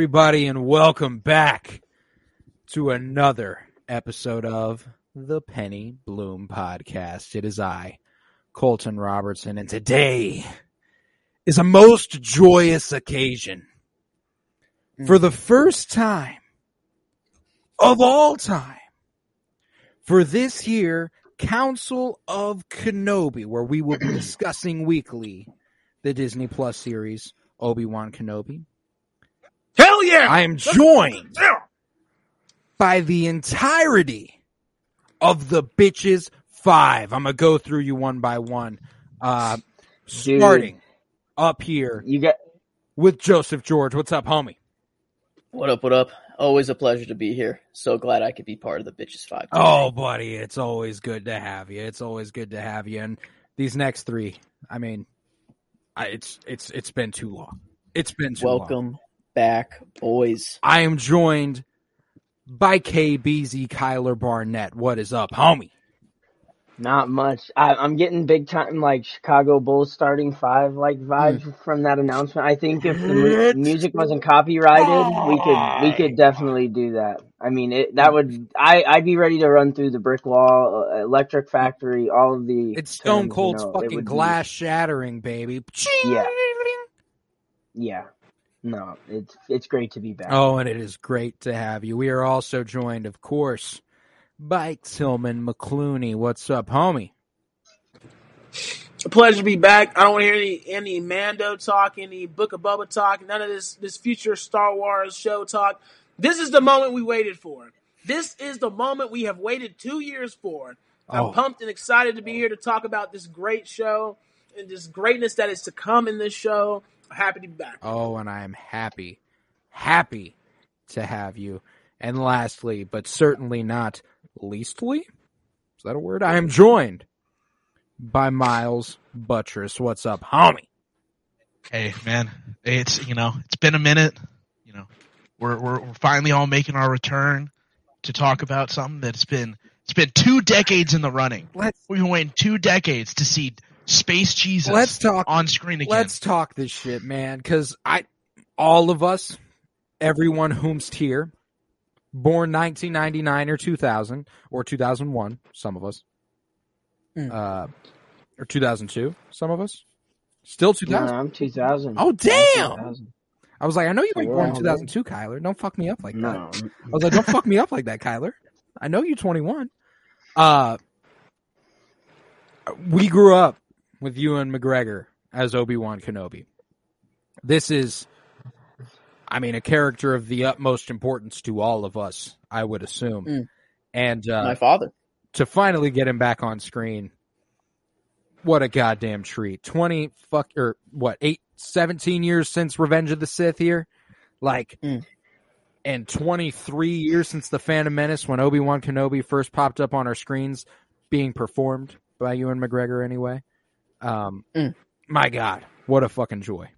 Everybody, and welcome back to another episode of the Penny Bloom Podcast. It is I, Colton Robertson, and today is a most joyous occasion. For the first time of all time, for this year, Council of Kenobi, where we will be discussing weekly the Disney Plus series Obi-Wan Kenobi. Hell yeah! I am joined by the entirety of the bitches five. I'm gonna go through you one by one. Uh, Dude. starting up here You got with Joseph George. What's up, homie? What up, what up? Always a pleasure to be here. So glad I could be part of the Bitches Five. today. Oh, buddy, it's always good to have you. It's always good to have you. And these next three, I mean, I, it's it's it's been too long. It's been too long. Welcome back, boys. I am joined by KBZ Kyler Barnett. What is up, homie? not much. I, I'm getting big time like Chicago Bulls starting five like vibes from that announcement. I think if the mu- music wasn't copyrighted, we could we could definitely do that. I mean, it that would I I'd be ready to run through the brick wall, uh, electric factory, all of the. It's Stone terms, you Cold's know, fucking would be- glass shattering, baby. Yeah. yeah. No, it's it's great to be back. Oh, and it is great to have you. We are also joined, of course, by Tillman McClooney. What's up, homie? a pleasure to be back. I don't want to hear any any Mando talk, any Book of Boba talk, none of this this future Star Wars show talk. This is the moment we waited for. This is the moment we have waited two years for. Oh. I'm pumped and excited to be here to talk about this great show and this greatness that is to come in this show. I'm happy to be back. Oh, and I am happy, happy to have you. And lastly, but certainly not leastly, is that a word? I am joined by Miles Buttress. What's up, homie? Hey man, it's you know it's been a minute. You know, we're we're, we're finally all making our return to talk about something that's been it's been two decades in the running. Let's We've been waiting two decades to see Space Jesus let's talk on screen again. Let's talk this shit, man, because I, all of us, everyone whomst here, born 1999 or 2000 or 2001, some of us, Mm. uh, or 2002, some of us, still no, 2000. I'm 2000. Oh damn! 2000. I was like, I know you were Yeah, born in man. 2002, Kyler. Don't fuck me up like that. I was like, don't fuck me up like that, Kyler. I know you're 21. Uh, we grew up with Ewan McGregor as Obi Wan Kenobi. This is, I mean, a character of the utmost importance to all of us, I would assume. Mm. And My uh, father. to finally get him back on screen, what a goddamn treat. 20 fuck, or what, eight, 17 years since Revenge of the Sith here? Like, Mm. and 23 years since The Phantom Menace when Obi Wan Kenobi first popped up on our screens, being performed by Ewan McGregor anyway. Um, Mm. My God, what a fucking joy.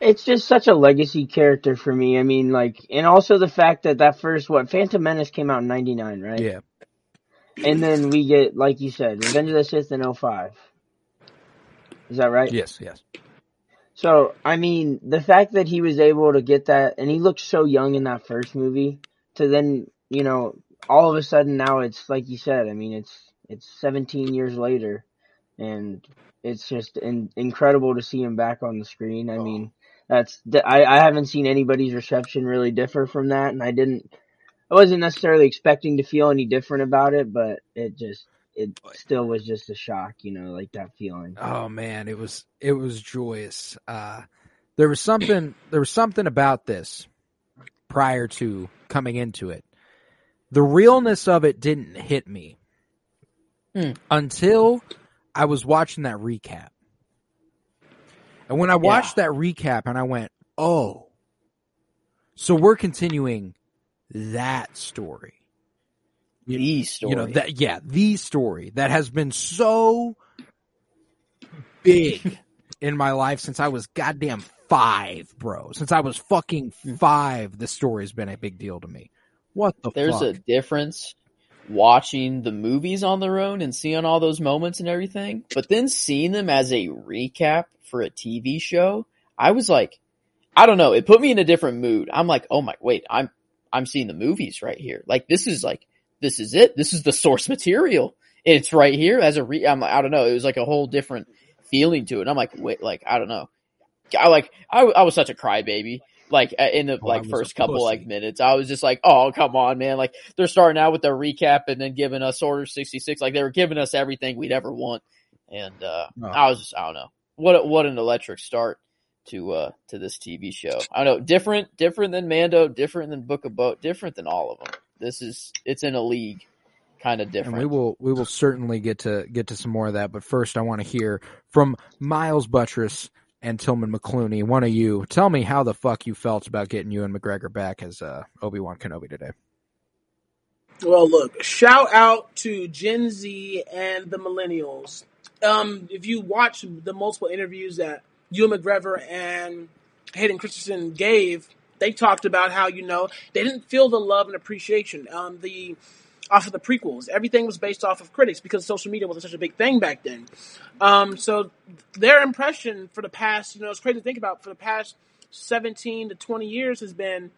it's just such a legacy character for me. I mean, like, and also the fact that that first what Phantom Menace came out in '99, right? Yeah. And then we get, like you said, Revenge of the Sith in 05. Is that right? Yes, yes. So, I mean, the fact that he was able to get that, and he looked so young in that first movie, to then, you know, all of a sudden now it's like you said. I mean, it's it's 17 years later, and it's just in, incredible to see him back on the screen. I mean, that's I I haven't seen anybody's reception really differ from that, and I didn't. I wasn't necessarily expecting to feel any different about it, but it just it still was just a shock, you know, like that feeling. Oh man, it was it was joyous. Uh, there was something there was something about this prior to coming into it. The realness of it didn't hit me Hmm. until I was watching that recap. And when I watched that recap and I went, "Oh. So we're continuing that story." The story. You know that yeah, the story that has been so big in my life since I was goddamn 5, bro. Since I was fucking hmm. 5, the story's been a big deal to me. What the There's fuck? a difference watching the movies on their own and seeing all those moments and everything, but then seeing them as a recap for a TV show, I was like, I don't know, it put me in a different mood. I'm like, oh my, wait, I'm, I'm seeing the movies right here. Like this is like, this is it. This is the source material. It's right here as a re, I'm, like, I don't know. It was like a whole different feeling to it. I'm like, wait, like, I don't know. I like, I, I was such a crybaby. Like uh, in the Oh, like first couple pussy. like minutes, I was just like, "Oh, come on, man!" Like they're starting out with their recap and then giving us Order sixty six, like they were giving us everything we'd ever want. And uh Oh. I was just, I don't know, what a, what an electric start to uh to this TV show. I don't know, different, different than Mando, different than Book of Boba, different than all of them. This is it's in a league kind of and different. we will we will certainly get to get to some more of that, but first I want to hear from Miles Buttress and Tillman McClooney, one of you. Tell me how the fuck you felt about getting Ewan McGregor back as uh, Obi-Wan Kenobi today. Well, look, shout out to Gen Z and the millennials. Um, if you watch the multiple interviews that Ewan McGregor and Hayden Christensen gave, they talked about how you know they didn't feel the love and appreciation. Um, the off of the prequels, everything was based off of critics because social media wasn't such a big thing back then. Um, so their impression for the past, you know, it's crazy to think about. For the past seventeen to twenty years, has been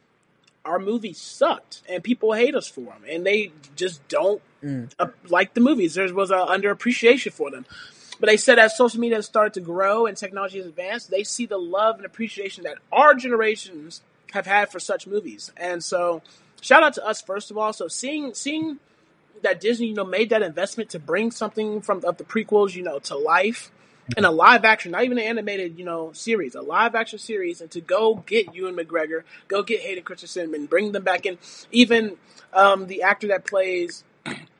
our movies sucked and people hate us for them and they just don't Mm. uh, like the movies. There was an underappreciation for them. But they said as social media has started to grow and technology has advanced, they see the love and appreciation that our generations have had for such movies. And so shout out to us first of all. So seeing seeing that Disney, you know, made that investment to bring something from of the prequels, you know, to life in a live action, not even an animated, you know, series, a live action series, and to go get Ewan McGregor, go get Hayden Christensen, and bring them back in. Even um, the actor that plays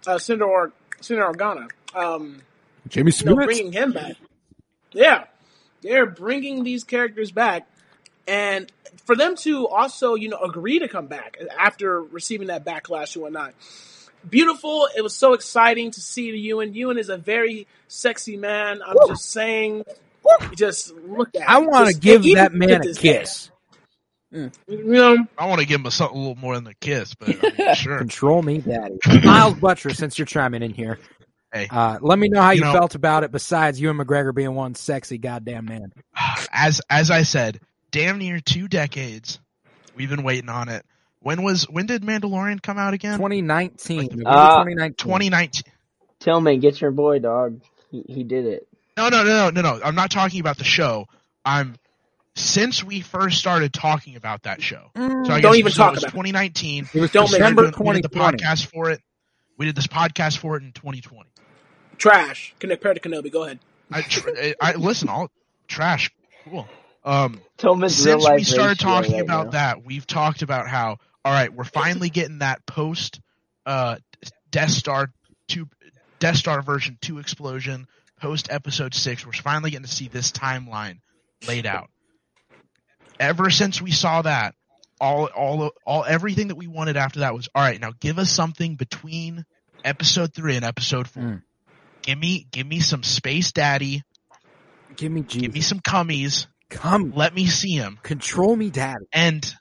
uh, Senator or- Senator Organa, um, Jamie you know, bringing him back. Yeah, they're bringing these characters back, and for them to also, you know, agree to come back after receiving that backlash and whatnot. Beautiful. It was so exciting to see Ewan. Ewan is a very sexy man. I'm just saying. Just look at. I want to give even that man a kiss. hair. You know, I want to give him a, something a little more than a kiss, but I mean, sure. Control me, daddy. Miles Buttress, since you're chiming in here, Hey, uh, let me know how you, You know- felt about it. Besides Ewan McGregor being one sexy goddamn man. as as I said, damn near two decades, we've been waiting on it. When was when did Mandalorian come out again? 2019. November Uh, 2019. 2019. me, get your boy, dog. He, he did it. No, no, no, no, no, no. I'm not talking about the show. I'm since we first started talking about that show. So I Don't even so talk it was about 2019. It was Don't We December doing- we did the podcast for it. We did this podcast for it in 2020. trash. Compared to Kenobi, go ahead. I, tr- I listen, all trash, cool. Um, Tillman's real since life we started talking right about now. that, we've talked about how all right, we're finally getting that post uh Death Star two Death Star version two explosion post episode six. We're finally getting to see this timeline laid out. Ever since we saw that, all all all everything that we wanted after that was all right. Now give us something between episode three and episode four. Mm. Give me give me some space daddy. Give me Jesus. Give me some cummies. Come. Let me see him. Control me, daddy. and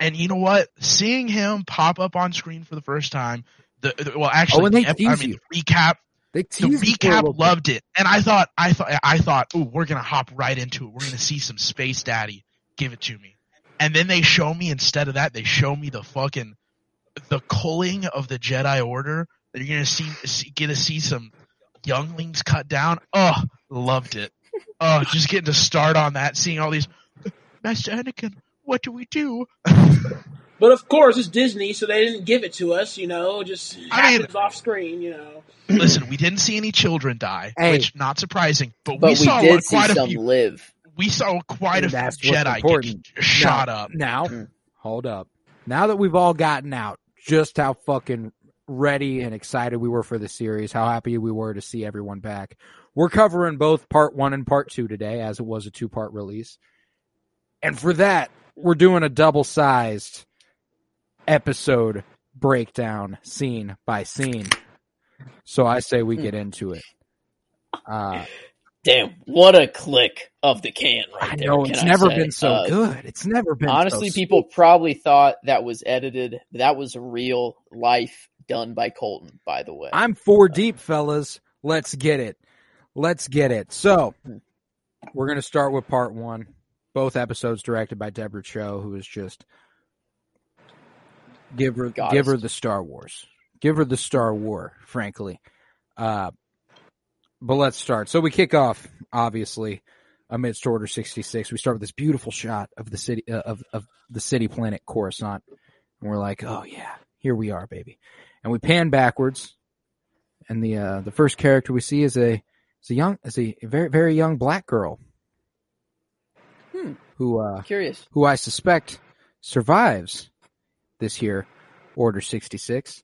and you know what? Seeing him pop up on screen for the first time, the, the- well, actually, Oh, they the I mean, you. recap. They The teased me for a little recap loved it, and I thought, I thought, I thought, oh, we're gonna hop right into it. We're gonna see some space daddy. Give it to me. And then they show me instead of that, they show me the fucking the culling of the Jedi Order. That you're gonna see, see get to see some younglings cut down. Oh, loved it. Oh, just getting to start on that, seeing all these Master Anakin. What do we do? But of course, it's Disney, so they didn't give it to us. You know, it just I mean- happens off screen. You know, Listen, we didn't see any children die, Hey. which not surprising, but, But we we, saw did what, see quite a some few. live. We saw quite a few Jedi important. get shot now, up. Now, Mm. hold up. Now that we've all gotten out, just how fucking ready and excited we were for the series, how happy we were to see everyone back. We're covering both part one and part two today, as it was a two part release. And for that, we're doing a double sized episode breakdown, scene by scene. So I say we get into it. Uh, Damn, what a click of the can right I know can it's never been so Uh, good. It's never been so Honestly, sweet. people probably thought that was edited. That was real life done by Colton, by the way. I'm four deep, fellas. Let's get it. Let's get it. So, we're going to start with part one. Both episodes directed by Deborah Chow, who is just give her Goddess. give her the Star Wars, give her the Star War. Frankly, uh, but let's start. So we kick off obviously amidst Order sixty six. We start with this beautiful shot of the city uh, of of the city planet Coruscant, and we're like, oh yeah, here we are, baby. And we pan backwards, and the uh, the first character we see is a is a young is a very very young black girl, Hmm. who uh, Curious. who I suspect survives this year, Order 66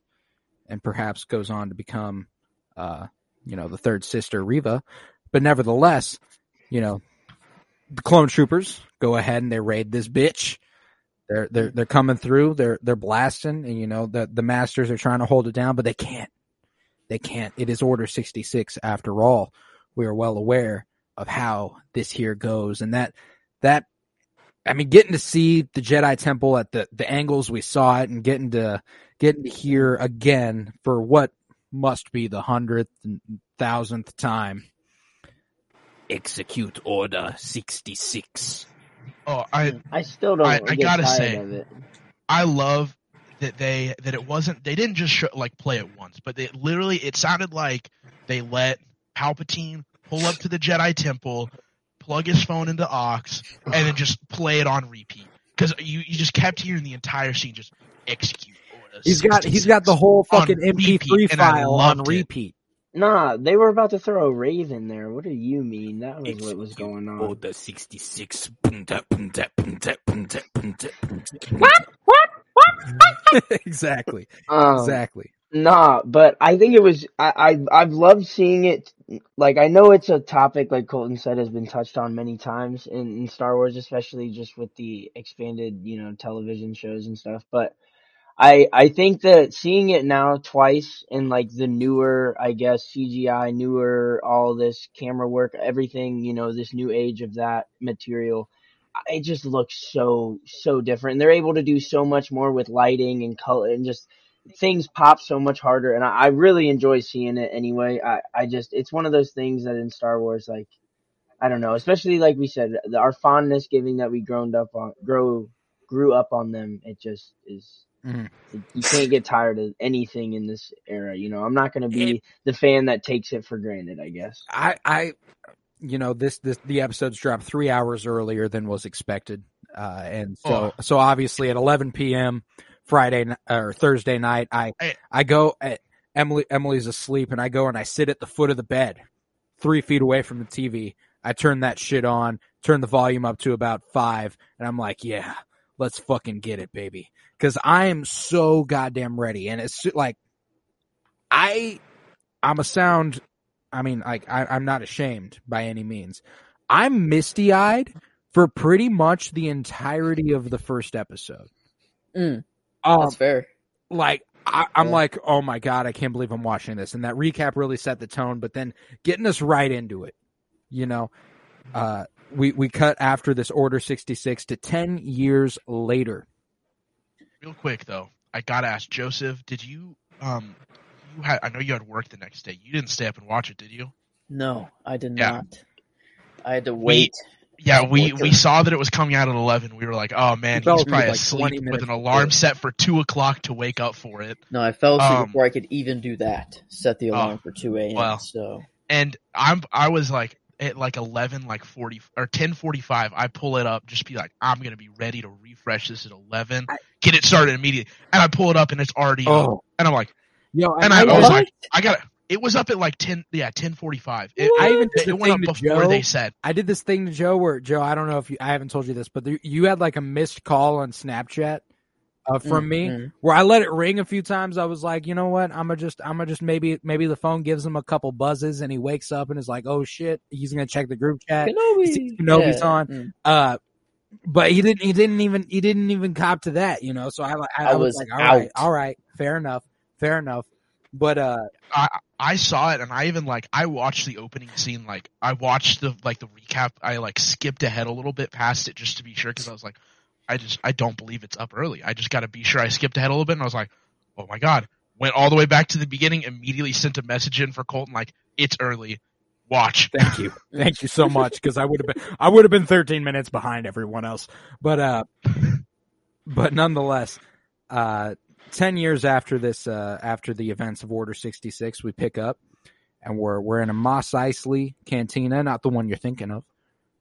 and perhaps goes on to become uh you know the third sister Reva but nevertheless you know the clone troopers go ahead and they raid this bitch. They're they're they're coming through. They're they're blasting and you know the the masters are trying to hold it down but they can't. They can't. It is order 66 after all we are well aware of how this here goes and that that I mean, getting to see the Jedi Temple at the, the angles we saw it, and getting to getting to hear again for what must be the hundredth and thousandth time. Execute Order sixty six. Oh, I I still don't I- I gotta tired say, of it. I love that they that it wasn't they didn't just show, like play it once, but they literally it sounded like they let Palpatine pull up to the Jedi Temple, plug his phone into Ox, and then just play it on repeat because you you just kept hearing the entire scene just execute. Order He's got he's 66 got the whole fucking repeat, MP3 and I file on loved it. repeat. Nah, they were about to throw a Raven there. What do you mean? That was what was going on. Order sixty six. What? exactly. Um, Exactly. Nah, but I think it was I, I I've loved seeing it. Like I know it's a topic, like Colton said, has been touched on many times in, in Star Wars, especially just with the expanded, you know, television shows and stuff. But I I think that seeing it now twice in like the newer, I guess CGI, newer, all this camera work, everything, you know, this new age of that material, it just looks so so different. And they're able to do so much more with lighting and color and just things pop so much harder and I, I really enjoy seeing it anyway. I, I just it's one of those things that in Star Wars like I don't know, especially like we said, the, our fondness giving that we grown up on grow grew up on them, it just is Mhm. you can't get tired of anything in this era, you know. I'm not gonna be the fan that takes it for granted, I guess. I, I, you know, this, this, the episodes dropped three hours earlier than was expected. Uh, and so, so obviously at 11 p.m. Friday or Thursday night, I, I- I go at Emily, Emily's asleep and I go and I sit at the foot of the bed, three feet away from the TV. I turn that shit on, turn the volume up to about five, and I'm like, yeah, let's fucking get it, baby. Cause I am so goddamn ready. And it's like, I, I'm a sound I mean, like I, I'm not ashamed by any means. I'm misty eyed for pretty much the entirety of the first episode. Mm, Um, that's fair. like I, I'm Yeah. like, oh my god, I can't believe I'm watching this. And that recap really set the tone. But then getting us right into it, you know, uh, we we cut after this Order 66 to 10 years later. Real quick though, I gotta ask Joseph, did you um you had I know you had work the next day. You didn't stay up and watch it, did you? No, I did Yeah. not. I had to wait. Yeah, we we saw that it was coming out at eleven. We were like, oh man, he's probably like asleep with an alarm set for two o'clock to wake up for it. No, I fell asleep Um, before I could even do that. Set the alarm Oh, for two a.m. well. so And I'm I was like at like eleven, like forty or ten forty five. I pull it up, just be like, I'm gonna be ready to refresh this at eleven, I- get it started immediately. And I pull it up and it's already up. Oh, And I'm like, yo, and I, I was What? like, I got to It was up at like ten, yeah, ten forty five. It, I even did it the went up before Joe. they said. I did this thing to Joe where Joe, I don't know if you, I haven't told you this, but there, you had like a missed call on Snapchat uh, from me Mm. where I let it ring a few times. I was like, you know what? I'm gonna just, I'm gonna just maybe, maybe the phone gives him a couple buzzes and he wakes up and is like, oh shit, he's gonna check the group chat. Kenobi. Kenobi's Yeah. on. Mm. Uh, but he didn't, he didn't even, he didn't even cop to that, you know. So I, I, I I was was like, all right, out. all right, fair enough, fair enough. But uh, I I saw it and I even like I watched the opening scene like I watched the like the recap. I like skipped ahead a little bit past it just to be sure because I was like I just I don't believe it's up early. I just got to be sure I skipped ahead a little bit and I was like oh my god. Went all the way back to the beginning immediately sent a message in for Colton like it's early. Watch. Thank you. Thank you so much because I would have been I would have been 13 minutes behind everyone else. But uh but nonetheless, uh 10 years after this uh after the events of Order 66, we pick up and we're we're in a Mos Eisley cantina, not the one you're thinking of,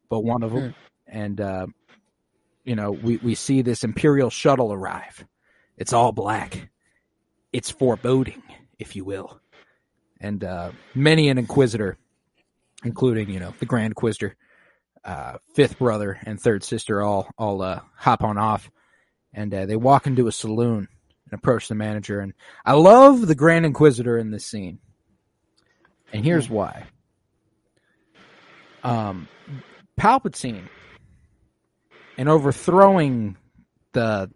but one of them. And uh you know, we we see this imperial shuttle arrive. It's all black. It's foreboding, if you will. And uh many an inquisitor including you know the Grand Inquisitor, uh, fifth brother, and third sister all all uh, hop on off, and uh, they walk into a saloon and approach the manager. And I love the Grand Inquisitor in this scene, and here's why. Um, Palpatine, in overthrowing the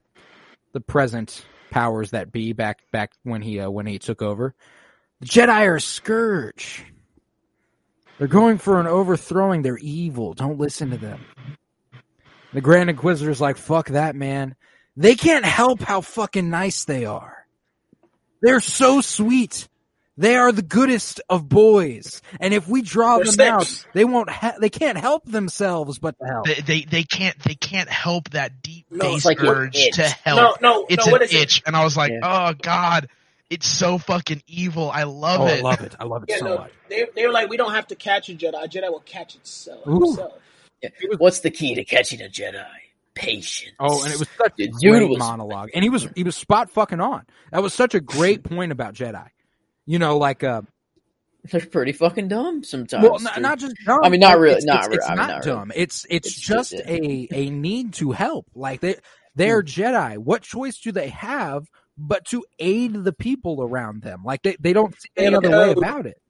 the present powers that be back back when he uh, when he took over, the Jedi are a scourge. They're going for an overthrowing. They're evil. Don't listen to them. The Grand Inquisitor's like, fuck that, man. They can't help how fucking nice they are. They're so sweet. They are the goodest of boys. And if we draw They're them out, they won't ha- they can't help themselves but to help. they, they they can't they can't help that deep No, base like urge to help no, it's no. What an is it? itch and I was like Yeah. oh god it's so fucking evil I love oh, it I love it. I love it Yeah, so no, much. they they were like, we don't have to catch a Jedi. A Jedi will catch itself. Ooh. himself. What's the key to catching a Jedi? Patience. Oh, and it was such a The dude great was- monologue, and he was he was spot fucking on. That was such a great point about Jedi. You know, like uh, They're pretty fucking dumb sometimes. well, not, not just dumb. I mean, not really- It's, not it's, really- it's I mean, not not really. dumb. It's it's, It's just just- a a need to help. Like they they're Jedi. What choice do they have but to aid the people around them? Like they they don't see any They other way about it.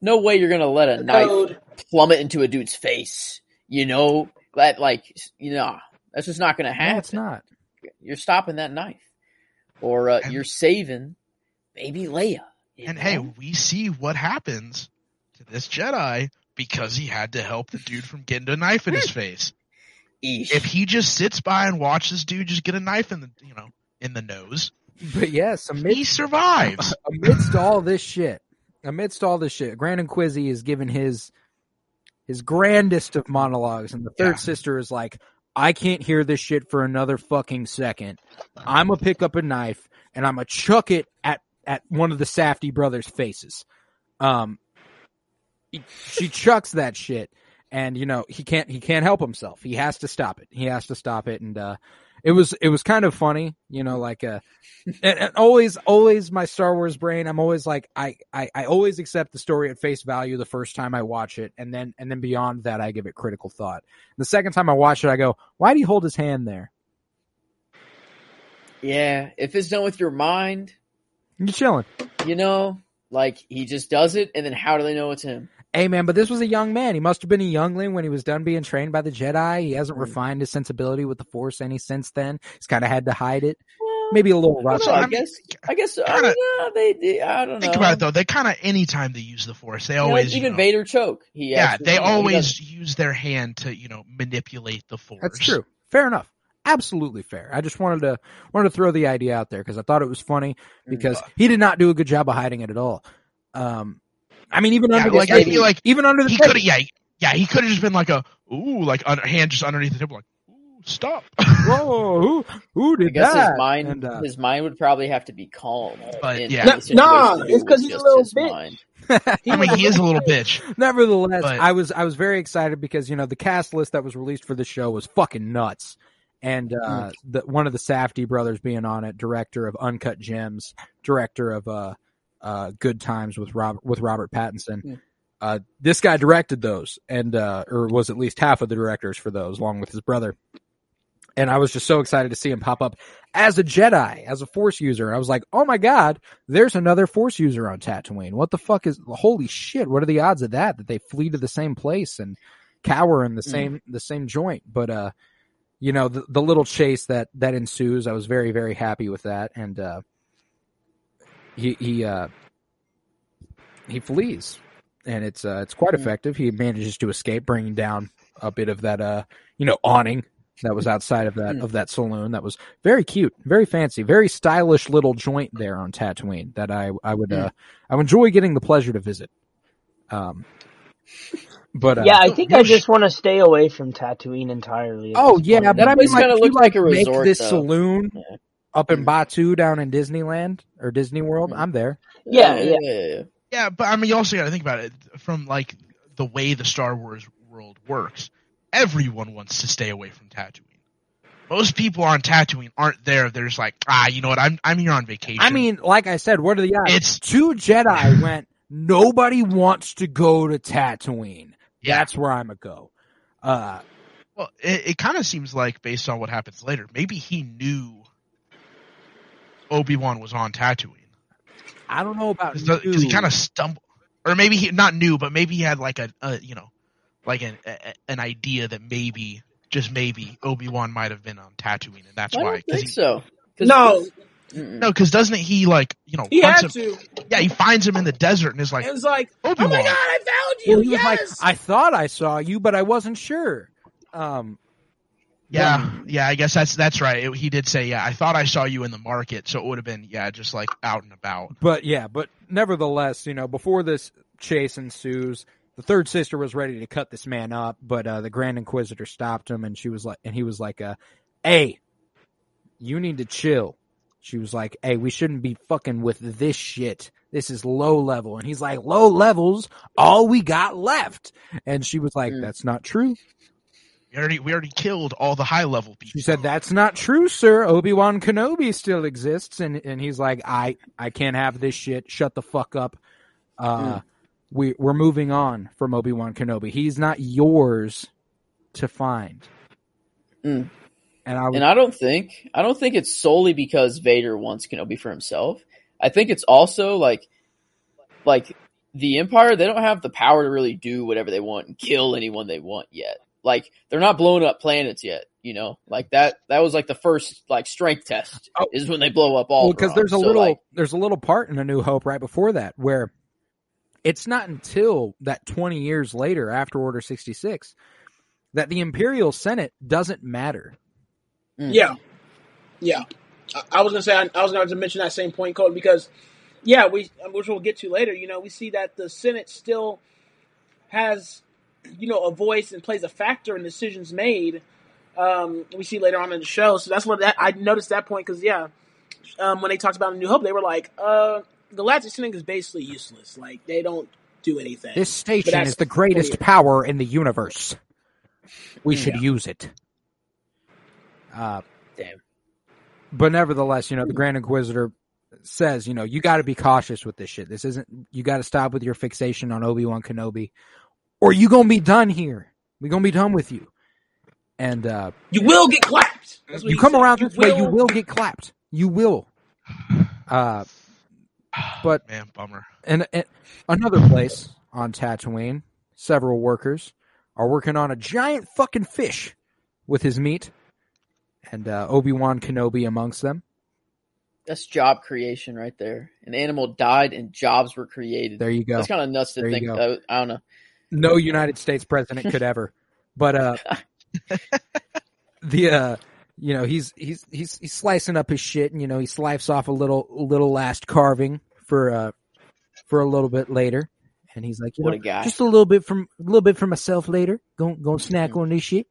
no way you're gonna let a knife Code. plummet into a dude's face. You know that, like, you know, that's just not gonna happen. No, happen. it's not. You're stopping that knife, or uh, And- you're saving baby Leia. And know? hey, we see what happens to this Jedi because he had to help the dude from getting a knife in his face. Eesh. If he just sits by and watches dude just get a knife in the you know in the nose, But yes, he amidst survives. amidst all this shit, amidst all this shit, Grand Inquisi is given his his grandest of monologues, and the third Yeah. sister is like, "I can't hear this shit for another fucking second. I'm gonna pick up a knife and I'm gonna chuck it at at one of the Safdie brothers' faces." Um, she chucks that shit, and you know he can't he can't help himself. He has to stop it. He has to stop it, and uh, it was it was kind of funny, you know, like uh and, and always always my Star Wars brain, I'm always like I, I I always accept the story at face value the first time I watch it, and then and then beyond that I give it critical thought. The second time I watch it, I go, why do you hold his hand there? yeah, if it's done with your mind, You're chilling. you know, like he just does it, and then how do they know it's him? Hey man, but this was a young man. He must have been a youngling when he was done being trained by the Jedi. He hasn't refined his sensibility with the Force any since then. He's kind of had to hide it. Maybe a little I, rusty. don't know, I I guess. I guess. I kinda- mean, uh, they, they. I don't know. Think about it though. They kind of anytime they use the Force, they You know, always you even know, Vader choke. He yeah they you know, he always use their hand to you know manipulate the Force. That's true. Fair enough. Absolutely fair. I just wanted to wanted to throw the idea out there because I thought it was funny because he did not do a good job of hiding it at all. Um, I mean, even Yeah, under like I feel like even under the he could yeah yeah he could have just been like a ooh like un- hand just underneath the table like ooh stop. Whoa, who who I did guess that? his mind, And, uh, his mind would probably have to be calm. But, in yeah. any Nah, situation nah, to do it's 'cause with he's a little bitch. mind. I mean he is a little bitch. Nevertheless, But- I was I was very excited because you know the cast list that was released for the show was fucking nuts, and uh, the one of the Safdie brothers being on it, director of Uncut Gems, director of uh, uh, Good Times with Robert with Robert Pattinson. Hmm. Uh, this guy directed those, and uh, or was at least half of the directors for those, along with his brother. and I was just so excited to see him pop up as a Jedi, as a Force user. I was like, oh my god, there's another Force user on Tatooine. What the fuck is? Holy shit! What are the odds of that? That they flee to the same place and cower in the same the same joint? But uh, you know, the, the little chase that that ensues, I was very very happy with that, and uh, he he uh he flees, and it's uh it's quite Mm. effective. He manages to escape, bringing down a bit of that uh you know awning that was outside of that Mm. of that saloon. That was very cute, very fancy, very stylish little joint there on Tatooine that I I would Mm. uh I would enjoy getting the pleasure to visit. Um, but uh, yeah, I think I no sh- just want to stay away from Tatooine entirely. Oh yeah, point. but I mean, like, kinda if you, looks like a make resort, this though. saloon Yeah. Up in Batuu down in Disneyland or Disney World. I'm there. Yeah, yeah. yeah. Yeah, but I mean, you also got to think about it from like the way the Star Wars world works. Everyone wants to stay away from Tatooine. Most people on Tatooine aren't there. They're just like, ah, you know what? I'm I'm here on vacation. I mean, like I said, what are the odds? It's- two Jedi went. Nobody wants to go to Tatooine. yeah. That's where I'm gonna go. Uh, Well, it, it kind of seems like based on what happens later, maybe he knew Obi Wan was on Tatooine I don't know about because he kind of stumbled, or maybe he not new, but maybe he had like a, a you know, like an a, an idea that maybe just maybe Obi Wan might have been on Tatooine, and that's I why. don't 'cause think he, so. 'Cause- No, Mm-mm. No, because doesn't he like you know? he had him, to. Yeah, he finds him in the desert and is like, It was like, Obi oh my god, I found you. Well, he was like, yes. I thought I saw you, but I wasn't sure. Um, Yeah, yeah, I guess that's that's right. It- he did say, yeah, I thought I saw you in the market, so it would have been, yeah, just like out and about. But yeah, but nevertheless, you know, before this chase ensues, the third sister was ready to cut this man up, but uh, the Grand Inquisitor stopped him, and she was like, and he was like, uh, "Hey, you need to chill." She was like, "Hey, we shouldn't be fucking with this shit. This is low level." And he's like, "Low levels, all we got left." And she was like, Mm. "That's not true." We already we already killed all the high level people. She said, "That's not true, sir. Obi Wan Kenobi still exists." And and he's like, "I I can't have this shit. Shut the fuck up. Uh, we we're moving on from Obi Wan Kenobi. He's not yours to find." Mm. And I was, And I don't think I don't think it's solely because Vader wants Kenobi for himself. I think it's also like like the Empire, they don't have the power to really do whatever they want and kill anyone they want yet. Like they're not blowing up planets yet, you know? Like that that was like the first like strength test Oh. is when they blow up all because there's a So, little like, there's a little part in A New Hope right before that where it's not until that 20 years later after Order 66 that the Imperial Senate doesn't matter. mm. Yeah, yeah. I, I was gonna say I, I was going to mention that same point, Code, because yeah, we which we'll get to later. You know, we see that the Senate still has you know a voice and plays a factor in decisions made. Um, we see later on in the show, so that's what that I noticed that point because yeah, um, when they talked about New Hope, they were like, uh, Galactic Senate is basically useless. Like they don't do anything. This station is the greatest clear. power in the universe. We should Yeah. use it. Uh, Damn. but nevertheless, you know, the Grand Inquisitor says, you know, you got to be cautious with this shit. This isn't. You got to stop with your fixation on Obi Wan Kenobi, or you gonna be done here. We gonna be done with you. And uh, you will get clapped. That's what you come said. around You this way, you will get clapped. You will. Uh, But- man, bummer. and, and another place on Tatooine, several workers are working on a giant fucking fish with his meat, and uh, Obi Wan Kenobi amongst them. That's job creation right there. An animal died and jobs were created. There you go. That's kind of nuts to There think. go. I don't know. No United States president could ever. But uh, the uh, you know he's he's he's he's slicing up his shit, and you know he slices off a little little last carving for uh for a little bit later, and he's like, you What know, a guy. just a little bit from a little bit for myself later. Go go snack on this shit.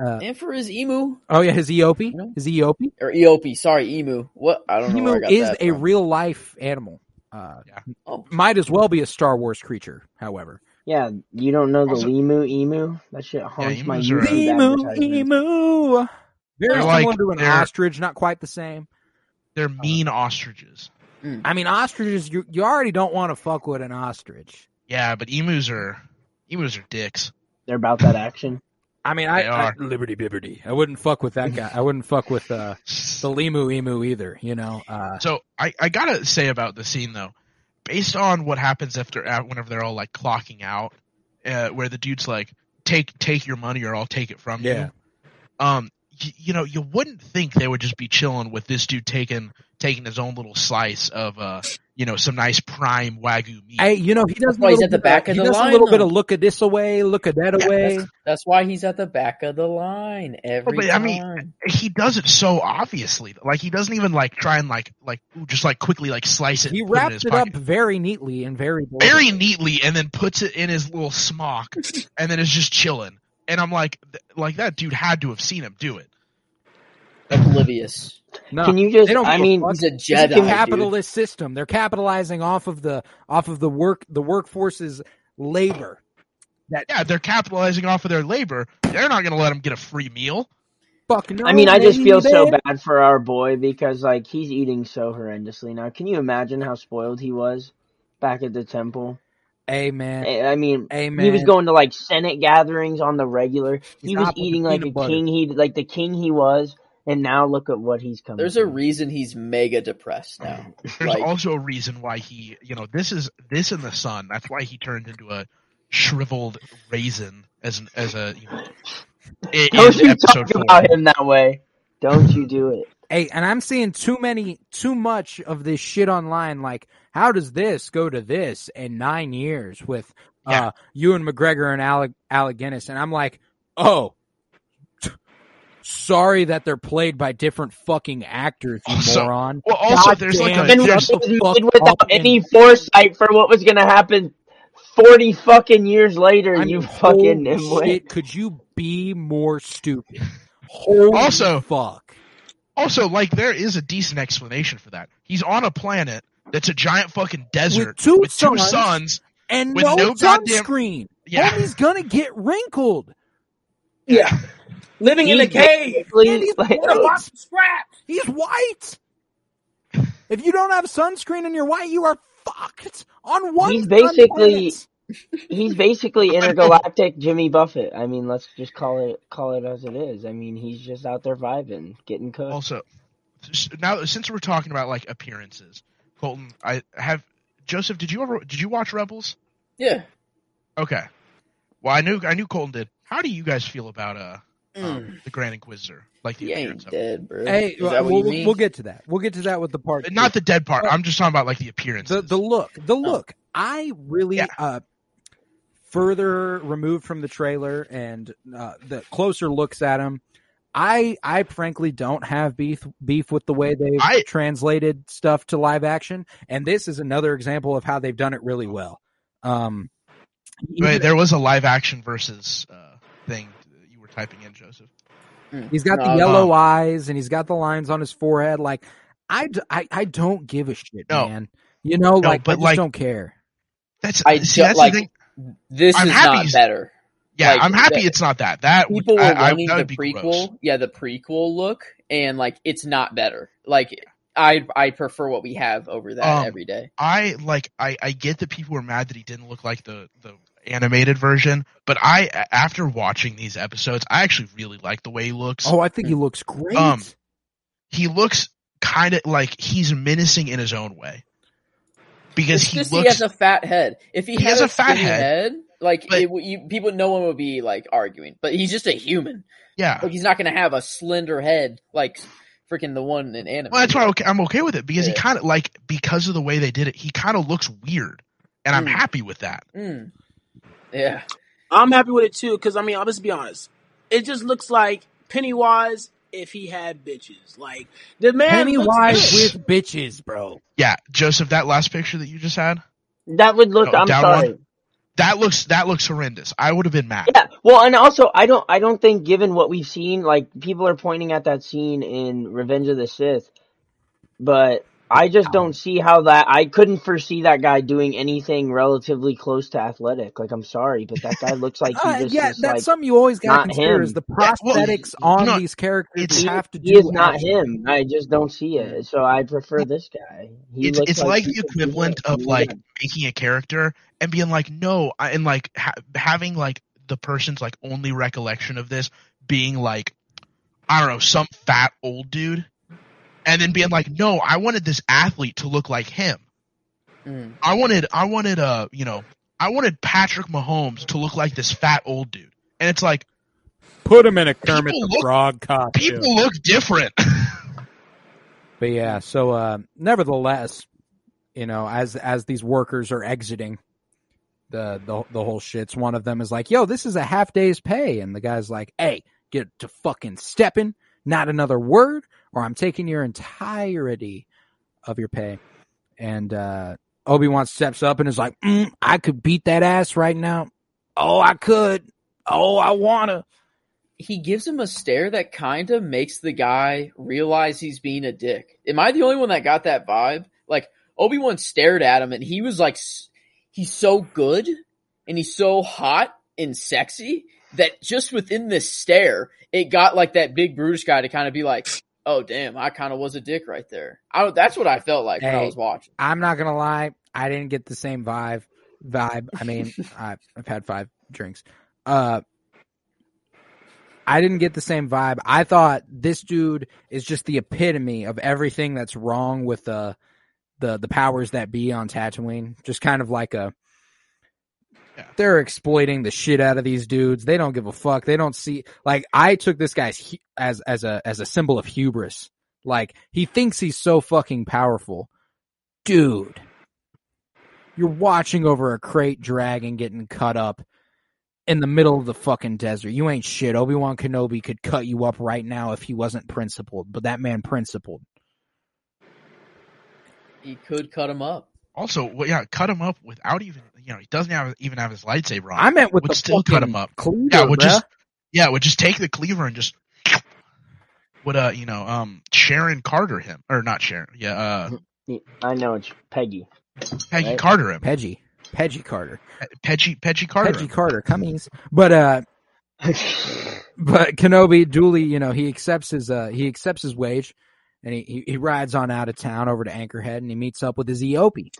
Uh, And for his emu oh yeah, his Eopie, No. his Eopie. or Eopie, sorry, emu. What I don't know Emu is that a real life animal. Uh, Oh, might as well be a Star Wars creature. However, Yeah, you don't know the Also- emu emu? That shit haunts my emus are- YouTube emu, advertisements. emu. Very They're similar like- to an ostrich, not quite the same. They're mean ostriches. I mean, ostriches, you you already don't want to fuck with an ostrich. Yeah, but emus are emus are dicks. They're about that action. I mean, I, They I are. Liberty Bibberty. I wouldn't fuck with that guy. I wouldn't fuck with uh, the Limu Emu either. You know. Uh, So I, I gotta say about the scene though, based on what happens after uh, whenever they're all like clocking out, uh, where the dude's like, "Take take your money or I'll take it from Yeah. you." Um, y- you know, you wouldn't think they would just be chilling with this dude taking taking his own little slice of uh, you know, some nice prime wagyu meat. Hey, you know he does. A why he's little at the bit back of, of he the does a line, little bit of look at this away, look at that Yeah, away. That's why he's at the back of the line every but, I time. mean, he does it so obviously. Like he doesn't even like try and like like just like quickly like slice it. He and put it in wraps his it up very neatly and very very neatly and then puts it in his little smock and then is just chilling. And I'm like, th- like that dude had to have seen him do it. Oblivious. No, Can you just? they don't I mean, fuck. He's a It's a Jedi. dude. capitalist system. They're capitalizing off of the off of the work the workforce's labor. That Yeah, they're capitalizing off of their labor. They're not going to let him get a free meal. Fuck no. I mean, I just feel so bad for our boy because like he's eating so horrendously now. Can you imagine how spoiled he was back at the temple? Amen. I I mean, Amen. he was going to like Senate gatherings on the regular. He's He was not with the eating like a butter. king. He like the king he was, and now look at what he's coming. There's a reason he's mega depressed now. There's Like- also a reason why he, you know, this is this in the sun. That's why he turned into a shriveled raisin as an as a you know, Don't in you talk four. about him that way. Don't you do it. Hey, and I'm seeing too many, too much of this shit online. Like, how does this go to this in nine years with Yeah. uh, Ewan McGregor and Alec, Alec Guinness? And I'm like, oh, sorry that they're played by different fucking actors, you Also- moron. Well, also God there's like a it. And there's, the was made without up and- any foresight for what was gonna happen forty fucking years later. I mean, you fucking holy shit, could you be more stupid? Holy Also- fuck. also like there is a decent explanation for that. He's on a planet that's a giant fucking desert two with two suns. suns. And With no, no goddamn- sunscreen. Yeah. Homie's gonna get wrinkled. Yeah. Living in a cave. basically And he's like- white. What about some scraps? He's white. If you don't have sunscreen and you're white, you are fucked on one. He's basically- planet. he's basically intergalactic Jimmy Buffett. I mean, let's just call it call it as it is. I mean, he's just out there vibing, getting cooked. Also, now since we're talking about like appearances, Colton, I have Joseph. Did you ever did you watch Rebels? Yeah. Okay. Well, I knew I knew Colton did. How do you guys feel about uh. Um, the Grand Inquisitor? Like the He appearance ain't of it. dead, bro. Hey, Is that what we'll, you mean? we'll get to that. We'll get to that with the part. Not two. the dead part. I'm just talking about like the appearance. the the look. The look. I really Yeah. uh further removed from the trailer and uh, the closer looks at him. I I frankly don't have beef beef with the way they've I- translated stuff to live action, and this is another example of how they've done it really well. Um, Wait, there was a live action versus uh, thing that you were typing in, Joseph. Mm. He's got No, the yellow no. eyes and he's got the lines on his forehead. Like I, I, I don't give a shit, No. man. You know, No, like I but, just like- don't care. That's I see. That's like- the thing. This I'm is happy not better. Yeah, like, I'm happy that- it's not that. That would, People were I, I, wanting that the prequel, gross. yeah, the prequel look, and like it's not better. Like I, I prefer what we have over that Um, every day. I like. I, I get that people were mad that he didn't look like the the animated version, but I, after watching these episodes, I actually really like the way he looks. Oh, I think he looks great. Um, He looks kind of like he's menacing in his own way because It's he just he has a fat head. If he, He had has a, a fat skinny head, like but- it, you, people, no one would be like arguing. But he's just a human. yeah, Like he's not going to have a slender head like freaking the one in anime. well, that's why I'm okay- I'm okay with it because he kind of like because of the way they did it, he kind of looks weird, and I'm Mm. happy with that. Mm. Yeah. I'm happy with it too, because I mean, I'll just be honest. It just looks like Pennywise if he had bitches. Like the man Pennywise good. with bitches, bro. Yeah, Joseph, that last picture that you just had, That would look. No, I'm sorry. one? that looks that looks horrendous. I would have been mad. Yeah. Well, and also, I don't. I don't think, given what we've seen, like people are pointing at that scene in Revenge of the Sith, but I just don't see how that. I couldn't foresee that guy doing anything relatively close to athletic. Like, I'm sorry, but that guy looks like he Uh, yeah, is that's like. something you always got to not consider him. is the Yeah, well, prosthetics on know, these characters it's- have to do. He is not action. him. I just don't see it. So I prefer this guy. He it's looks it's like he the equivalent of like would. making a character and being like no I- and like ha- having like the person's like only recollection of this being like I don't know, some fat old dude and then being like, "No, I wanted this athlete to look like him. Mm. I wanted I wanted uh, you know, I wanted Patrick Mahomes to look like this fat old dude." And it's like Put him in a Kermit the look- Frog costume. people look different. But yeah, so uh, nevertheless, you know, as as these workers are exiting the the the whole shits, one of them is like, "Yo, this is a half day's pay," and the guy's like, "Hey, get to fucking stepping, not another word, or I'm taking your entirety of your pay." And uh, Obi Wan steps up and is like, mm, "I could beat that ass right now. Oh, I could. Oh, I wanna." he gives him a stare that kind of makes the guy realize he's being a dick. Am I the only one that got that vibe? Like Obi Wan stared at him and he was like, he's so good and he's so hot and sexy that just within this stare, it got like that big Brutish guy to kind of be like, "Oh damn, I kind of was a dick right there." I, that's what I felt like when I was watching. I'm not gonna lie, I didn't get the same vibe. Vibe. I mean, I, I've had five drinks. Uh, I didn't get the same vibe. I thought this dude is just the epitome of everything that's wrong with the the the powers that be on Tatooine. Just kind of like a. Yeah. They're exploiting the shit out of these dudes. They don't give a fuck. They don't see like I took this guy's hu- as as a as a symbol of hubris. Like he thinks he's so fucking powerful dude, you're watching over a krayt dragon getting cut up in the middle of the fucking desert. You ain't shit. Obi Wan Kenobi could cut you up right now if he wasn't principled, but that man principled. He could cut him up. also, well, yeah, cut him up without even you know he doesn't have even have his lightsaber on. I meant with Would the still cut him up. Cleaver, yeah, would bruh. just yeah, would just take the cleaver and just would uh you know um Sharon Carter him or not Sharon yeah uh I know it's Peggy. Peggy Right. Carter him Peggy, Peggy Carter, Peggy Peggy Carter Peggy. Carter, Cummings. But uh, but Kenobi duly, you know, he accepts his uh he accepts his wage, and he he, he rides on out of town over to Anchorhead, and he meets up with his Eopie.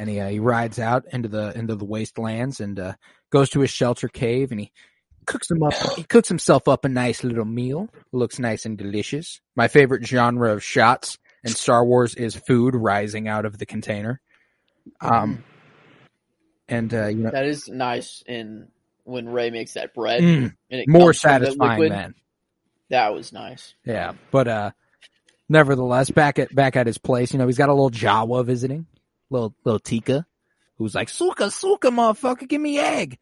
And he uh, he rides out into the into the wastelands and uh, goes to his shelter cave, and he cooks him up. He cooks himself up a nice little meal. Looks nice and delicious. My favorite genre of shots in Star Wars is food rising out of the container. Um, and uh, you know, That is nice. And when Rey makes that bread, mm, and it more comes from the satisfying liquid, man. That was nice. Yeah, but uh, nevertheless, back at back at his place, you know, he's got a little Jawa visiting, little little Teeka, who's like, "Suka, suka, motherfucker, give me egg."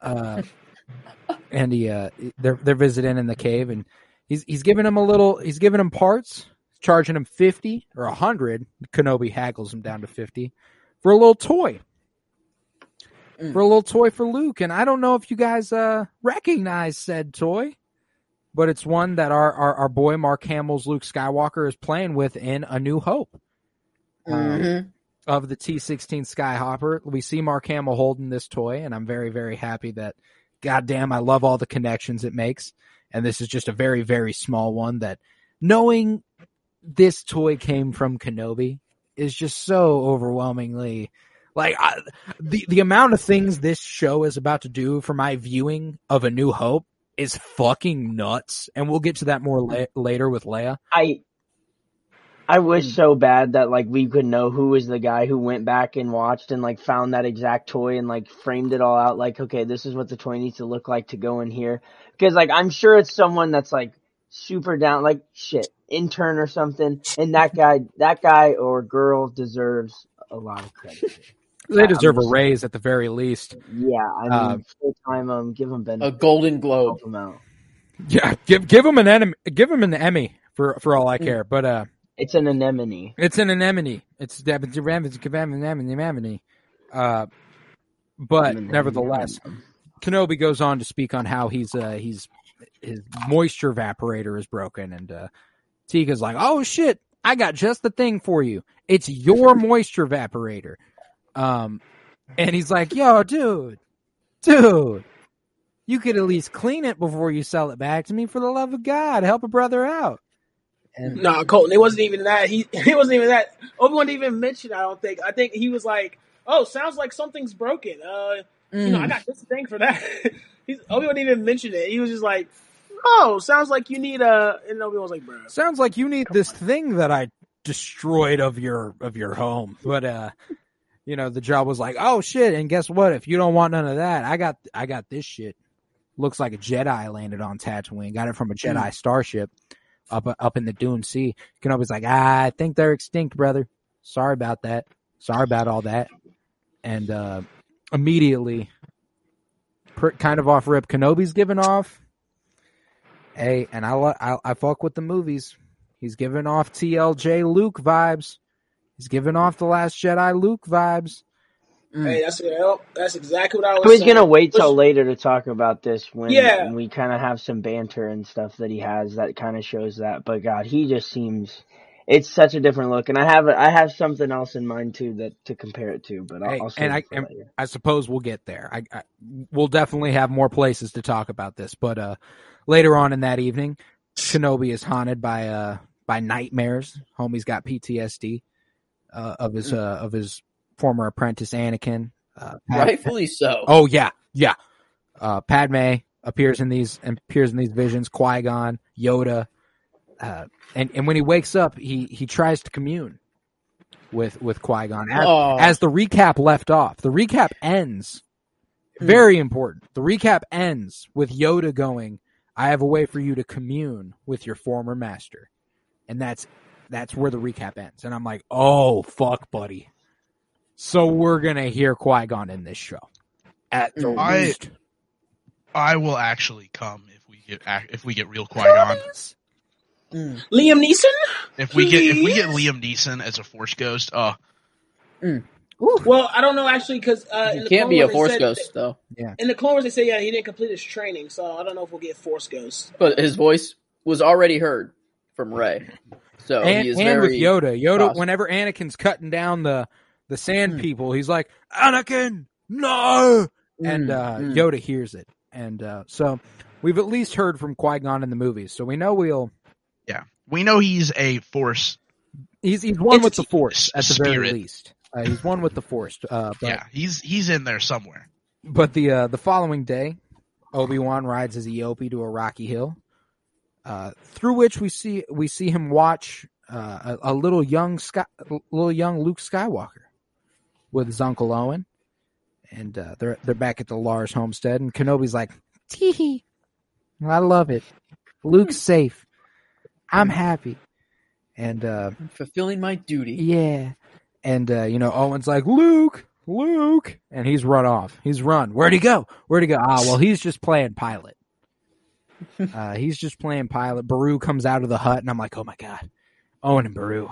Uh, and he uh, they're they're visiting in the cave, and he's he's giving him a little, he's giving him parts, charging him fifty or a hundred. Kenobi haggles him down to fifty for a little toy. Mm. For a little toy for Luke, and I don't know if you guys uh recognize said toy but it's one that our, our, our boy Mark Hamill's Luke Skywalker is playing with in A New Hope Um, Mhm. Of the T16 Skyhopper. We see Mark Hamill holding this toy, and I'm very, very happy that, goddamn, I love all the connections it makes. And this is just a very, very small one that knowing this toy came from Kenobi is just so overwhelmingly like I, the the amount of things this show is about to do for my viewing of A New Hope is fucking nuts, and we'll get to that more la- later with Leia. I I wish so bad that like we could know who was the guy who went back and watched and like found that exact toy and like framed it all out like okay this is what the toy needs to look like to go in here because like I'm sure it's someone that's like super down like shit intern or something and that guy that guy or girl deserves a lot of credit. They I'm deserve a just- raise at the very least. Yeah, I mean Uh, full time um give them benefits. A. Golden Globe. help 'em out. Yeah, give give him an enemy, give him an Emmy for for all I care. But uh, It's an anemone. it's an anemone. It's anemone. Uh, but nevertheless, Kenobi goes on to speak on how he's uh he's his moisture evaporator is broken, and uh, Teeka's like, "Oh shit, I got just the thing for you. It's your moisture evaporator." Um, and he's like, "Yo, dude, dude, you could at least clean it before you sell it back to me. For the love of God, help a brother out." And No, Colton, it wasn't even that. He it wasn't even that. Obi Wan didn't even mention. I don't think. I think he was like, "Oh, sounds like something's broken. Uh, you know, I got this thing for that. He's Obi Wan didn't even mention it. He was just like, "Oh, sounds like you need a." And Obi Wan was like, "Bro, Sounds like you need this thing that I destroyed of your of your home. But uh you know, the job was like, "Oh shit, and guess what? If you don't want none of that, I got I got this shit. Looks like a Jedi landed on Tatooine. Got it from a Jedi starship up up in the Dune Sea." Kenobi's like, ah, "I think they're extinct, brother. Sorry about that. Sorry about all that." And uh immediately pr- kind of off rip Kenobi's giving off Hey, and I, I I fuck with the movies. He's giving off TLJ Luke vibes. He's giving off the Last Jedi Luke vibes. Hey, that's yep, that's exactly what I was." I was saying. gonna wait till later to talk about this when, Yeah. when we kind of have some banter and stuff that he has that kind of shows that. But God, he just seems it's such a different look, and I have I have something else in mind too that to compare it to. But I'll, Hey, I'll and I and I suppose we'll get there. I, I we'll definitely have more places to talk about this, but uh, later on in that evening, Kenobi is haunted by uh by nightmares. Homie's got PTSD uh, of his uh, of his former apprentice Anakin. Uh, Rightfully so. Oh yeah, yeah. Uh, Padme appears in these appears in these visions. Qui Gon, Yoda, uh, and and when he wakes up, he he tries to commune with with Qui Gon. As, Oh. as the recap left off, the recap ends. Very important. The recap ends with Yoda going, "I have a way for you to commune with your former master," and that's that's where the recap ends. And I'm like, "Oh fuck, buddy." So we're gonna hear Qui Gon in this show, at the I- least. I will actually come if we get if we get real Qui Gon. Mm. Liam Neeson. If we get if we get Liam Neeson as a Force Ghost, uh, Well, I don't know actually because uh, in You the can't be a Wars they Force said- ghost though. Yeah. In the Clone Wars, they say yeah he didn't complete his training, so I don't know if we'll get Force Ghost. But his voice was already heard from Rey. So and, he is and very with Yoda, Yoda, possible. whenever Anakin's cutting down the the sand Mm. people, he's like, "Anakin, no!" and Mm, uh, mm. Yoda hears it, and uh, so we've at least heard from Qui Gon in the movies, so we know we'll yeah, we know he's a Force. he's he's one with the Force at the very least. Uh, he's one with the Force. Uh, but, Yeah, he's he's in there somewhere. But the uh, the following day, Obi Wan rides his Eopie to a rocky hill, uh, through which we see we see him watch uh, a, a little young Sky, a little young Luke Skywalker with his uncle Owen, and uh, they're they're back at the Lars homestead, and Kenobi's like, "Tee hee, I love it. Luke's safe. I'm happy." And uh, I'm fulfilling my duty. yeah. And uh, you know, Owen's like, Luke, Luke, and he's run off. He's run. Where'd he go? Where'd he go? Ah, well, he's just playing pilot. uh, he's just playing pilot. Beru comes out of the hut, and I'm like, oh my god, Owen and Beru.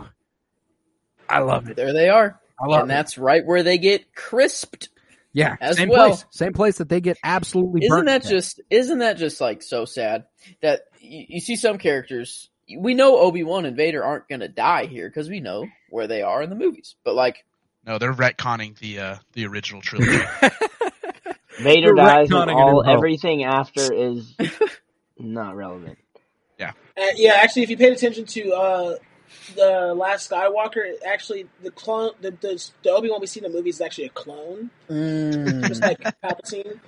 I love it. There they are. I love And it. that's right where they get crisped. Yeah, as same well. place, same place that they get absolutely. Isn't burnt that to just isn't that just like so sad that you, you see some characters we know Obi-Wan and Vader aren't going to die here because we know where they are in the movies. But like No, they're retconning the uh, the original trilogy. Vader You're dies, and all everything after is not relevant. Uh, yeah, actually, if you paid attention to uh, the last Skywalker, actually the clone, the the, the Obi Wan we see in the movie is actually a clone, mm, just like Palpatine.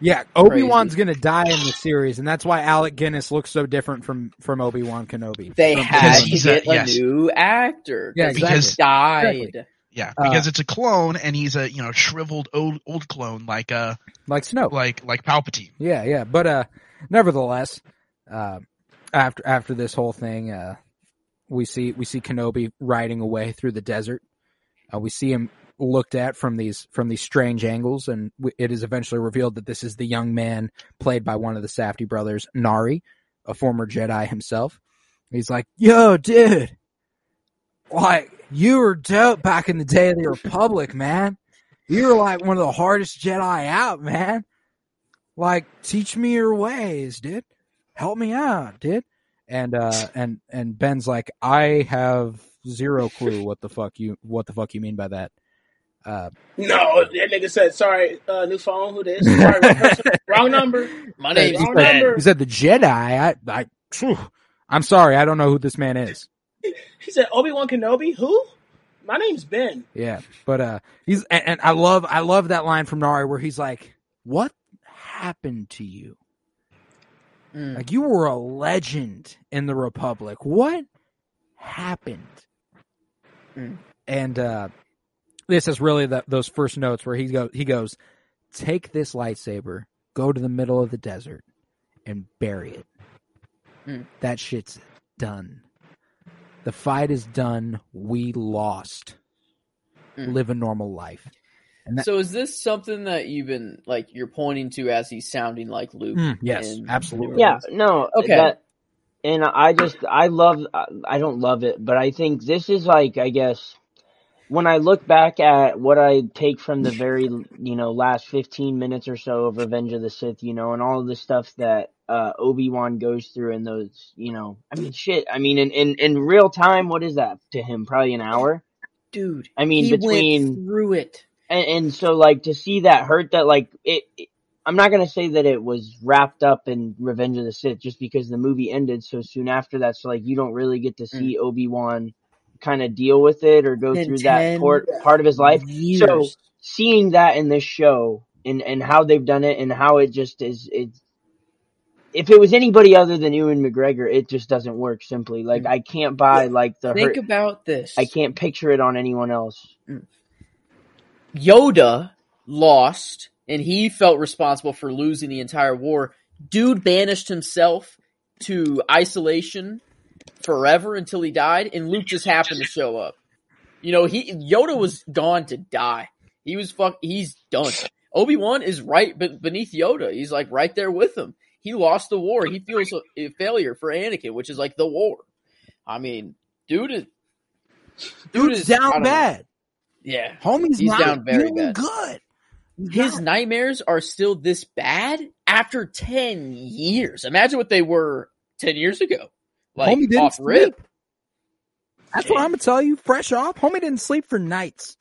Yeah, Obi Wan's gonna die in the series, and that's why Alec Guinness looks so different from from Obi Wan Kenobi. they From- had to he's a- get a yes. new actor. Yeah, 'cause he exactly. died. Exactly. yeah, Uh, because it's a clone, and he's a you know shriveled old old clone like uh like Snoke. like like Palpatine. Yeah, yeah, but uh, nevertheless, uh, after after this whole thing, uh, we see we see Kenobi riding away through the desert. Uh, we see him looked at from these from these strange angles, and w- it is eventually revealed that this is the young man played by one of the Safdie brothers, Nari, a former Jedi himself. He's like, "Yo, dude, like you were dope back in the day of the Republic, man. You were like one of the hardest Jedi out, man." like teach me your ways dude help me out dude and uh and and ben's like i have zero clue what the fuck you what the fuck you mean by that uh No, that nigga said, "Sorry, uh, new phone. Who this? Sorry, wrong, person, wrong number." My he name's wrong said, number. he said the jedi i i phew, i'm sorry i don't know who this man is He said, "Obi Wan Kenobi. Who? My name's Ben. Yeah, but uh, he's and, and I love I love that line from Nari where he's like, "What happened to you? Mm. Like you were a legend in the Republic. What happened?" Mm. And uh, this is really the, those first notes where he go he goes, "Take this lightsaber, go to the middle of the desert, and bury it. Mm. That shit's done. The fight is done. We lost. Mm. Live a normal life." And that- So is this something that you've been like you're pointing to as he's sounding like Luke? Mm, yes, in- absolutely. Yeah, no. Okay. That, and I just, I love, I don't love it, but I think this is like, I guess, when I look back at what I take from the very, you know, last 15 minutes or so of Revenge of the Sith, you know, and all of the stuff that, uh, Obi-Wan goes through in those, you know, I mean, shit, I mean, in, in, in real time, what is that to him? Probably an hour? dude. I mean, he between- went through it. And, and so like to see that hurt that like it, it- I'm not gonna say that it was wrapped up in Revenge of the Sith just because the movie ended so soon after that. So like you don't really get to mm. see Obi Wan kind of deal with it or go In through that 10 part part of his life. Years. So seeing that in this show and and how they've done it and how it just is it. If it was anybody other than Ewan McGregor, it just doesn't work. Simply, like mm. I can't buy like the Think hurt. about this. I can't picture it on anyone else. Mm. Yoda lost, and he felt responsible for losing the entire war. Dude banished himself to isolation forever until he died, and Luke just happened to show up. You know, he Yoda was gone to die. He was fuck. He's done. Obi Wan is right beneath Yoda. He's like right there with him. He lost the war. He feels a, failure for Anakin, which is like the war. I mean, dude is dude Dude's is down know. Bad. Yeah, Homie's He's not down very feeling bad. good. He's his not. nightmares are still this bad after 10 years. Imagine what they were 10 years ago. Like, Homie didn't off rip. sleep. That's what I'm gonna tell you. Fresh off, homie didn't sleep for nights.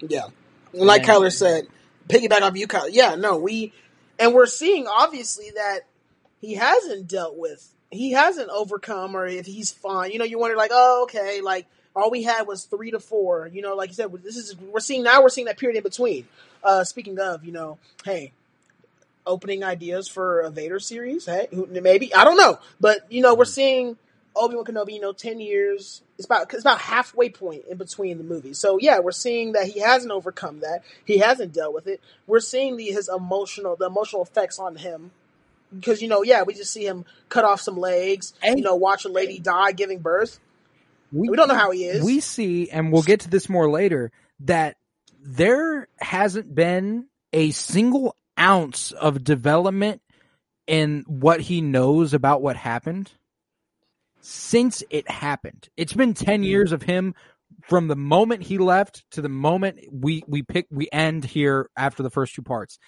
Yeah. Like Yeah. Kyler said, piggyback off you, Kyler. Yeah, no, we, and we're seeing obviously that he hasn't dealt with, he hasn't overcome, or if he's fine. You know, you wonder like, oh, okay, like all we had was three to four. You know, like you said, this is we're seeing now. We're seeing that period in between. Uh, speaking of, you know, hey, opening ideas for a Vader series. Hey, who- maybe I don't know, but you know, we're seeing Obi Wan Kenobi. You know, ten years. It's about it's about halfway point in between the movies. So yeah, we're seeing that he hasn't overcome that. He hasn't dealt with it. We're seeing the his emotional the emotional effects on him. Because you know, yeah, we just see him cut off some legs. and, You know, watch a lady die giving birth. We don't know how he is. We see, and we'll get to this more later, that there hasn't been a single ounce of development in what he knows about what happened since it happened. It's been 10 mm-hmm. years of him from the moment he left to the moment we we pick we end here after the first two parts.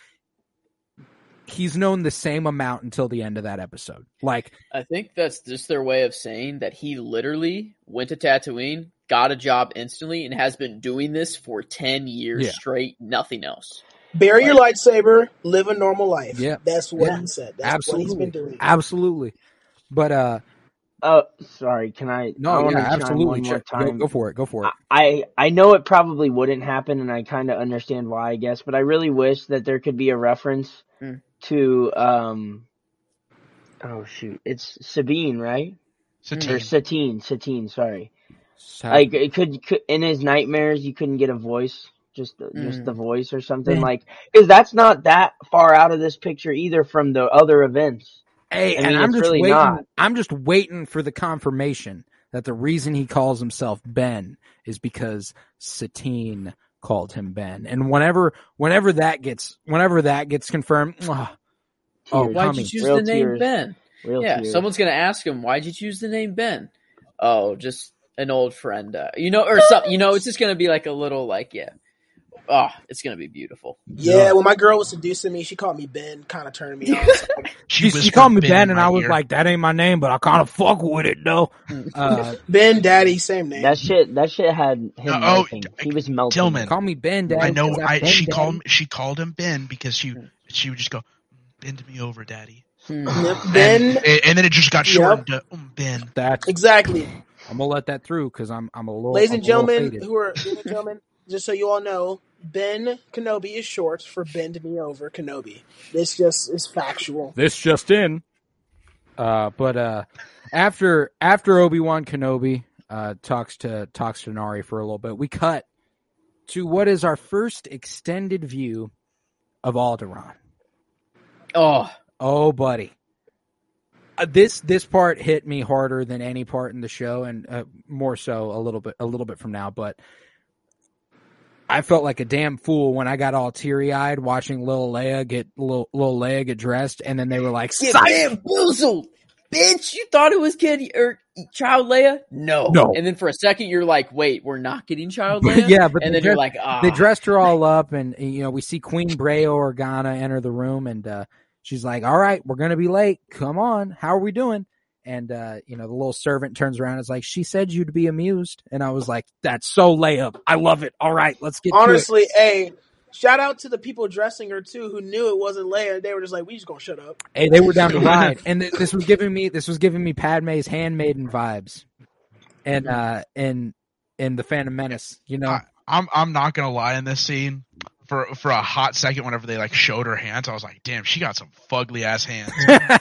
He's known the same amount until the end of that episode. Like I think that's just their way of saying that he literally went to Tatooine, got a job instantly, and has been doing this for 10 years Yeah. straight, nothing else. Bury your lightsaber, live a normal life. Yeah. That's what Yeah. he said. That's absolutely, what he's been doing. absolutely. But uh, Oh, sorry. Can I? I no, wanna yeah, absolutely. One more Check- Go, time. go for it. Go for it. I I know it probably wouldn't happen, and I kind of understand why, I guess. But I really wish that there could be a reference Mm. To um. Oh shoot! It's Sabine, right? Satine. Or Satine? Satine. Sorry. So- Like it could, could in his nightmares, you couldn't get a voice, just the- just Mm. the voice or something Man. like. Because that's not that far out of this picture either from the other events. Hey, I and mean, I'm just really waiting. not. I'm just waiting for the confirmation that the reason he calls himself Ben is because Satine called him Ben. And whenever, whenever that gets, whenever that gets confirmed, ah, Oh, Why'd you choose real the name tears. Ben? Real yeah, tears. someone's gonna ask him, "Why'd you choose the name Ben?" Oh, just an old friend, uh, you know, or something. You know, it's just gonna be like a little, like, yeah. Oh, it's gonna be beautiful. Yeah, when my girl was seducing me, she called me Ben, kind of turned me on. she, she whispered called me Ben Ben, and my I was ear. like, that ain't my name, but I kind of fuck with it though. Uh, ben, Daddy, same name. That shit, that shit had him Uh, oh, melting. He was melting. Tillman. call me Ben, Daddy. I know. I Ben, she Daddy. called she called him Ben because she she would just go bend me over, Daddy. Hmm. Ben, and, and then it just got shortened to um, Ben. That's exactly. I'm gonna let that through because I'm I'm a little. Ladies I'm and a little gentlemen, who are ladies and gentlemen, just so you all know, Ben Kenobi is short for Bend Me Over Kenobi. This just is factual. this just in. Uh, but uh, after after Obi Wan Kenobi uh, talks to talks to Nari for a little bit, we cut to what is our first extended view of Alderaan. Oh, Oh, buddy, uh, this this part hit me harder than any part in the show, and uh, more so a little bit a little bit from now. But I felt like a damn fool when I got all teary eyed watching Lil Leia get Lil, Lil Leia get dressed, and then they were like, get bamboozled, bitch! You thought it was kid or child Leia? No, No. And then for a second, you're like, wait, we're not getting child Leia. yeah, but and they then you're dressed, like, ah, they dressed her all up, and you know we see Queen Breha Organa enter the room, and uh, she's like, "All right, we're gonna be late. Come on, how are we doing?" And uh, you know the little servant turns around, and is like, "She said you'd be amused," and I was like, "That's so layup. I love it. All right, let's get to it." Honestly, a shout out to the people dressing her too, who knew it wasn't Leia. They were just like, "We just gonna shut up." Hey, they were down to ride, and th- this was giving me this was giving me Padme's handmaiden vibes, and uh, in in the Phantom Menace, you know. I, I'm I'm not gonna lie in this scene. For for a hot second, whenever they like showed her hands, I was like, "Damn, she got some fugly ass hands."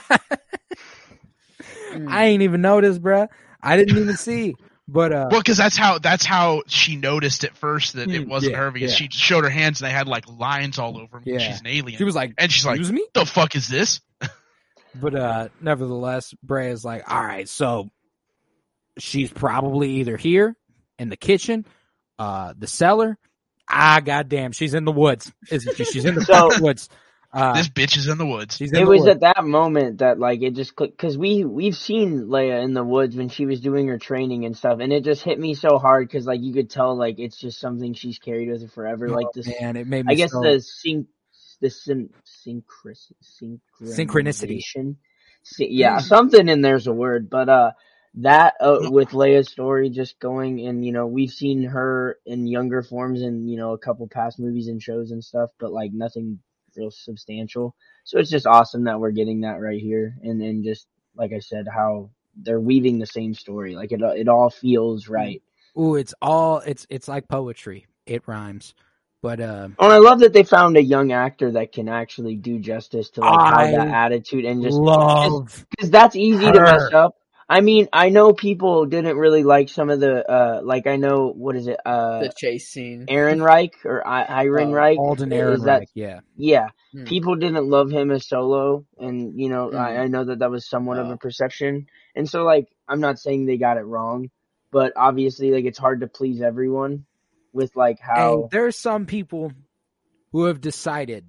I ain't even noticed, bruh. I didn't even see. But uh, well, because that's how that's how she noticed at first that it Hmm, wasn't yeah, her because yeah. she showed her hands and they had like lines all over them. Yeah. She's an alien, she was like, and she's like, me." "The fuck is this?" But uh, nevertheless, Bray is like, "All right, so she's probably either here in the kitchen, uh, the cellar. Ah, goddamn, she's in the woods, isn't she? She's in the So- woods. Uh, this bitch is in the woods. in It the was woods. at that moment that like it just clicked because we we've seen Leia in the woods when she was doing her training and stuff, and it just hit me so hard because like you could tell like it's just something she's carried with her forever. like this, Oh, man, it made me. I guess so- the sync, the syn, synchris, Synchronicity. yeah, something in there's a word, but uh, that uh, with Leia's story just going and you know we've seen her in younger forms in you know a couple past movies and shows and stuff, but like nothing real substantial. So it's just awesome that we're getting that right here, and then just like I said, how they're weaving the same story. Like it, it all feels right. Ooh, it's all it's it's like poetry. It rhymes, but uh, Oh, I love that they found a young actor that can actually do justice to like I how that attitude and just love. because that's easy to mess up. I mean, I know people didn't really like some of the uh like I know what is it uh the chase scene. Aaron Reich or I- Iron Oh, Reich Alden is Ehrenreich, that yeah. yeah Hmm. people didn't love him as solo and you know I, Mhm. I know that that was somewhat of Oh. a perception and so like I'm not saying they got it wrong but obviously like it's hard to please everyone with like how And there are some people who have decided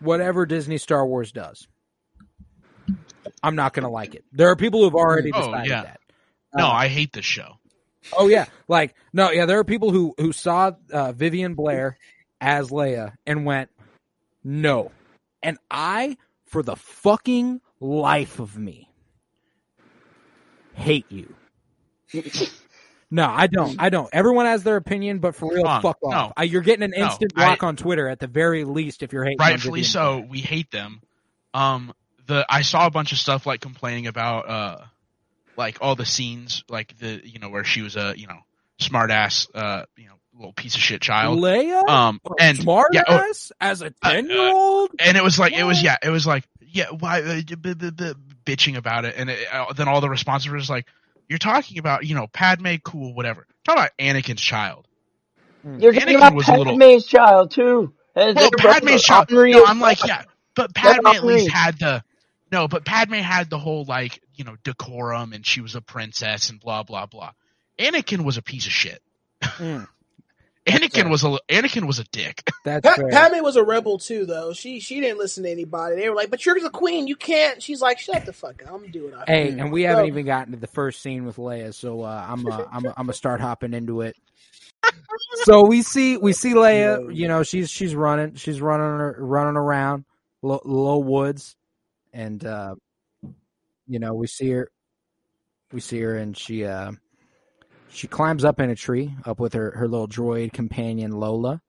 whatever Disney Star Wars does, I'm not going to like it. There are people who've already Oh, decided yeah. that. No, Uh, I hate this show. Oh yeah, like no, yeah. There are people who who saw uh, Vivien Blair as Leia and went no, and I, for the fucking life of me, hate you. No, I don't. I don't. Everyone has their opinion, but for real, Come on. fuck off. No. I, you're getting an No, instant I- block on Twitter at the very least if you're hating. Rightfully so. We hate them. Um, the I saw a bunch of stuff like complaining about uh, like all the scenes, like the you know where she was a you know smart ass uh you know little piece of shit child. Leia, Um, and smart yeah, oh, as a ten year old. and it was like it was yeah it was like yeah why uh, b- b- b- bitching about it. And it, uh, then all the responses were just like you're talking about you know Padme cool whatever. Talk about Anakin's child. You're talking Anakin about was a little- Padme's child too. As well Padme's child. No I'm like yeah but That's Padme at least had the no but Padme had the whole like you know decorum and she was a princess and blah blah blah Anakin was a piece of shit Mm, Anakin fair. was a Anakin was a dick that's Pa- Padme was a rebel too, though. She she didn't listen to anybody. They were like, "But you're the queen. You can't." She's like, "Shut the fuck up. I'm gonna do what I." Hey, and we haven't So- even gotten to the first scene with Leia, so uh, I'm uh, I'm I'm gonna start hopping into it. So we see we see Leia, you know, she's she's running, she's running ar- running around low, low woods, and uh, you know we see her, we see her, and she uh, she climbs up in a tree, up with her her little droid companion Lola,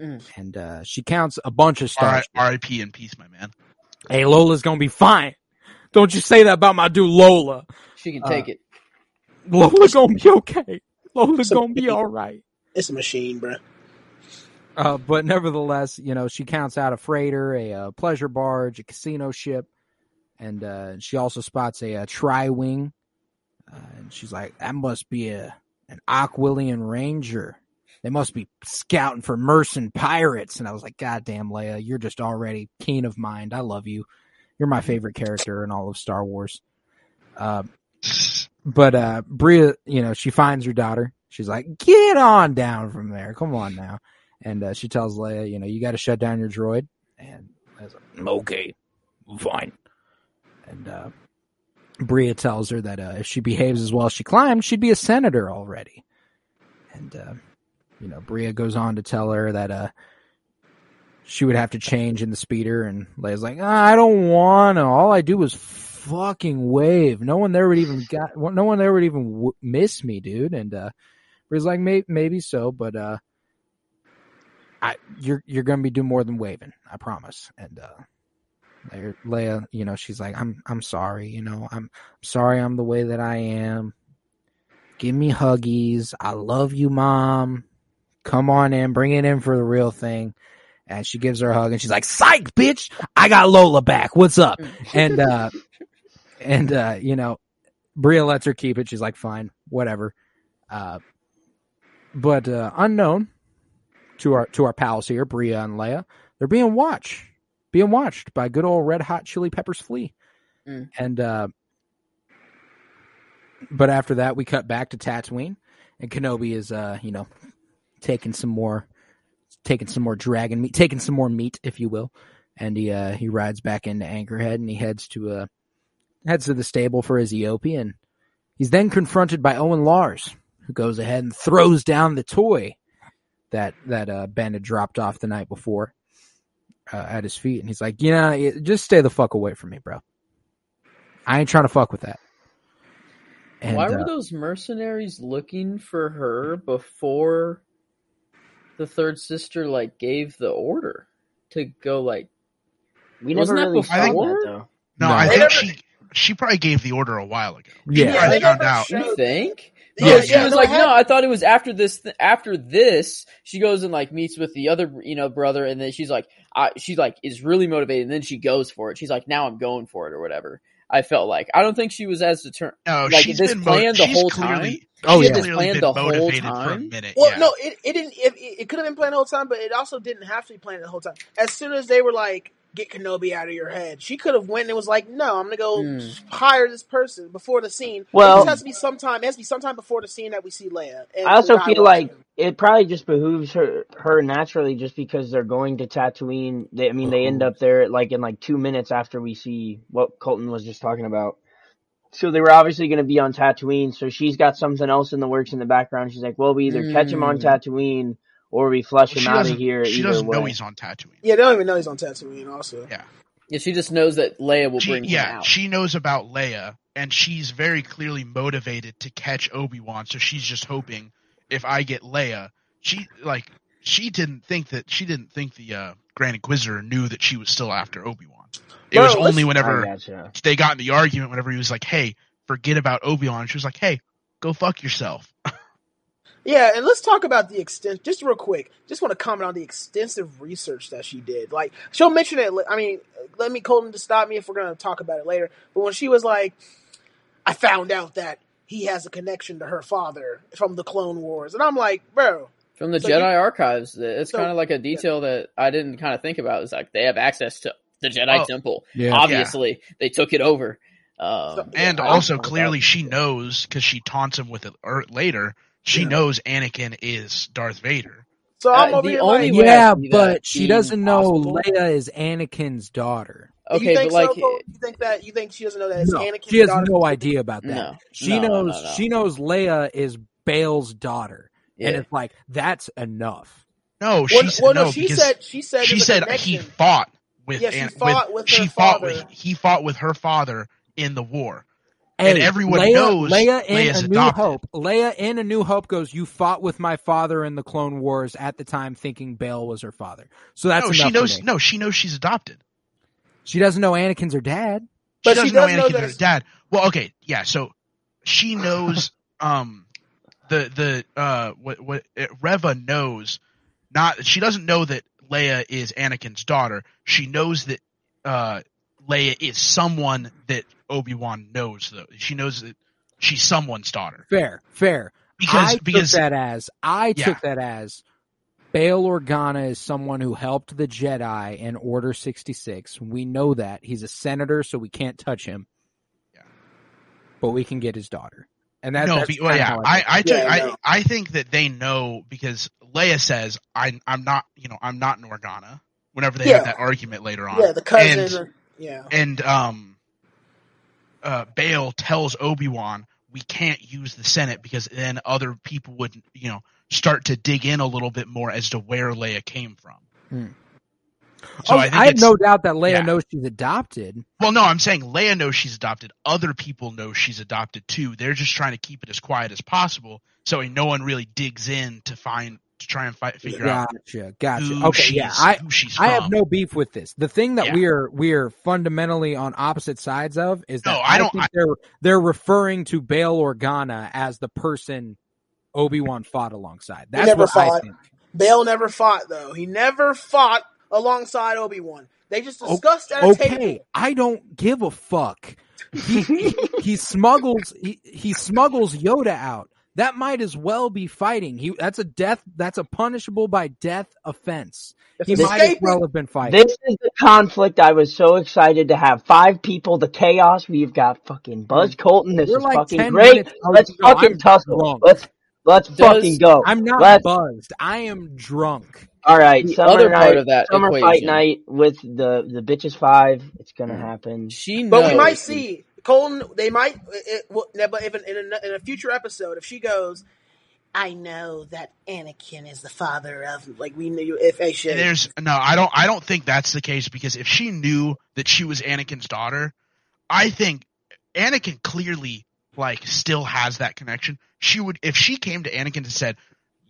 Mm. and uh, she counts a bunch of stars. R.I.P. in peace my man Hey, Lola's gonna be fine. Don't you say that about my dude Lola. She can Uh, take it. Lola gonna be okay. Lola's So- gonna be all right. It's a machine, bro. Uh, but nevertheless, you know, she counts out a freighter, a, uh pleasure barge, a casino ship, and uh, she also spots a, uh tri-wing. Uh, and she's like, "That must be a an Aquilian Ranger. They must be scouting for mercen pirates." And I was like, "God damn, Leia, you're just already keen of mind. I love you. You're my favorite character in all of Star Wars." Uh, but uh, Breha, you know, she finds her daughter. She's like, "Get on down from there. Come on now." And uh, she tells Leia, you know, you got to shut down your droid. And Leia's like, okay, fine. And uh, Breha tells her that uh, if she behaves as well as she climbed, she'd be a senator already. And, uh, you know, Breha goes on to tell her that uh, she would have to change in the speeder. And Leia's like, ah, I don't want to. All I do is fucking wave. No one there would even got, no one there would even w- miss me, dude. And uh, Breha's like, maybe, maybe so, but uh, I, you're you're gonna be doing more than waving, I promise. And uh Leia, you know, she's like, I'm I'm sorry, you know, I'm sorry I'm the way that I am. Give me huggies. I love you, mom. Come on in, bring it in for the real thing. And she gives her a hug and she's like, Psych, bitch! I got Lola back. What's up? And uh and uh, you know, Breha lets her keep it. She's like, fine, whatever. Uh but uh unknown, to our to our pals here, Breha and Leia. They're being watched, being watched by good old Red Hot Chili Peppers Flea, Mm. and uh, but after that, we cut back to Tatooine, and Kenobi is uh, you know taking some more, taking some more dragon meat, taking some more meat, if you will, and he uh, he rides back into Anchorhead and he heads to uh heads to the stable for his Eopie, and he's then confronted by Owen Lars, who goes ahead and throws down the toy that that uh, Ben had dropped off the night before uh, at his feet, and he's like, "You know, it- just stay the fuck away from me, bro. I ain't trying to fuck with that." And, Why uh, were those mercenaries looking for her before the third sister like gave the order to go like We Wasn't never that really saw before? that though. No, No. I think never- she she probably gave the order a while ago. Yeah. I they found never out. you think? Yeah, Yeah, she yeah. was no, like, I had- no, I thought it was after this. Th- after this, she goes and like meets with the other, you know, brother, and then she's like, I, she's like, is really motivated, and then she goes for it. She's like, now I'm going for it or whatever. I felt like I don't think she was as determined. No, Like, she's this been planned the she's whole clearly, time? Oh, she's yeah. This clearly planned been the whole motivated for a time? minute. Well, yeah. no, it, it didn't. It, it could have been planned the whole time, but it also didn't have to be planned the whole time. As soon as they were like, "Get Kenobi out of your head," she could have went and was like, "No, I'm gonna go Hmm. hire this person before the scene." Well- it has to be sometime. It has to be sometime before the scene that we see Leia. I also feel like it probably just behooves her her naturally just because they're going to Tatooine. They, I mean, they end up there like in like two minutes after we see what Colton was just talking about. So they were obviously going to be on Tatooine. So she's got something else in the works in the background. She's like, "Well, we either catch him on Mm. Tatooine or we flush Well, him out of here." She either doesn't way. know he's on Tatooine. Yeah, they don't even know he's on Tatooine. Also, Yeah. Yeah, she just knows that Leia will She, bring him yeah, out. she knows about Leia, and she's very clearly motivated to catch Obi Wan. So she's just hoping if I get Leia, she like she didn't think that she didn't think the uh, Grand Inquisitor knew that she was still after Obi Wan. It No, was only whenever gotcha. they got in the argument, whenever he was like, "Hey, forget about Obi Wan," she was like, "Hey, go fuck yourself." yeah, and let's talk about the extent. Just real quick, just want to comment on the extensive research that she did. Like she'll mention it. I mean, let me Colton to stop me if we're gonna talk about it later. But when she was like, "I found out that." He has a connection to her father from the Clone Wars, and I'm like, bro, From the So Jedi you- archives, it's So- kind of like a detail that I didn't kind of think about. It's like they have access to the Jedi Oh. Temple. Yeah. Obviously, they took it over. Um, So- And Yeah, also, clearly, she knows because she taunts him with it er, later. She Yeah. knows Anakin is Darth Vader. So I'm Uh, over the here only like, way yeah, but she doesn't know possible- Leia is Anakin's daughter. okay, you think but like, so, you think that you think she doesn't know that it's No, Anakin's she has daughter? no idea about that. No. She No, no, knows no, no. she knows Leia is Bail's daughter, and it's like that's enough. No, she Well, said well, no, no, she said she said she said connection. he fought with Yeah, she An- fought with her she fought with he fought with her father in the war. Hey, And everyone Leia, knows Leia in Leia's A New adopted. Hope. Leia in A New Hope goes, "You fought with my father in the Clone Wars at the time, thinking Bail was her father." So that's no, she knows. No, she knows she's adopted. She doesn't know Anakin's her dad. But she she doesn't know does know Anakin's that her dad. Well, okay, yeah. So she knows. um the the uh what what uh, Reva knows not she doesn't know that Leia is Anakin's daughter. She knows that uh Leia is someone that Obi Wan knows though. She knows that she's someone's daughter Fair, fair. because I because took that as I Yeah. took that as Bail Organa is someone who helped the Jedi in Order sixty six. We know that he's a senator, so we can't touch him. Yeah. but we can get his daughter, and that, no, that's be, well, yeah, how I. I, took, Yeah, I no. I think that they know because Leia says I I'm not you know I'm not an Organa. Whenever they Yeah. have that argument later on, Yeah, the cousin. And- or- yeah. and um uh Bail tells Obi-Wan we can't use the Senate because then other people would you know start to dig in a little bit more as to where Leia came from. Hmm. So Oh, I think have no doubt that Leia yeah. knows she's adopted. well no I'm saying Leia knows she's adopted other people know she's adopted too they're just trying to keep it as quiet as possible so no one really digs in to find to try and fight, figure out Gotcha, gotcha. Okay, she's yeah, I she's I have no beef with this. The thing that Yeah. we're we're fundamentally on opposite sides of is that No, I don't- think I- they're they're referring to Bail Organa as the person Obi Wan fought alongside. That's never what I think. Bail never fought though. He never fought alongside Obi Wan. They just O- discussed at a Okay, table. I don't give a fuck. He, he, he smuggles he, he smuggles Yoda out. That might as well be fighting. He that's a death that's a punishable by death offense. He it's might as well have been fighting. This is the conflict I was so excited to have. Five people, the chaos. We've got fucking Buzz Colton. This We're is like fucking great. Let's to fucking I'm tussle. drunk. Let's let's Does- fucking go. I'm not Let's- buzzed. I am drunk. All right, The summer other night, part of that summer equation. fight night with the the bitches five. It's gonna mm. happen. She knows. but we might see Colton. They might. It, it, well, no, but if in, in, a, in a future episode, if she goes, I know that Anakin is the father of like we knew if shit. There's no, I don't, I don't think that's the case because if she knew that she was Anakin's daughter, I think Anakin clearly like still has that connection. She would, if she came to Anakin and said,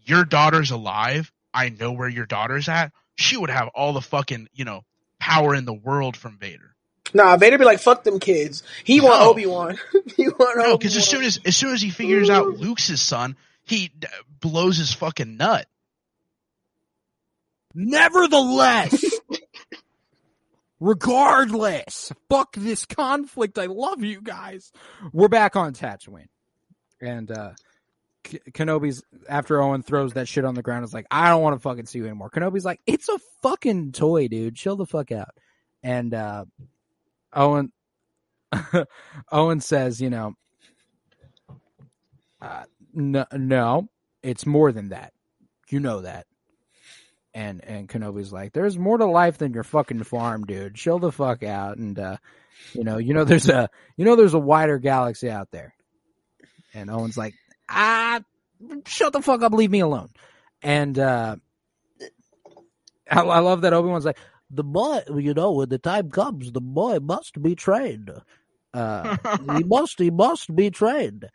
"Your daughter's alive. I know where your daughter's at." She would have all the fucking you know power in the world from Vader. Nah, Vader be like, fuck them kids. He want Obi Wan. he want No, Obi because as soon as as soon as he figures out Luke's his son, he d- blows his fucking nut. Nevertheless, regardless, fuck this conflict. I love you guys. We're back on Tatooine, and uh K- Kenobi's after Owen throws that shit on the ground is like, I don't want to fucking see you anymore. Kenobi's like, it's a fucking toy, dude. Chill the fuck out. And uh Owen Owen says, you know, uh, no, no, it's more than that. You know that. And and Kenobi's like, there's more to life than your fucking farm, dude. Chill the fuck out. And uh, you know, you know, there's a, you know, there's a wider galaxy out there. And Owen's like, ah, shut the fuck up, leave me alone. And uh, I, I love that Obi Wan's like, the boy, you know, when the time comes, the boy must be trained. Uh, he must, he must be trained.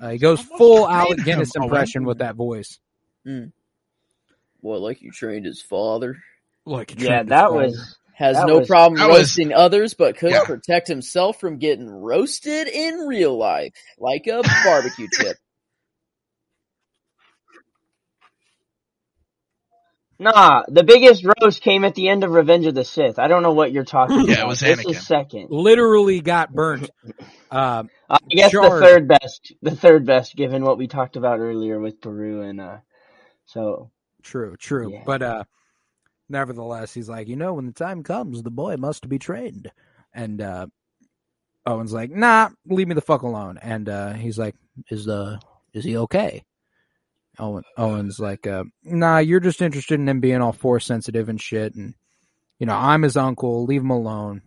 Uh, he goes full afraid Alec of Guinness him, impression with that voice. What, like you trained his father? Like, Yeah, that was Has That no was- problem that was- roasting others, but could Yeah. protect himself from getting roasted in real life, like a barbecue chip. Nah. The biggest roast came at the end of Revenge of the Sith. I don't know what you're talking about. Yeah, it was this Anakin. is second. literally got burnt. Uh, I guess the third best. The third best, given what we talked about earlier with Beru and uh. So True, true. Yeah. But uh nevertheless, he's like, you know, when the time comes, the boy must be trained. And uh Owen's like, nah, leave me the fuck alone. And uh he's like, Is the is he okay? Owen Owen's like, uh, nah, you're just interested in him being all force sensitive and shit and you know, I'm his uncle, leave him alone.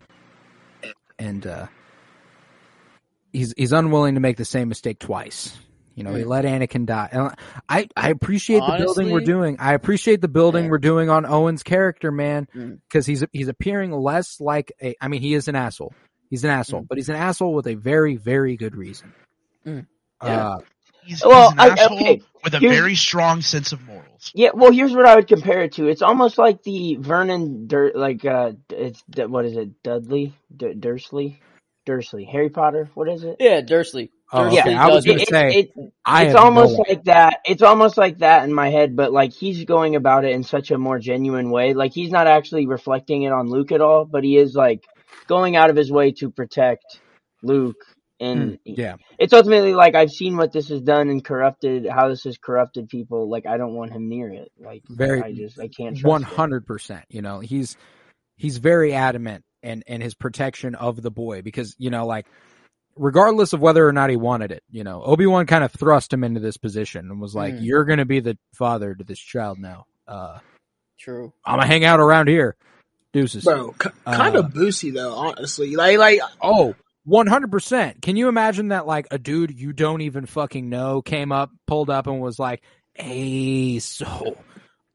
And uh he's he's unwilling to make the same mistake twice. You know, he let Anakin die. And I I appreciate the building we're doing. I appreciate the building Yeah. we're doing on Owen's character, man, Mm. because he's he's appearing less like a. I mean, he is an asshole. He's an asshole, but he's an asshole with a very very good reason. Mm. Uh, He's, Well, he's an I- asshole okay, with a here's- very strong sense of morals. yeah, well, here's what I would compare it to. It's almost like the Vernon Dur- like uh, it's what is it, Dudley, D- Dursley, Dursley, Harry Potter. What is it? Yeah, Dursley. Oh, Dursley okay. I was gonna it. It- say, it- I it's almost no- like that. It's almost like that in my head, but like he's going about it in such a more genuine way. Like he's not actually reflecting it on Luke at all, but he is like going out of his way to protect Luke. And Hmm, yeah, it's ultimately like I've seen what this has done and corrupted how this has corrupted people. Like I don't want him near it. Like Very- I just I can't trust one it. hundred percent. You know, he's he's very adamant and and his protection of the boy because you know, like regardless of whether or not he wanted it, you know, Obi Wan kind of thrust him into this position and was like, Mm. "You're going to be the father to this child now. Uh, True. I'm gonna hang out around here, deuces." Bro, k- kind Uh, of boosty though, honestly. Like, like Oh, 100%. Can you imagine that like a dude you don't even fucking know came up, pulled up and was like, "Hey, so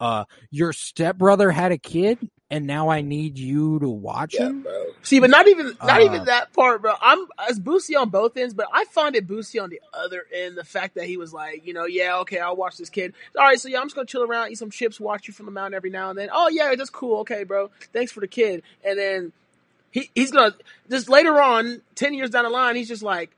uh your stepbrother had a kid and now I need you to watch Yeah, him?" bro. See, but not even not Uh, even that part, bro. I'm as boosty on both ends, but I find it boosty on the other end. The fact that he was like, you know, yeah, okay, I'll watch this kid. All right, so yeah, I'm just gonna chill around, eat some chips, watch you from the mountain every now and then. Oh yeah, that's cool. Okay, bro, thanks for the kid. And then he he's gonna just later on, ten years down the line, he's just like,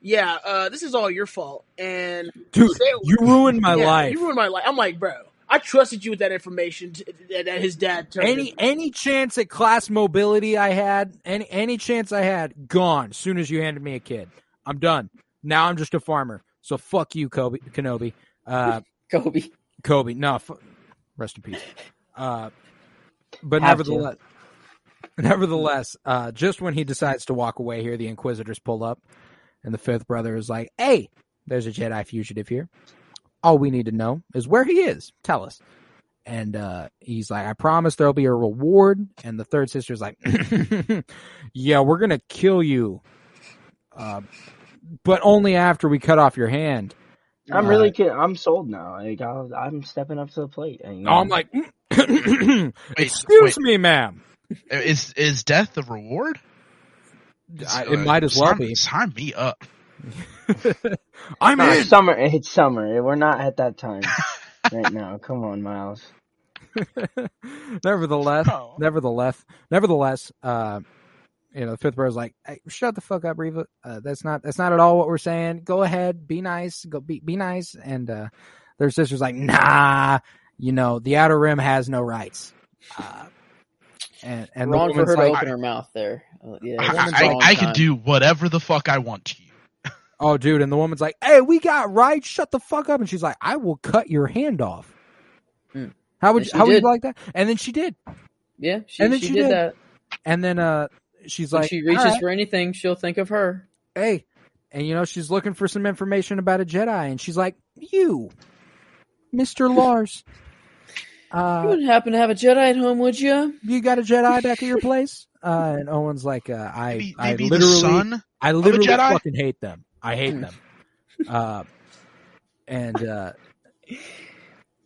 yeah, uh, this is all your fault. And Dude, Say- you ruined my yeah, life. You ruined my life. I'm like, bro, I trusted you with that information t- that, that his dad turned. Any any chance at class mobility I had, any any chance I had, gone as soon as you handed me a kid. I'm done. Now I'm just a farmer. So fuck you, Kobe Kenobi. Uh Kobe. Kobe. No, f- rest in peace. Uh, but Have to. Nevertheless, nevertheless, uh, just when he decides to walk away here, the Inquisitors pull up, and the fifth brother is like, "Hey, there's a Jedi fugitive here. All we need to know is where he is. Tell us." And uh, he's like, "I promise there'll be a reward." And the third sister's like, "Yeah, we're gonna kill you, uh, but only after we cut off your hand." I'm Uh, really kid- I'm sold now. Like I'll, I'm stepping up to the plate. And, you know, I'm like, Wait, excuse wait, me, ma'am. Is is death the reward? I- it might as well sign, be. Sign me up. I'm Nah, in. summer. It's summer. We're not at that time right now. Come on, Miles. nevertheless, Oh. nevertheless, nevertheless, uh, you know, the fifth brother's like, hey, shut the fuck up, Reva. Uh, that's not that's not at all what we're saying. Go ahead, be nice, go be be nice. And uh, their sister's like, nah, you know, the outer rim has no rights. Uh, and and the wrong for woman's her to like, open her mouth there. Uh, yeah, I, I, I can do whatever the fuck I want to you. oh, dude, and the woman's like, hey, we got right. Shut the fuck up. And she's like, I will cut your hand off. Hmm. How would you, she how would you like that? And then she did. Yeah, she, And then she, she did, did. that. And then uh, she's When like, she reaches "All right." for anything, she'll think of her. hey, and you know, she's looking for some information about a Jedi, and she's like, you, Mr. Lars, You uh, wouldn't happen to have a Jedi at home, would you? you got a Jedi back at your place? Uh, and Owen's like, uh, I, Maybe, I literally, the son. I literally Jedi? fucking hate them. I hate them. Uh, and, uh,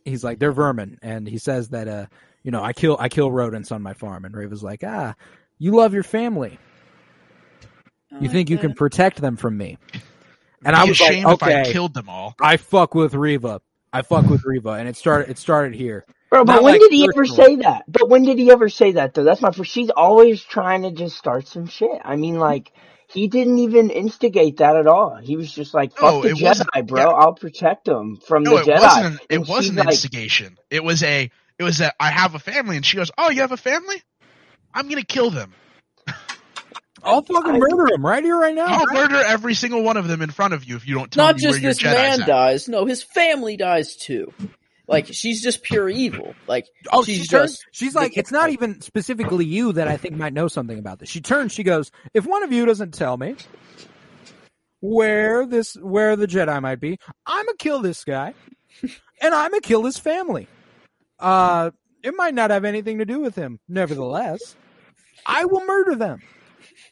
he's like, they're vermin. And he says that, uh, you know, I kill, I kill rodents on my farm. And Reva's like, ah, you love your family. You think you can protect them from me? And Be I was like, ashamed if okay, I killed them all. I fuck with Reva. I fuck with Reva, and it started. It started here. Bro, but Not when like did he ever personally. say that? But when did he ever say that though? That's my first. She's always trying to just start some shit. I mean, like he didn't even instigate that at all. He was just like, "Fuck No, the Jedi, bro. yeah. I'll protect them from No, the it Jedi." wasn't. An, it And wasn't an like, instigation. It was a. It was a. I have a family, and she goes, "Oh, you have a family? I'm gonna kill them. I'll fucking I- murder him right here, right now. I'll murder every single one of them in front of you if you don't tell Not me just where your this Jedi's man at." dies. No, his family dies too. Like she's just pure evil. Like Oh, she's she turns. just. She's like, it's not even specifically you that I think might know something about this. She turns. She goes, if one of you doesn't tell me where this, where the Jedi might be, I'm gonna kill this guy, and I'm gonna kill his family. Uh, it might not have anything to do with him. Nevertheless, I will murder them.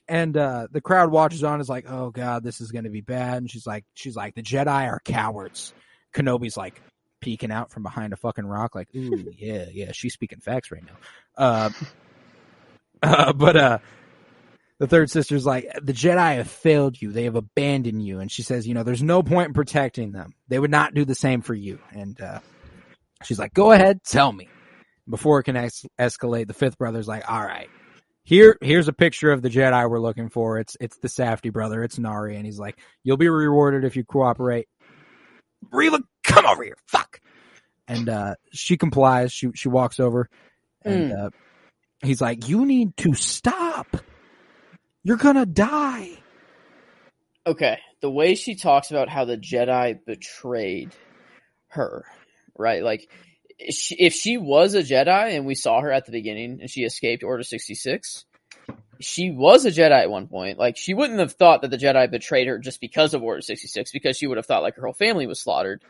And uh, the crowd watches on. Is like, oh god, this is gonna be bad. And she's like, she's like, the Jedi are cowards. Kenobi's like peeking out from behind a fucking rock, like, ooh, yeah, yeah, she's speaking facts right now. Uh, uh, but uh, the third sister's like, the Jedi have failed you. They have abandoned you. And she says, you know, there's no point in protecting them. They would not do the same for you. And uh, she's like, go ahead, tell me. Before it can es- escalate, the fifth brother's like, all right, Here, here's a picture of the Jedi we're looking for. It's it's the Safdie brother. It's Nari, and he's like, "You'll be rewarded if you cooperate." Reva, come over here. Fuck. And uh, she complies. She she walks over, and uh, he's like, "You need to stop. You're gonna die." Okay, the way she talks about how the Jedi betrayed her, right? Like, if she was a Jedi and we saw her at the beginning and she escaped Order 66, she was a Jedi at one point. Like, she wouldn't have thought that the Jedi betrayed her just because of Order 66, because she would have thought like her whole family was slaughtered.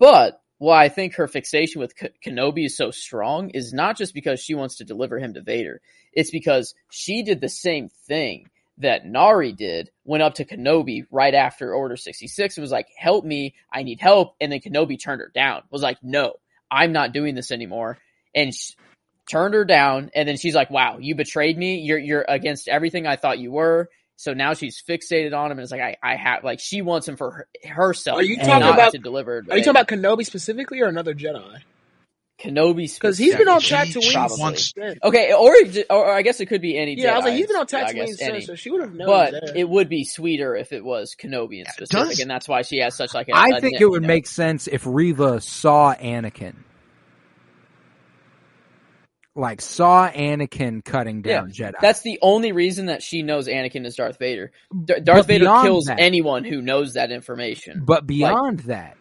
But why I think her fixation with Kenobi is so strong is not just because she wants to deliver him to Vader. It's because she did the same thing that Nari did, went up to Kenobi right after Order 66 and was like, help me, I need help. And then Kenobi turned her down, was like, no, I'm not doing this anymore. And sh- turned her down. And then she's like, wow, you betrayed me. You're, you're against everything I thought you were. So now she's fixated on him and it's like, I, I have, like, she wants him for her, herself. Are you talking not about- to deliver? Are you talking about Kenobi specifically or another Jedi? Kenobi? Because he's been on track to win since then. Okay, or, or I guess it could be any Yeah, I was like, he's been on track to win since, any. so she would have known. But there. it would be sweeter if it was Kenobi in Yeah, specific, does- and that's why she has such like a. I a think net- it would you know. make sense if Reva saw Anakin. Like saw Anakin cutting down Jedi. That's the only reason that she knows Anakin is Darth Vader. D- But Darth Vader kills that- anyone who knows that information. But beyond that,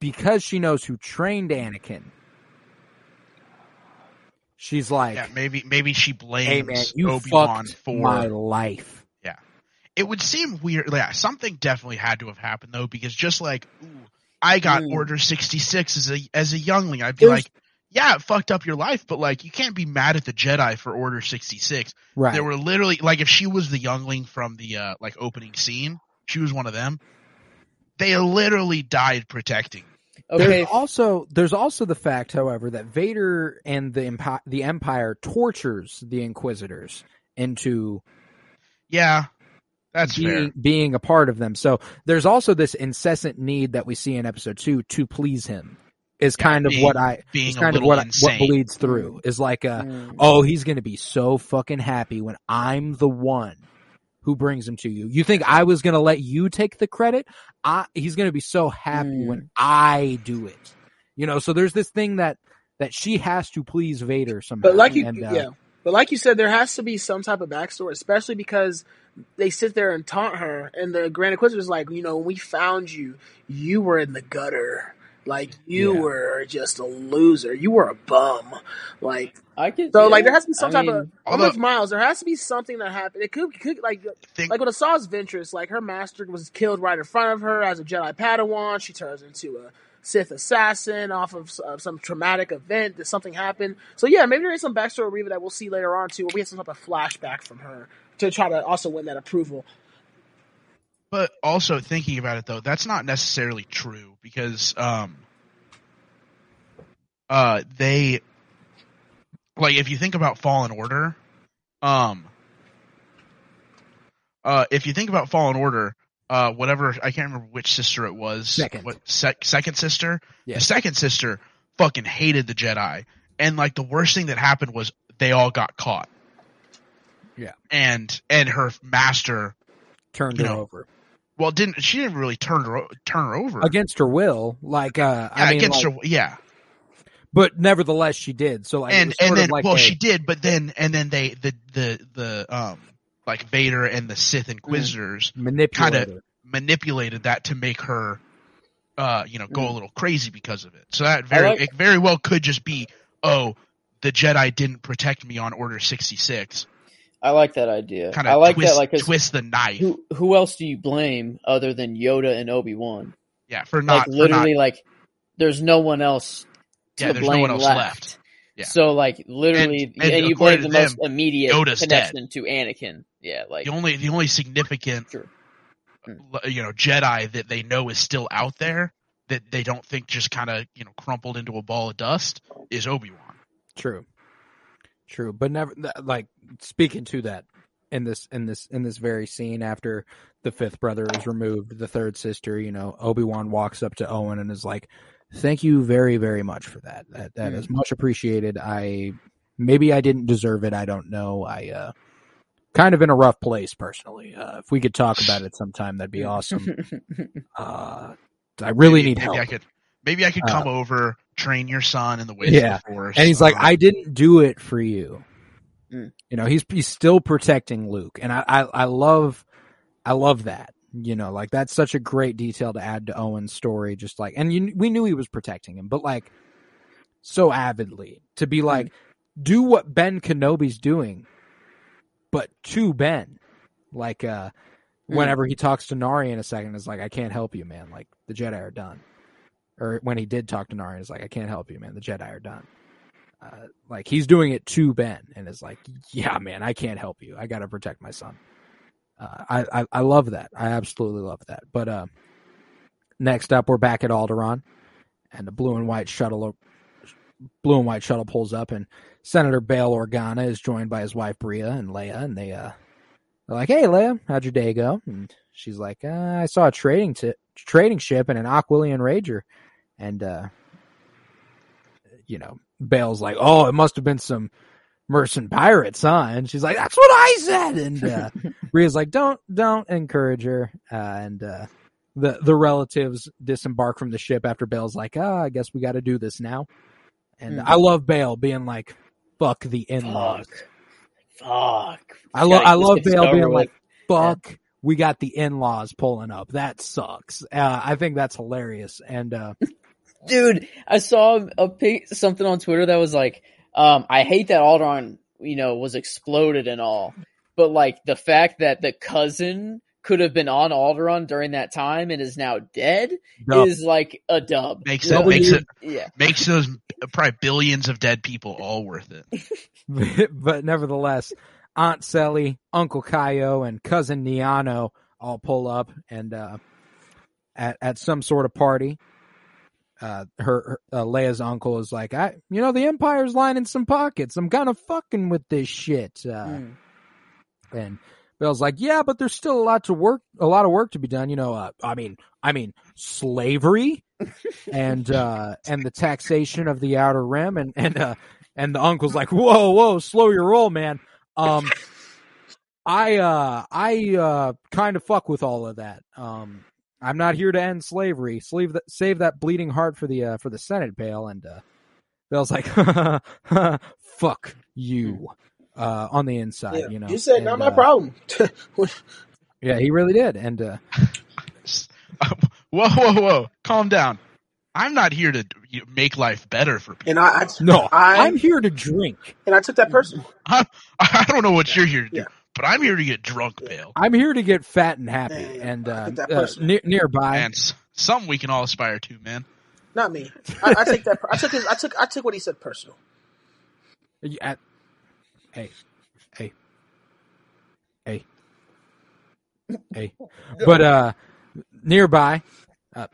because she knows who trained Anakin, she's like, Yeah, maybe maybe she blames "Hey man, you Obi Wan for my life." Yeah, it would seem weird. Yeah, something definitely had to have happened though, because just like ooh, I got Ooh. Order sixty six as a as a youngling, I'd be It was- like, yeah, it fucked up your life, but like you can't be mad at the Jedi for Order sixty six. Right. There were literally like if she was the youngling from the uh like opening scene, she was one of them. They literally died protecting. Okay, There's also there's also the fact, however, that Vader and the Empi- the Empire tortures the Inquisitors into Yeah, that's being, fair. being a part of them. So there's also this incessant need that we see in episode two to please him. Is Yeah, kind of being- what I being is kind of what I- what bleeds through is like a Mm. oh he's gonna be so fucking happy when I'm the one who brings him to you. You think I was gonna let you take the credit? I he's gonna be so happy Mm. when I do it. You know, so there's this thing that that she has to please Vader somehow. But like you, and, uh, yeah. But like you said, there has to be some type of backstory, especially because they sit there and taunt her, and the Grand Inquisitor's like, you know, when we found you, you were in the gutter. Like you Yeah. were just a loser. You were a bum. Like I could. so, yeah, like there has to be some I type mean, of. although- Although, Miles, there has to be something that happened. It could, could like Think, like with Asajj Ventress, like her master was killed right in front of her as a Jedi Padawan. She turns into a Sith assassin off of uh, some traumatic event. That something happened. So yeah, maybe there is some backstory of Reva that we'll see later on too, where we have some type of flashback from her to try to also win that approval. But also thinking about it though, that's not necessarily true because um uh they like if you think about Fallen Order, um uh if you think about Fallen Order, uh whatever I can't remember which sister it was. Second. What sec- second sister? Yeah. The second sister fucking hated the Jedi. And like the worst thing that happened was they all got caught. Yeah. And and her master turned her know, over well didn't she didn't really turn her turn her over against her will. Like uh, yeah, I mean, against like- her yeah but nevertheless she did. So like, and and then like well a- she did but then and then they the the the um like Vader and the Sith Inquisitors manipulated. kinda- manipulated that to make her uh you know go a Mm. little crazy because of it so that very like- it very well could just be oh the Jedi didn't protect me on Order sixty six I like that idea. kind of I like twist that. Like twist the knife who who else do you blame other than Yoda and Obi Wan? yeah for not Like for literally, not, like there's no one else to yeah there's blame no one else left. left, Yeah. So like literally, And- and, and you blame the to most immediate Yoda's connection to Anakin. Yeah, like the only the only significant Sure. Mm. you know Jedi that they know is still out there that they don't think just kind of you know crumpled into a ball of dust is Obi Wan. True. True, but never like speaking to that in this in this in this very scene after the fifth brother is removed, the third sister, you know, Obi-Wan walks up to Owen and is like, "Thank you very very much for that. That that Mm. is much appreciated. I maybe I didn't deserve it. I don't know. I uh, kind of in a rough place personally. Uh, if we could talk about it sometime, that'd be awesome. Uh, I really maybe, need maybe help. I could, maybe I could Uh, come over, train your son in the ways Yeah. of the force. and he's like, uh, I didn't do it for you. Mm. You know, he's he's still protecting Luke, and I, I I love I love that. You know, like that's such a great detail to add to Owen's story. Just like, and you, we knew he was protecting him, but like so avidly to be like, do what Ben Kenobi's doing, but to Ben, like uh, whenever he talks to Nari in a second, is like, I can't help you, man. Like the Jedi are done. Or when he did talk to Nari, it's like, I can't help you, man. The Jedi are done. Uh, like he's doing it to Ben, and is like, yeah, man, I can't help you. I got to protect my son. Uh, I, I I love that. I absolutely love that. But uh, next up, we're back at Alderaan, and the blue and white shuttle, blue and white shuttle pulls up, and Senator Bail Organa is joined by his wife Breha and Leia, and they uh, they're like, "Hey, Leia, how'd your day go?" And she's like, uh, "I saw a trading t- trading ship and an Aquilian Rager," and uh, you know, Bail's like, "Oh, it must have been some merchant pirates, huh?" And she's like, "That's what I said." And uh, Breha's like, "Don't, don't encourage her." Uh, and uh, the the relatives disembark from the ship after Bail's like, "Ah, I guess we got to do this now." And Hmm. I love Bail being like, "Fuck the in-laws." Fuck. Fuck. I love, I love Bail being with. like, "Fuck." We got the in-laws pulling up. That sucks. Uh, I think that's hilarious. And uh, dude, I saw a pic, something on Twitter that was like, um, I hate that Alderaan, you know, was exploded and all, but like the fact that the cousin could have been on Alderaan during that time and is now dead dub. is like a dub. makes it know? makes it yeah. makes those probably billions of dead people all worth it. but nevertheless, Aunt Sally, Uncle Kaio, and cousin Niano all pull up and uh, at at some sort of party. Uh, her, her uh, Leia's uncle is like, I, you know, the Empire's lining some pockets. I'm kind of fucking with this shit. Uh, Mm. and Bill's like, yeah, but there's still a lot to work, a lot of work to be done. You know, uh, I mean, I mean, slavery and, uh, and the taxation of the outer rim. And, and, uh, and the uncle's like, whoa, whoa, slow your roll, man. Um, I, uh, I, uh, kind of fuck with all of that. Um, I'm not here to end slavery. Save that, save that bleeding heart for the, uh, for the Senate, Bail. And, uh, Bill's like, fuck you, uh, on the inside, Yeah. you know. you said And, not my uh, problem. Yeah, he really did. And, uh, whoa, whoa, whoa! Calm down. I'm not here to make life better for people. and I, I no, I, I'm here to drink. and I took that personal. I, I don't know what you're here to do, Yeah. But I'm here to get drunk, Bail. I'm here to get fat and happy. Yeah, yeah, and, I uh, uh, person- ne- nearby, And s- something we can all aspire to, man. Not me. I, I take that. I took. His, I took. I took what he said personal. Yeah, hey, hey, hey, hey. But uh, nearby, uh,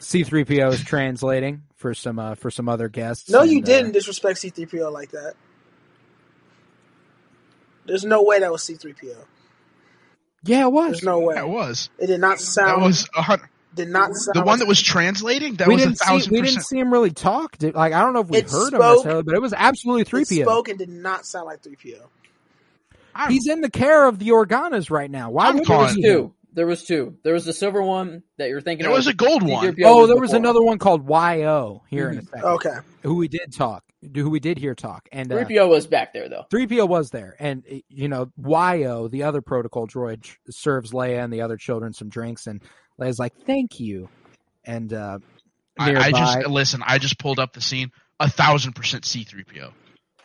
C-3PO is translating for some uh, for some other guests. No, and, you uh, didn't disrespect C-3PO like that. There's no way that was C-3PO. yeah, it was. There's no way. it was It did not sound. that sound. was a hun- did not sound. the one that was translating. That we was didn't see thousand we didn't see him really talk. Did, like I don't know if we It heard him spoke- necessarily, but it was absolutely It 3PO. spoke and did not sound like 3PO. I'm- He's in the care of the Organas right now. Why I'm would There was he? two. There was two. There was the silver one that you're thinking There of. was a gold one. C-3PO Oh, there was before. another one called YO here in a Mhm. second. Okay. Who we did talk, who we did hear talk. And uh, three PO was back there though. Three PO was there, and you know YO the other protocol droid, serves Leia and the other children some drinks, and Leia's like, "Thank you." And uh, I, I, just listen. I just pulled up the scene. A thousand percent C three PO.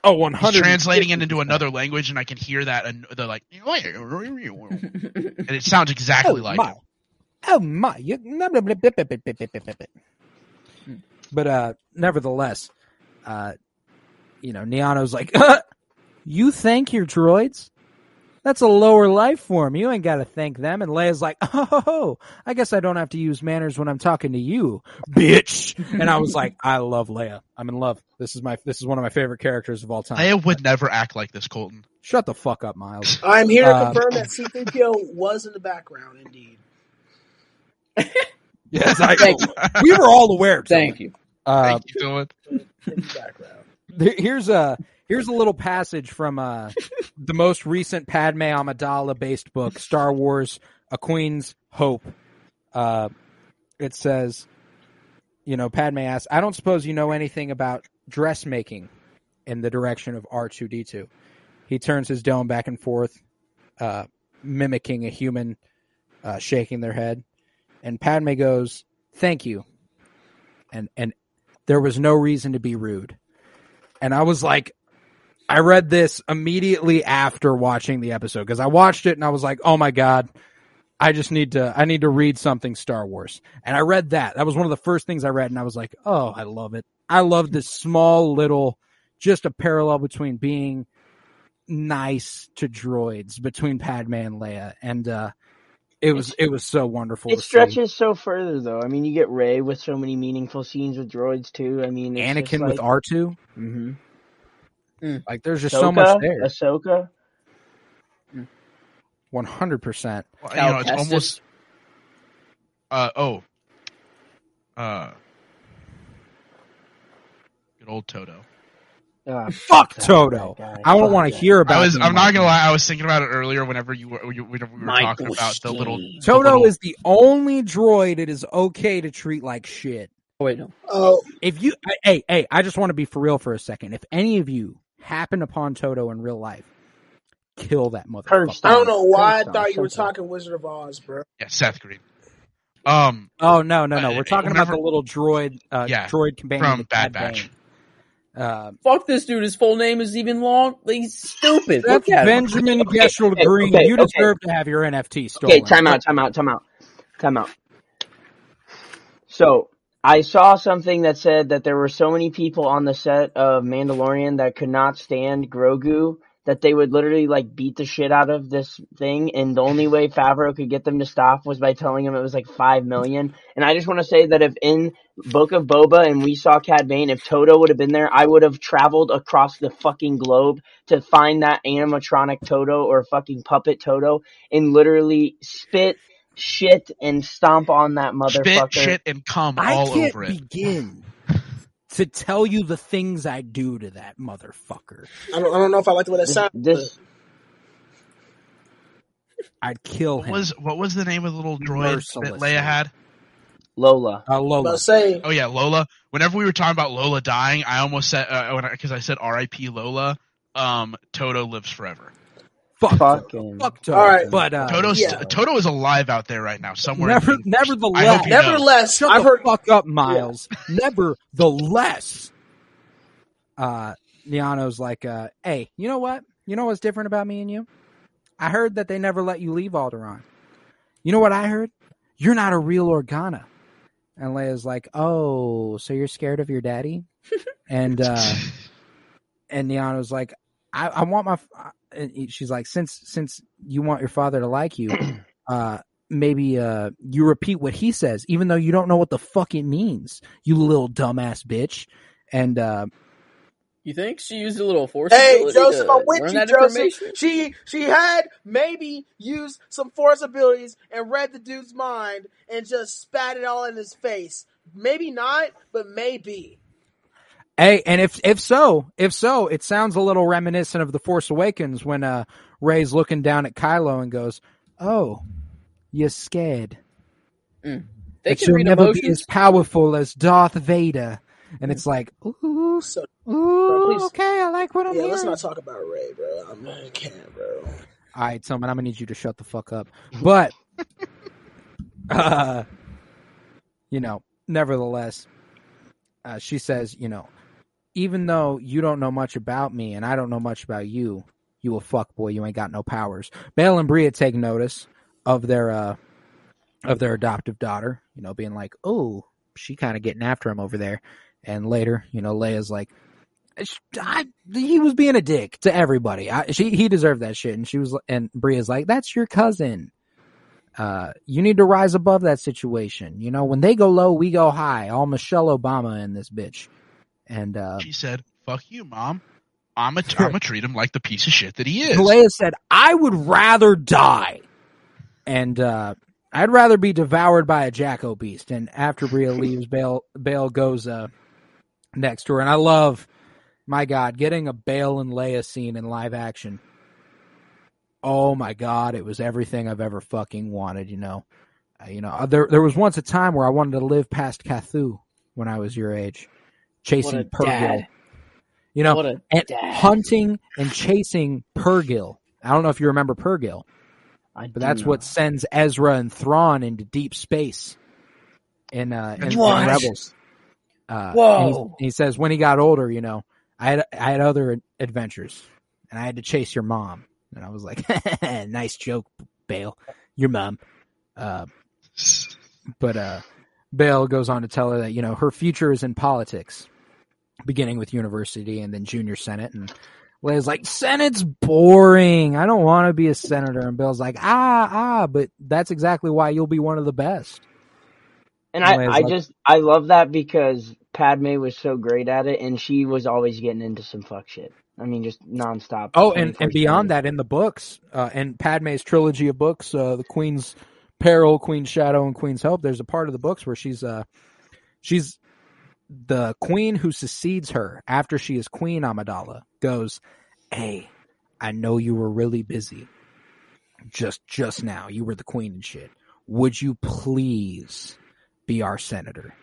Oh, one hundred. Translating it into another language, and I can hear that, and they're like, oh, and it sounds exactly oh, like. My. Oh my! But uh, nevertheless, uh, you know, Niano's like, "You thank your droids? That's a lower life form. You ain't got to thank them." And Leia's like, "Oh, I guess I don't have to use manners when I'm talking to you, bitch." And I was like, "I love Leia. I'm in love. This is my this is one of my favorite characters of all time." Leia would never act like this, Colton. Shut the fuck up, Miles. I'm here to Um, confirm that C-3PO was in the background. Indeed. yes, I, Thank you. we were all aware. Thank you. Uh, Thank you, Dylan. In the background. Here's a here's a little passage from uh, the most recent Padme Amidala based book, Star Wars: A Queen's Hope. Uh, it says, you know, Padme asks, "I don't suppose you know anything about dressmaking in the direction of R two D two. He turns his dome back and forth, uh, mimicking a human uh, shaking their head, and Padme goes, "Thank you," and and there was no reason to be rude. And I was like, I read this immediately after watching the episode because I watched it and I was like, oh my god, I just need to I need to read something Star Wars. And I read that. That was one of the first things I read and I was like, oh, I love it. I love this small little just a parallel between being nice to droids between Padme and Leia and uh it was it was so wonderful. It to see. stretches so further though. I mean, you get Rey with so many meaningful scenes with droids too. I mean, it's Anakin with R two. mm-hmm. Like there's just so much there. Ahsoka. One hundred percent. You know, it's Kestis. almost. Uh oh. Uh. Good old Todo. Ah, Fuck Todo. I don't want to hear about. I was. him I'm not gonna lie. I was thinking about it earlier. Whenever you were, whenever we were talking Michael about the little. Sheen. the Todo little- is the only droid it is okay to treat like shit. Oh, wait, no. Oh, If you, I- hey, hey, I just want to be for real for a second. If any of you happen upon Todo in real life, kill that Curb motherfucker. I don't know why I thought you were talking Wizard of Oz, bro. Yeah, Seth Green. Um. Oh no, no, no. Uh, We're talking whenever- about the little droid, uh, Yeah, droid companion from Bad Batch. Bane. Uh, Fuck this dude. His full name is even long. He's stupid. that's Look at. Benjamin Okay, Geschel okay, Green. okay, you okay. deserve to have your NFT stolen. Okay, time out, time out, time out, time out. So I saw something that said that there were so many people on the set of Mandalorian that could not stand Grogu that they would literally like beat the shit out of this thing, and the only way Favreau could get them to stop was by telling him it was like five million. And I just want to say that if in Book of Boba and we saw Cad Bane, if Todo would have been there, I would have traveled across the fucking globe to find that animatronic Todo or fucking puppet Todo and literally spit, shit, and stomp on that motherfucker. Spit, shit, and cum I all can't over it. begin to tell you the things I do to that motherfucker. I don't, I don't know if I like the way that This, sounds. this I'd kill What him. was what was the name of the little droid that Mercilessly. Leia had? Lola. uh, Lola. say Oh yeah, Lola. Whenever we were talking about Lola dying, I almost said because I said R.I.P. Lola. Um, Todo lives forever. Fuck, Fucking. fuck Todo. All right. But uh, Todo's yeah. Todo is alive out there right now somewhere. never, in the- nevertheless, I hope you know. nevertheless, shut I've the heard. fuck up, Miles. Nevertheless, uh, Niano's like, uh, hey, you know what? You know what's different about me and you? I heard that they never let you leave Alderaan. You know what I heard? You're not a real Organa. And Leia's like, oh, so you're scared of your daddy? and uh, and Niano's like, I, I want my. F- And she's like, since since you want your father to like you, uh, maybe uh, you repeat what he says, even though you don't know what the fuck it means. You little dumbass bitch. And uh, You think she used a little force? Hey, Joseph, to I'm with you, that Joseph. She she had maybe used some force abilities and read the dude's mind and just spat it all in his face. Maybe not, but maybe. Hey, and if if so, if so, it sounds a little reminiscent of the Force Awakens when uh Rey's looking down at Kylo and goes, "Oh, you're scared, They but can you'll read never be as powerful as Darth Vader." And it's like, ooh, So ooh, please. okay, I like what I'm yeah, let's not talk about Rey, bro. I'm, I can't, bro. All right, Tillman, I'm gonna need you to shut the fuck up. But, uh, you know, nevertheless, uh, she says, you know, even though you don't know much about me and I don't know much about you, you a fuck boy. You ain't got no powers. Bail and Breha take notice of their uh of their adoptive daughter. You know, being like, oh, she kind of getting after him over there. And later, you know, Leia's like, I, he was being a dick to everybody. I, she he deserved that shit, and she was and Breha's like, "That's your cousin. Uh, you need to rise above that situation. You know, when they go low, we go high. All Michelle Obama in this bitch." And uh, She said, "Fuck you, mom. I'm a, I'm gonna treat him like the piece of shit that he is." Leia said, "I would rather die, and uh, I'd rather be devoured by a Jacko beast." And after Breha leaves, Bail Bail goes uh, next to her, and I love my God, getting a Bail and Leia scene in live action. Oh my God, it was everything I've ever fucking wanted. You know, uh, you know, uh, there there was once a time where I wanted to live past Cathu when I was your age, chasing What a Purrgil. dad. You know, and dad. hunting and chasing Purrgil. I don't know if you remember Purrgil, I but that's know. what sends Ezra and Thrawn into deep space in uh in, in Rebels. Uh, Whoa. he's- he says when he got older, you know, I had I had other adventures, and I had to chase your mom, and I was like, nice joke, Bail, your mom. Uh, but uh, Bail goes on to tell her that you know her future is in politics, beginning with university and then junior senate. And Leia's like, Senate's boring. I don't want to be a senator. And Bail's like, ah ah, but that's exactly why you'll be one of the best. And I, I like- just I love that because Padme was so great at it, and she was always getting into some fuck shit. I mean, just nonstop. Oh, and, and beyond that, in the books, uh, in Padme's trilogy of books, uh, the Queen's Peril, Queen's Shadow, and Queen's Hope, there's a part of the books where she's uh, she's the queen who succeeds her after she is Queen Amidala goes, "Hey, I know you were really busy just just now. You were the queen and shit. Would you please be our senator?"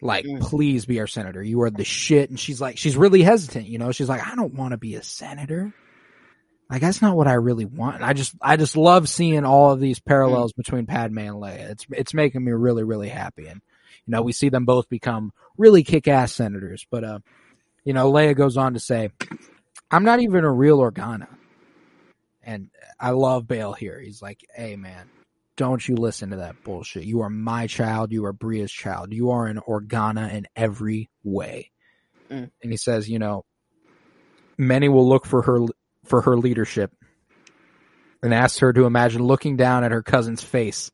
Like, Mm. please be our senator. You are the shit. And she's like, she's really hesitant, you know? She's like, I don't want to be a senator. Like, that's not what I really want. I just, I just love seeing all of these parallels between Padme and Leia. It's, it's making me really, really happy. And, you know, we see them both become really kick ass senators. But, uh, you know, Leia goes on to say, I'm not even a real Organa. And I love Bail here. He's like, hey, man, don't you listen to that bullshit. You are my child. You are Breha's child. You are an Organa in every way. Mm. And he says, you know, many will look for her for her leadership and asked her to imagine looking down at her cousin's face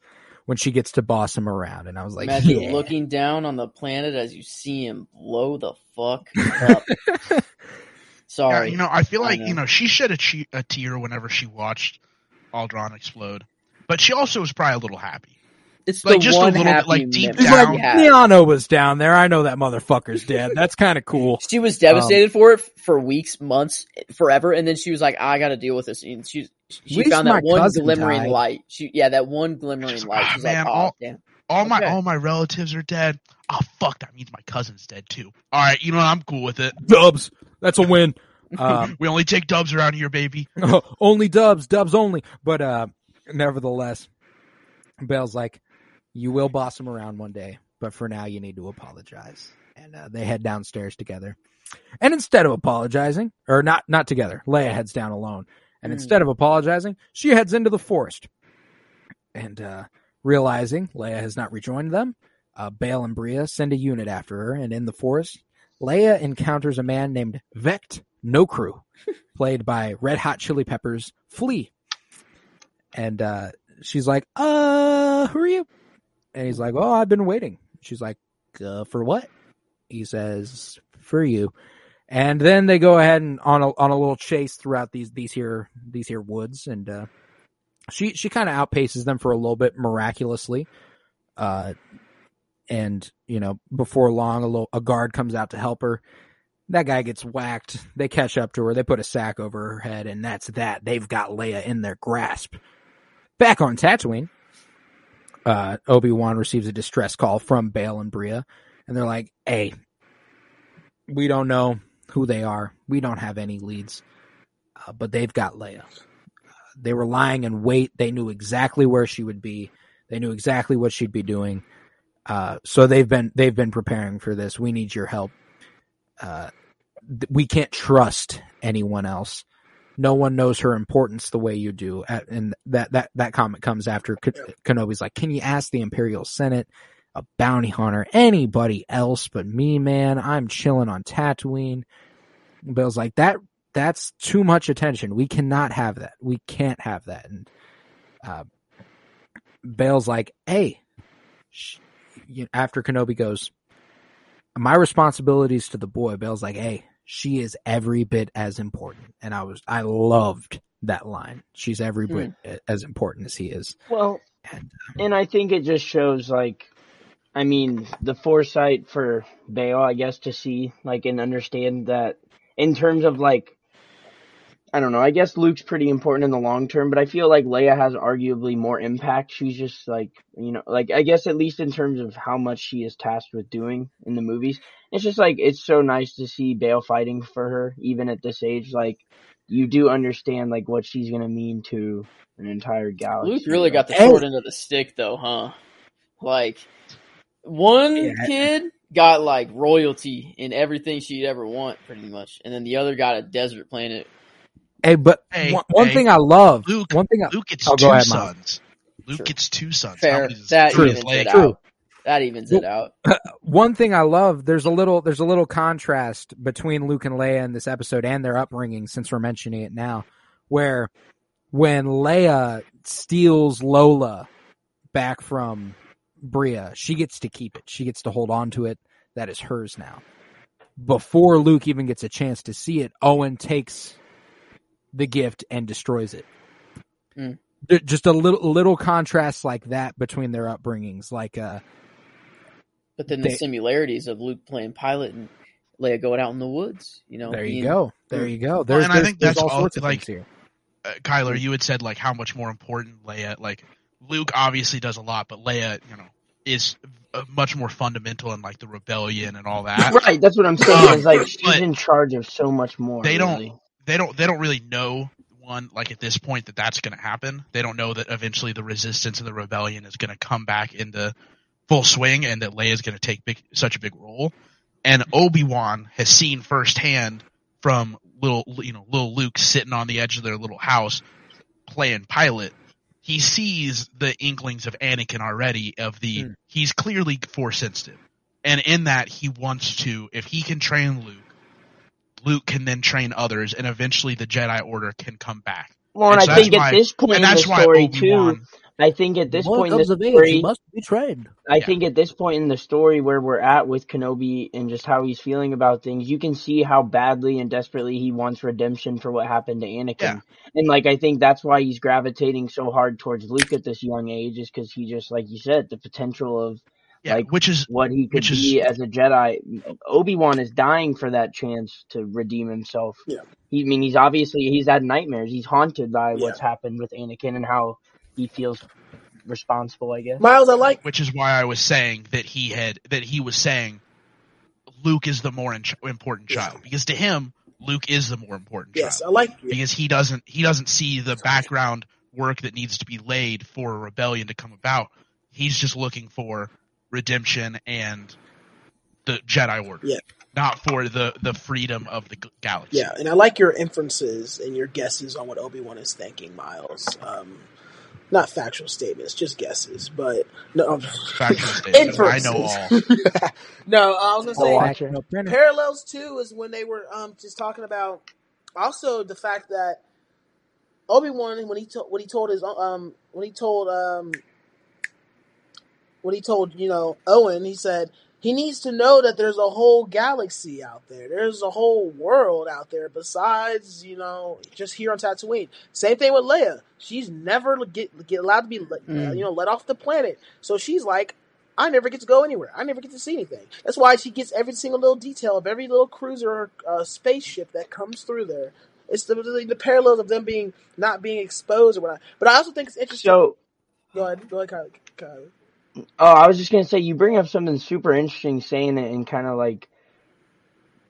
when she gets to boss him around. And I was like, Imagine yeah. looking down on the planet as you see him blow the fuck up. Yeah, Sorry. you know, I feel I like know. you know she shed a, che- a tear whenever she watched Alderaan explode, but she also was probably a little happy. It's like, the just a one little bit, like, deep down- we like, have. Liano was down there. I know that motherfucker's dead. That's kind of cool. She was devastated for it for weeks, months, forever, and then she was like, "I got to deal with this." And she she found that one glimmering died. light. She yeah, that one glimmering She's light. She's "Ah, man, like, "Oh all- damn." All my Okay. all my relatives are dead. Oh fuck, that means my cousin's dead too. All right, you know what? I'm cool with it. Dubs. That's a win. Um, we only take dubs around here, baby. only dubs, dubs only. But uh nevertheless, Bail's like, you will boss him around one day, but for now you need to apologize. And uh, they head downstairs together. And instead of apologizing, or not not together, Leia heads down alone. And Hmm. instead of apologizing, she heads into the forest. And uh realizing Leia has not rejoined them, uh, Bail and Breha send a unit after her, and in the forest, Leia encounters a man named Vect Nokru, played by Red Hot Chili Peppers Flea. And uh, she's like, "Uh, who are you?" And he's like, "Oh, I've been waiting." She's like, uh, "For what?" He says, "For you." And then they go ahead and on a on a little chase throughout these these here these here woods, and uh, she she kind of outpaces them for a little bit miraculously. Uh, and you know, before long, a little a guard comes out to help her. That guy gets whacked. They catch up to her. They put a sack over her head, and that's that. They've got Leia in their grasp. Back on Tatooine, uh, Obi Wan receives a distress call from Bail and Breha, and they're like, "Hey, we don't know who they are. We don't have any leads, uh, but they've got Leia. They were lying in wait. They knew exactly where she would be. They knew exactly what she'd be doing. Uh, so they've been they've been preparing for this. We need your help. Uh, th- we can't trust anyone else. No one knows her importance the way you do. And that that that comment comes after Ke- Kenobi's like, "Can you ask the Imperial Senate, a bounty hunter, anybody else but me, man? I'm chilling on Tatooine." Bill's like, "That that's too much attention. We cannot have that. We can't have that." And uh, Bail's like, "Hey." After Kenobi goes, my responsibilities to the boy. Bail's like, "Hey, she is every bit as important," and I was, I loved that line. She's every hmm. bit as important as he is. Well, And, um, and I think it just shows like I mean, the foresight for Bail, I guess, to see like and understand that in terms of like, I don't know. I guess Luke's pretty important in the long term, but I feel like Leia has arguably more impact. She's just like, you know, like I guess at least in terms of how much she is tasked with doing in the movies. It's just like it's so nice to see Bail fighting for her, even at this age. Like you do understand like what she's gonna mean to an entire galaxy. Luke really got the short end of the stick, though, huh? Like one Yeah. kid got like royalty in everything she'd ever want, pretty much, and then the other got a desert planet. Hey, but Hey, one, one hey, thing I love, Luke- one thing I, Luke gets Oh, two go ahead, sons. Luke Sure. gets two sons. Fair, that True. evens it True. out. That evens it out. one thing I love, there's a little there's a little contrast between Luke and Leia in this episode and their upbringing since we're mentioning it now, where when Leia steals Lola back from Breha, she gets to keep it. She gets to hold on to it. That is hers now. Before Luke even gets a chance to see it, Owen takes the gift and destroys it. Mm. Just a little little contrast like that between their upbringings, like uh But then They- the similarities of Luke playing pilot and Leia going out in the woods, you know. There you being- go. There you go. There's, and I think there's that's all all- sorts of like- things here. uh, Kyler, you had said like how much more important Leia, like Luke obviously does a lot, but Leia, you know, is uh, much more fundamental in like the rebellion and all that. Right, that's what I'm saying. Um, Is like she's but in charge of so much more. they don't- really. They don't, they don't really know one like at this point that that's going to happen. They don't know that eventually the resistance and the rebellion is going to come back into full swing, and that Leia is going to take big, such a big role. And Obi Wan has seen firsthand from little, you know, little Luke sitting on the edge of their little house playing pilot. He sees the inklings of Anakin already. Of the Hmm. he's clearly force sensitive, and in that he wants to, if he can train Luke, Luke can then train others, and eventually the Jedi Order can come back. Well, and And so I that's think why- at this point in the why story Obi too, I think at this One point in the of age, story, must be trained. I Yeah. think at this point in the story where we're at with Kenobi and just how he's feeling about things, you can see how badly and desperately he wants redemption for what happened to Anakin. Yeah. And like I think that's why he's gravitating so hard towards Luke at this young age, is because he just like you said, the potential of Yeah, like which is what he could which is- be as a Jedi. Obi Wan is dying for that chance to redeem himself. Yeah. He, I mean, he's obviously he's had nightmares. He's haunted by Yeah. what's happened with Anakin and how he feels responsible. I guess. Miles, I like which is why I was saying that he had that he was saying Luke is the more in- important Yeah. child because to him Luke is the more important yes, I child like because he doesn't he doesn't see the background work that needs to be laid for a rebellion to come about. He's just looking for redemption and the Jedi Order, Yeah. not for the the freedom of the galaxy. Yeah, and I like your inferences and your guesses on what Obi Wan is thinking, Miles. Um, not factual statements, just guesses. But no, um, Factual statements. I inferences. know all. no, I was gonna Oh, say watch it. No printer. parallels too is when they were um just talking about also the fact that Obi Wan when he told when he told his um when he told um when he told you know Owen he said he needs to know that there's a whole galaxy out there there's a whole world out there besides you know just here on Tatooine same thing with Leia she's never get get allowed to be let- Mm. you know let off the planet so she's like I never get to go anywhere. I never get to see anything. That's why she gets every single little detail of every little cruiser or uh, spaceship that comes through there. It's the, the the parallels of them being not being exposed or whatnot. But I also think it's interesting. So go ahead, go ahead, Kylie. Kylie. Oh, I was just gonna say you bring up something super interesting saying it and kind of like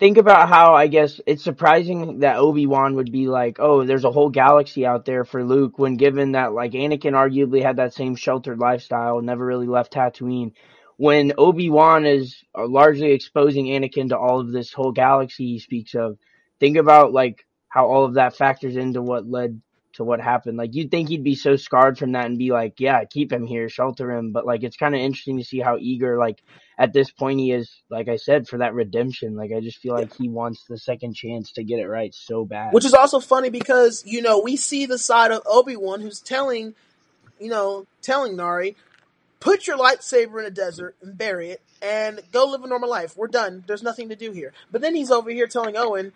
think about how I guess it's surprising that Obi Wan would be like, oh, there's a whole galaxy out there for Luke when given that like Anakin arguably had that same sheltered lifestyle, never really left Tatooine. When Obi Wan is uh, largely exposing Anakin to all of this whole galaxy he speaks of, think about like how all of that factors into what led to what happened. Like you'd think he'd be so scarred from that and be like, yeah, keep him here, shelter him. But like it's kind of interesting to see how eager like at this point he is, like I said, for that redemption. Like I just feel like he wants the second chance to get it right so bad. Which is also funny because you know we see the side of Obi Wan who's telling, you know, telling Nari, put your lightsaber in a desert and bury it and go live a normal life. We're done. There's nothing to do here. But then he's over here telling Owen,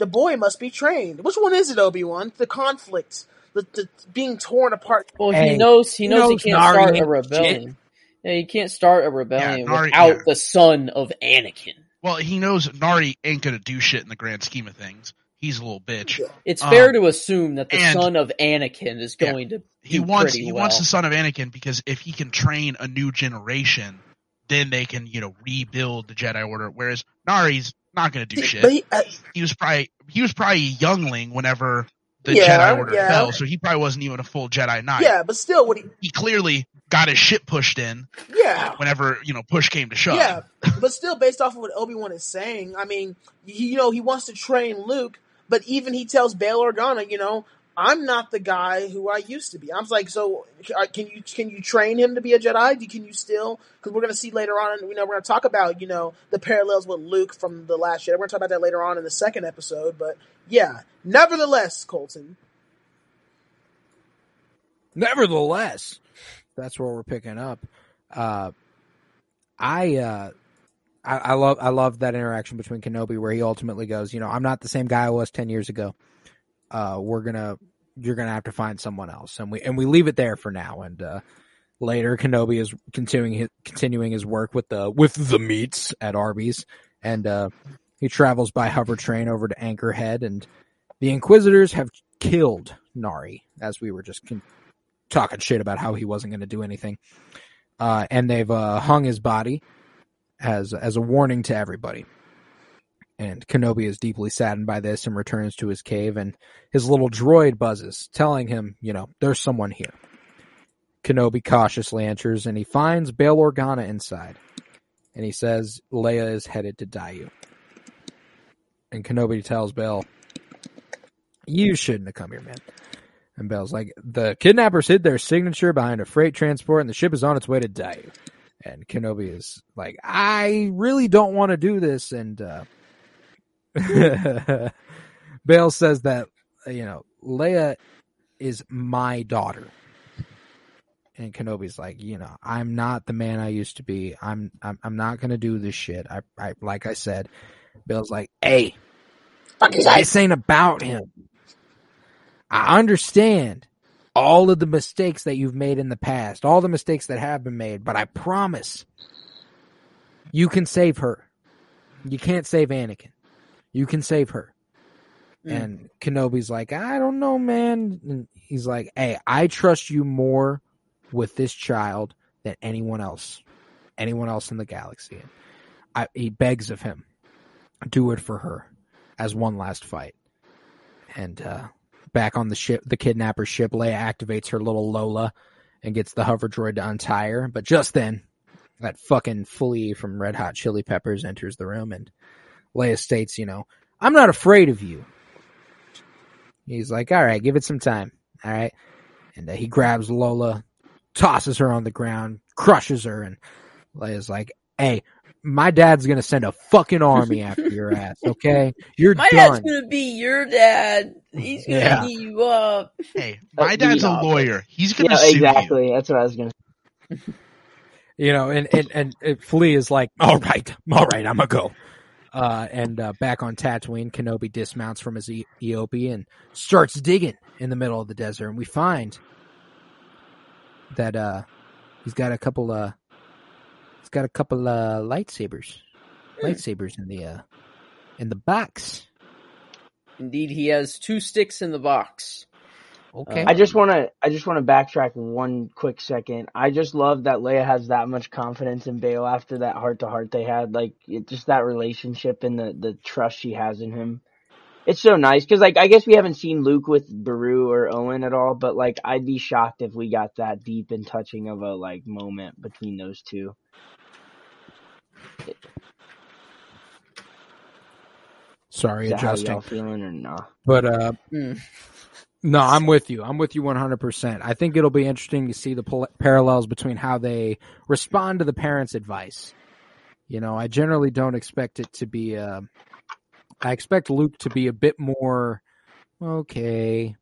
the boy must be trained. Which one is it, Obi Wan? The conflict, the, the being torn apart. Well, Hey, he knows he he knows he can't Nari start a rebellion. Yeah, you can't start a rebellion Nari- without yeah. the son of Anakin. Well, he knows Nari ain't gonna do shit in the grand scheme of things. He's a little bitch. It's fair Um, to assume that the and- son of Anakin is Yeah. going to He do wants he well. wants the son of Anakin because if he can train a new generation, then they can you know rebuild the Jedi Order. Whereas Nari's not gonna do shit. He, uh, he was probably he was probably a youngling whenever the Yeah, Jedi Order yeah. fell, so he probably wasn't even a full Jedi Knight. yeah, but still, when he, He clearly got his shit pushed in yeah, whenever you know push came to shove. yeah, but still, based off of what Obi Wan is saying, I mean, he, you know, he wants to train Luke, but even he tells Bail Organa, you know, I'm not the guy who I used to be. I'm like, so uh, can you can you train him to be a Jedi? Can you still? Because we're gonna see later on, you know, we're gonna talk about you know the parallels with Luke from the last Jedi. We're gonna talk about that later on in the second episode, but yeah, nevertheless, Colton, Nevertheless, that's where we're picking up. Uh, I, uh, I, I love I love that interaction between Kenobi where he ultimately goes, you know, I'm not the same guy I was ten years ago. Uh, we're gonna you're gonna have to find someone else, and we and we leave it there for now. And uh, later, Kenobi is continuing his continuing his work with the with the meats at Arby's, and uh, he travels by hover train over to Anchorhead, and the Inquisitors have killed Nari, as we were just con- talking shit about how he wasn't going to do anything. Uh, and they've uh, hung his body as as a warning to everybody. And Kenobi is deeply saddened by this and returns to his cave, and his little droid buzzes, telling him, you know, there's someone here. Kenobi cautiously enters, and he finds Bail Organa inside, and he says Leia is headed to Daiyu. And Kenobi tells Bail, "You shouldn't have come here, man." And Bail's like, the kidnappers hid their signature behind a freight transport and the ship is on its way to Daiyu. And Kenobi is like, I really don't want to do this. And, uh, Bail says that, you know, Leia is my daughter. And Kenobi's like, you know, I'm not the man I used to be. I'm, I'm, I'm not going to do this shit. I, I, like I said, Bill's like, hey, this ain't about him. I understand all of the mistakes that you've made in the past, all the mistakes that have been made, but I promise you can save her. You can't save Anakin. You can save her. Mm. And Kenobi's like, I don't know, man. And he's like, hey, I trust you more with this child than anyone else, anyone else in the galaxy. I, he begs of him, do it for her as one last fight. And, uh, back on the ship, the kidnapper ship, Leia activates her little Lola and gets the hover droid to untie her. But just then, that fucking Flea from Red Hot Chili Peppers enters the room and Leia states, you know, I'm not afraid of you. He's like, all right, give it some time. All right. And uh, he grabs Lola, tosses her on the ground, crushes her. And Leia's like, hey, my dad's going to send a fucking army after your ass. Okay. You're My done. dad's gonna be your dad. He's gonna Yeah. beat you up. Hey, my dad's a lawyer. He's gonna Yeah, sue you. exactly. That's what I was gonna. you know, and and and, and Flea is like, all right, all right, I'm gonna go. Uh, and uh, back on Tatooine, Kenobi dismounts from his e- Eopie and starts digging in the middle of the desert, and we find that uh, he's got a couple uh, he's got a couple uh, lightsabers, lightsabers in the uh, in the box. Indeed, he has two sticks in the box. Okay, I just want to. I just want to backtrack one quick second. I just love that Leia has that much confidence in Bail after that heart to heart they had. Like it, just that relationship and the the trust she has in him. It's so nice because like I guess we haven't seen Luke with Beru or Owen at all, but like I'd be shocked if we got that deep and touching of a like moment between those two. sorry, Is that how adjusting, y'all feeling or nah? but uh, Hmm. No, I'm with you. I'm with you 100%. I think it'll be interesting to see the parallels between how they respond to the parents' advice. You know, I generally don't expect it to be, uh, I expect Luke to be a bit more, okay,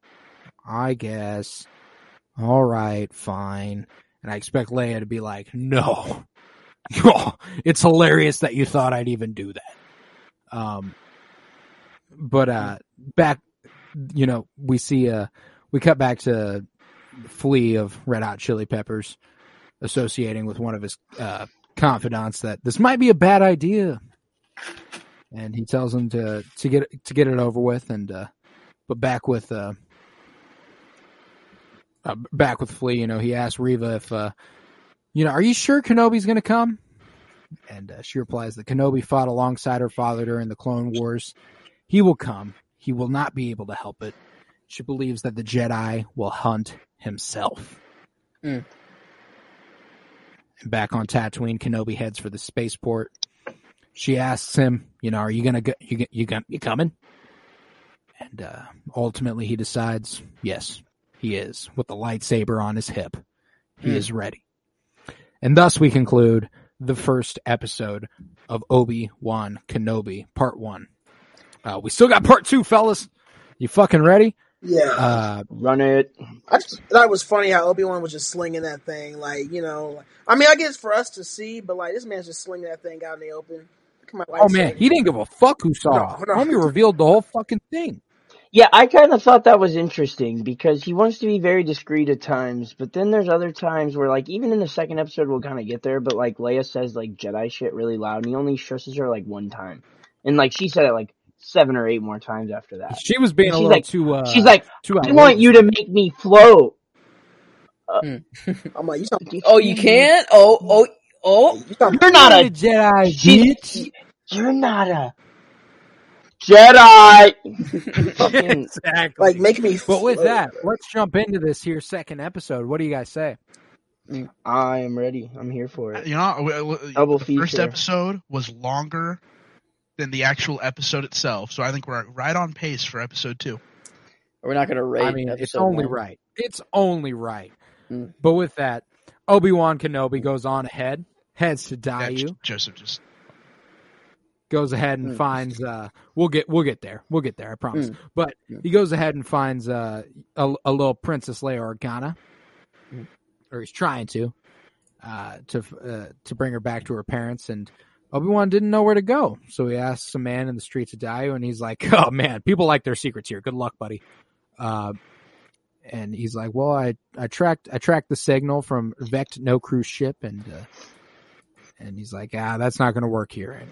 I guess. All right, fine. And I expect Leia to be like, no, it's hilarious that you thought I'd even do that. Um, but, uh, back, you know, we see uh we cut back to Flea of Red Hot Chili Peppers, associating with one of his uh, confidants that this might be a bad idea, and he tells him to to get to get it over with, and uh, but back with uh, uh, back with Flea, you know, he asks Reva if uh, you know, are you sure Kenobi's going to come? And uh, she replies that Kenobi fought alongside her father during the Clone Wars. He will come. He will not be able to help it. She believes that the Jedi will hunt himself. Mm. Back on Tatooine, Kenobi heads for the spaceport. She asks him, "You know, are you gonna go? You get you you coming?" And uh, ultimately, he decides, "Yes, he is." With the lightsaber on his hip, he Hmm. is ready. And thus, we conclude the first episode of Obi Wan Kenobi, Part One. Uh, we still got Part Two, fellas. You fucking ready? Yeah. Uh, Run it. I just thought it was funny how Obi Wan was just slinging that thing, like you know. Like, I mean, I guess for us to see, but like this man's just slinging that thing out in the open. Come oh man, he didn't give a fuck who saw. No, no. Homie revealed the whole fucking thing. Yeah, I kind of thought that was interesting because he wants to be very discreet at times, but then there's other times where, like, even in the second episode, we'll kind of get there, but like Leia says like Jedi shit really loud, and he only stresses her like one time, and like she said it like seven or eight more times after that. She was being a little like- too. Uh, She's like, too I want you to make me float. I'm like, you talking? Oh, you can't? Oh, oh, oh. You talking? You're not You're a Jedi, bitch. You're not a Jedi. Fucking- exactly. Like, make me. but with float. that, let's jump into this here second episode. What do you guys say? I am ready. I'm here for it. You know, w- w- Double the first episode was longer than the actual episode itself, so I think we're right on pace for episode two. We're not gonna rate. I mean, it's only one. right. It's only right. Mm. But with that, Obi Wan Kenobi goes on ahead, heads to Yeah, J- Daiyu, Joseph just goes ahead and Mm. finds. uh We'll get we'll get there. We'll get there. I promise. Mm. But Mm. he goes ahead and finds uh, a, a little Princess Leia Organa, Mm. or he's trying to, uh, to uh, to bring her back to her parents. And Obi Wan didn't know where to go, so he asks a man in the streets of Daiyu, and he's like, "Oh man, people like their secrets here. Good luck, buddy." Uh, and he's like, "Well, I I tracked I tracked the signal from Vect Nokru's ship, and uh, and he's like, ah, that's not going to work here." And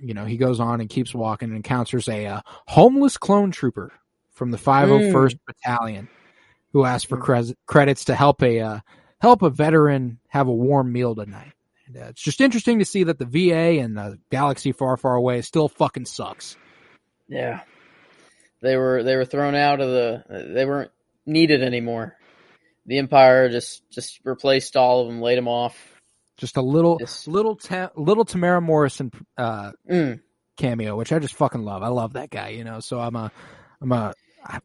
you know, he goes on and keeps walking and encounters a uh, homeless clone trooper from the 501st Battalion who asks for cres- credits to help a uh, help a veteran have a warm meal tonight. Uh, it's just interesting to see that the VA and the galaxy far, far away still fucking sucks. Yeah, they were they were thrown out of the. They weren't needed anymore. The Empire just just replaced all of them, laid them off. Just a little, Yes. little, ta- little Temuera Morrison uh, Mm. cameo, which I just fucking love. I love that guy, you know. So I'm a, I'm a.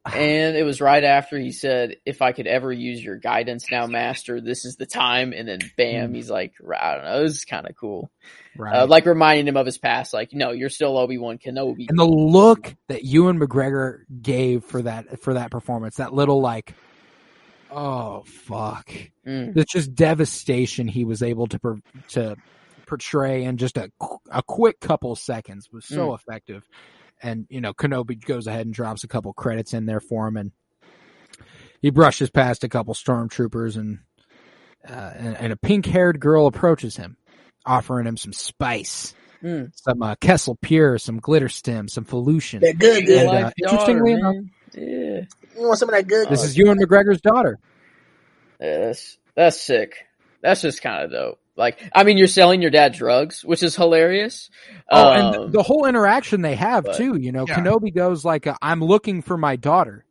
And it was right after he said, "If I could ever use your guidance now, Master, this is the time." And then, bam, he's like, I don't know, this is kind of cool. right. Uh, like reminding him of his past. Like, no, you're still Obi Wan Kenobi. and the look that Ewan McGregor gave for that for that performance, that little like, oh fuck, Mm. it's just devastation he was able to per, to portray in just a a quick couple seconds was so effective. And you know, Kenobi goes ahead and drops a couple credits in there for him, and he brushes past a couple stormtroopers, and uh, and, and a pink haired girl approaches him, offering him some spice. Mm. Some uh, Kessel Pure, some Glitterstim, some Felution. That good, And, good. uh, Life interestingly daughter, enough- yeah. You want some of that good? This is Ewan McGregor's daughter. Yeah, that's that's sick. That's just kind of dope. Like, I mean, you're selling your dad drugs, which is hilarious. Oh, and Um, the whole interaction they have but- too. You know, Yeah. Kenobi goes like, uh, "I'm looking for my daughter,"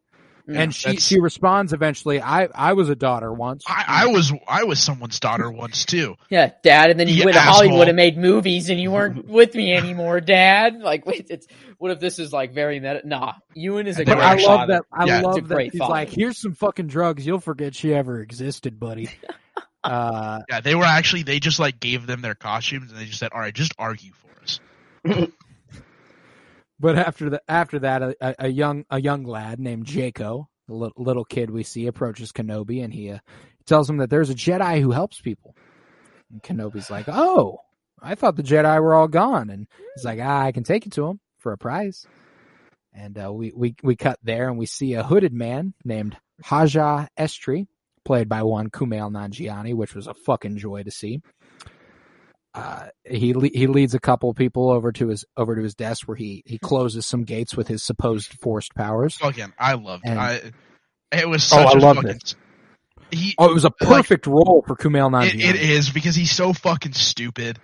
Yeah, and she she responds eventually, "I I was a daughter once." I, I was I was someone's daughter once too. yeah, dad, and then you You went to. Hollywood and made movies, and you weren't with me anymore, dad. Like, wait, it's what if this is like very meta? Nah, Ewan is a But but great I love father. that. I Yeah. It's a love that great he's father. like, "Here's some fucking drugs. You'll forget she ever existed, buddy." uh, Yeah, they were actually they just like gave them their costumes and they just said, "All right, just argue for us." But after the after that, a, a- a young a young lad named Jaco, the little, little kid we see, approaches Kenobi, and he, uh, tells him that there's a Jedi who helps people. And Kenobi's like, "Oh, I thought the Jedi were all gone." And he's like, "Ah, I can take you to him for a prize." And uh, we we we cut there, and we see a hooded man named Haja Estree, played by one Kumail Nanjiani, which was a fucking joy to see. Uh, he le- he leads a couple people over to his over to his desk where he he closes some gates with his supposed forced powers. Fucking, I loved it. I, it was Oh, such I a loved fucking. it. He, Oh, it was a perfect role for Kumail it, Nanjiani. it is because he's so fucking stupid,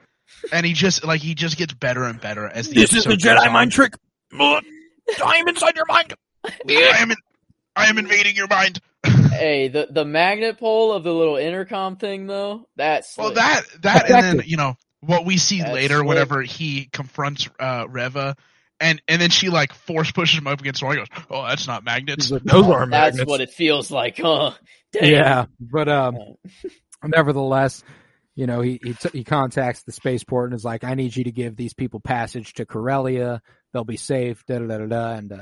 and he just like he just gets better and better as the episode goes on. Mind trick. I am inside your mind. I am in, I am invading your mind. Hey, the the magnet pole of the little intercom thing though, that's Well, slick. that that and then you know what we see That's later slick. whenever he confronts uh, Reva, and and then she like force pushes him up against the wall. He goes, "Oh, that's not magnets." Like, Those are magnets. that's what it feels like, huh? Damn. Yeah, but um, nevertheless, you know, he he, t- he contacts the spaceport and is like, "I need you to give these people passage to Corellia. They'll be safe." Da da da da. da. And uh,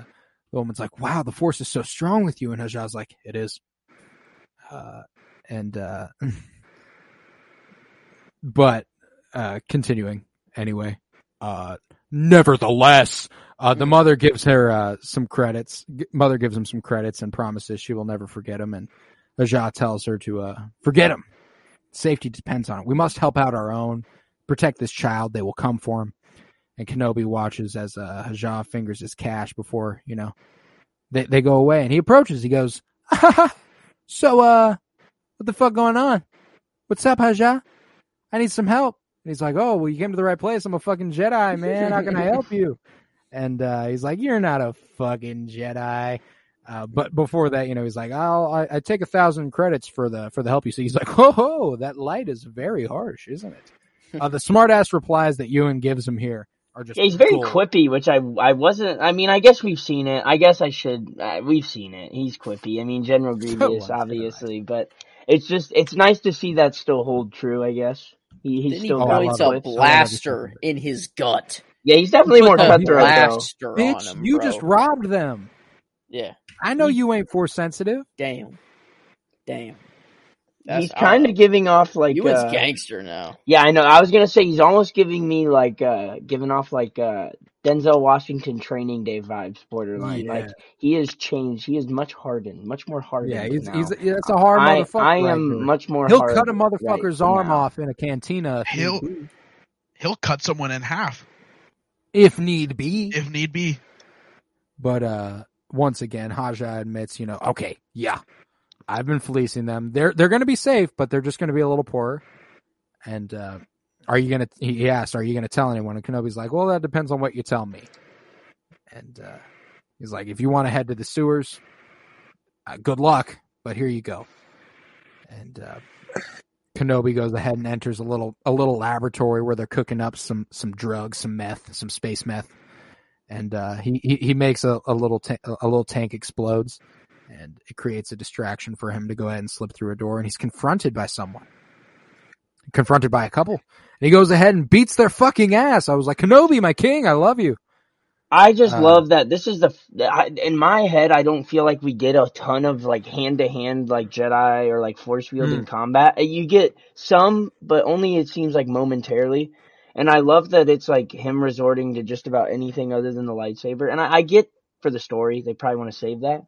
the woman's like, "Wow, the force is so strong with you." And Haja's like, "It is." Uh, and uh, but uh, continuing anyway. Uh, nevertheless, uh, the mother gives her uh, some credits. G- Mother gives him some credits and promises she will never forget him. And Ajah tells her to uh, forget him. Safety depends on it. We must help out our own, protect this child. They will come for him. And Kenobi watches as uh, Haja fingers his cash before you know they they go away. And he approaches. He goes, "So, uh, what the fuck going on? What's up, Haja? I need some help." And he's like, "Oh, well, you came to the right place. I'm a fucking Jedi, man. How can I help you?" And uh, he's like, "You're not a fucking Jedi." Uh, but before that, you know, he's like, "I'll I, I take a thousand credits for the for the help you see." He's like, "Ho ho, that light is very harsh, isn't it?" Uh, the smartass replies that Ewan gives him here are just Yeah, he's very gold. quippy, which I I wasn't. I mean, I guess we've seen it. I guess I should. Uh, we've seen it. He's quippy. I mean, General Grievous, once obviously, but it's just it's nice to see that still hold true. I guess he he's Then he still got points a it. quips. I love blaster in his gut. Yeah, he's definitely more cutthroat blaster Bitch, him, you bro. just robbed them. Yeah. I know you ain't force sensitive. Damn. Damn. He's kind of giving off like You was uh, gangster now. Yeah, I know. I was gonna say he's almost giving me like uh giving off like uh Denzel Washington training day vibes, borderline. Yeah. Like he has changed. He is much hardened, much more hardened. Yeah, he's now. he's yeah, that's a hard I, motherfucker. I am there. much more. He'll hard cut a right motherfucker's arm now. off in a cantina He'll- He'll cut someone in half If need be. if need be. But uh once again, Haja admits, you know, okay, yeah, I've been fleecing them. They're they're going to be safe, but they're just going to be a little poorer. And uh are you going to? He asked, "Are you going to tell anyone?" And Kenobi's like, "Well, that depends on what you tell me." And uh he's like, "If you want to head to the sewers, uh, good luck, but here you go." And uh Kenobi goes ahead and enters a little a little laboratory where they're cooking up some some drugs, some meth, some space meth and uh, he, he he makes a, a little ta- a little tank explodes, and it creates a distraction for him to go ahead and slip through a door, and he's confronted by someone, confronted by a couple, and he goes ahead and beats their fucking ass. I was like, Kenobi, my king, I love you. I just Uh, love that this is the I- in my head. I don't feel like we get a ton of like hand to hand like Jedi or like force Hmm. wielding combat. Uh, You get some, but only it seems like momentarily. And I love that it's like him resorting to just about anything other than the lightsaber. And I, I get for the story they probably want to save that,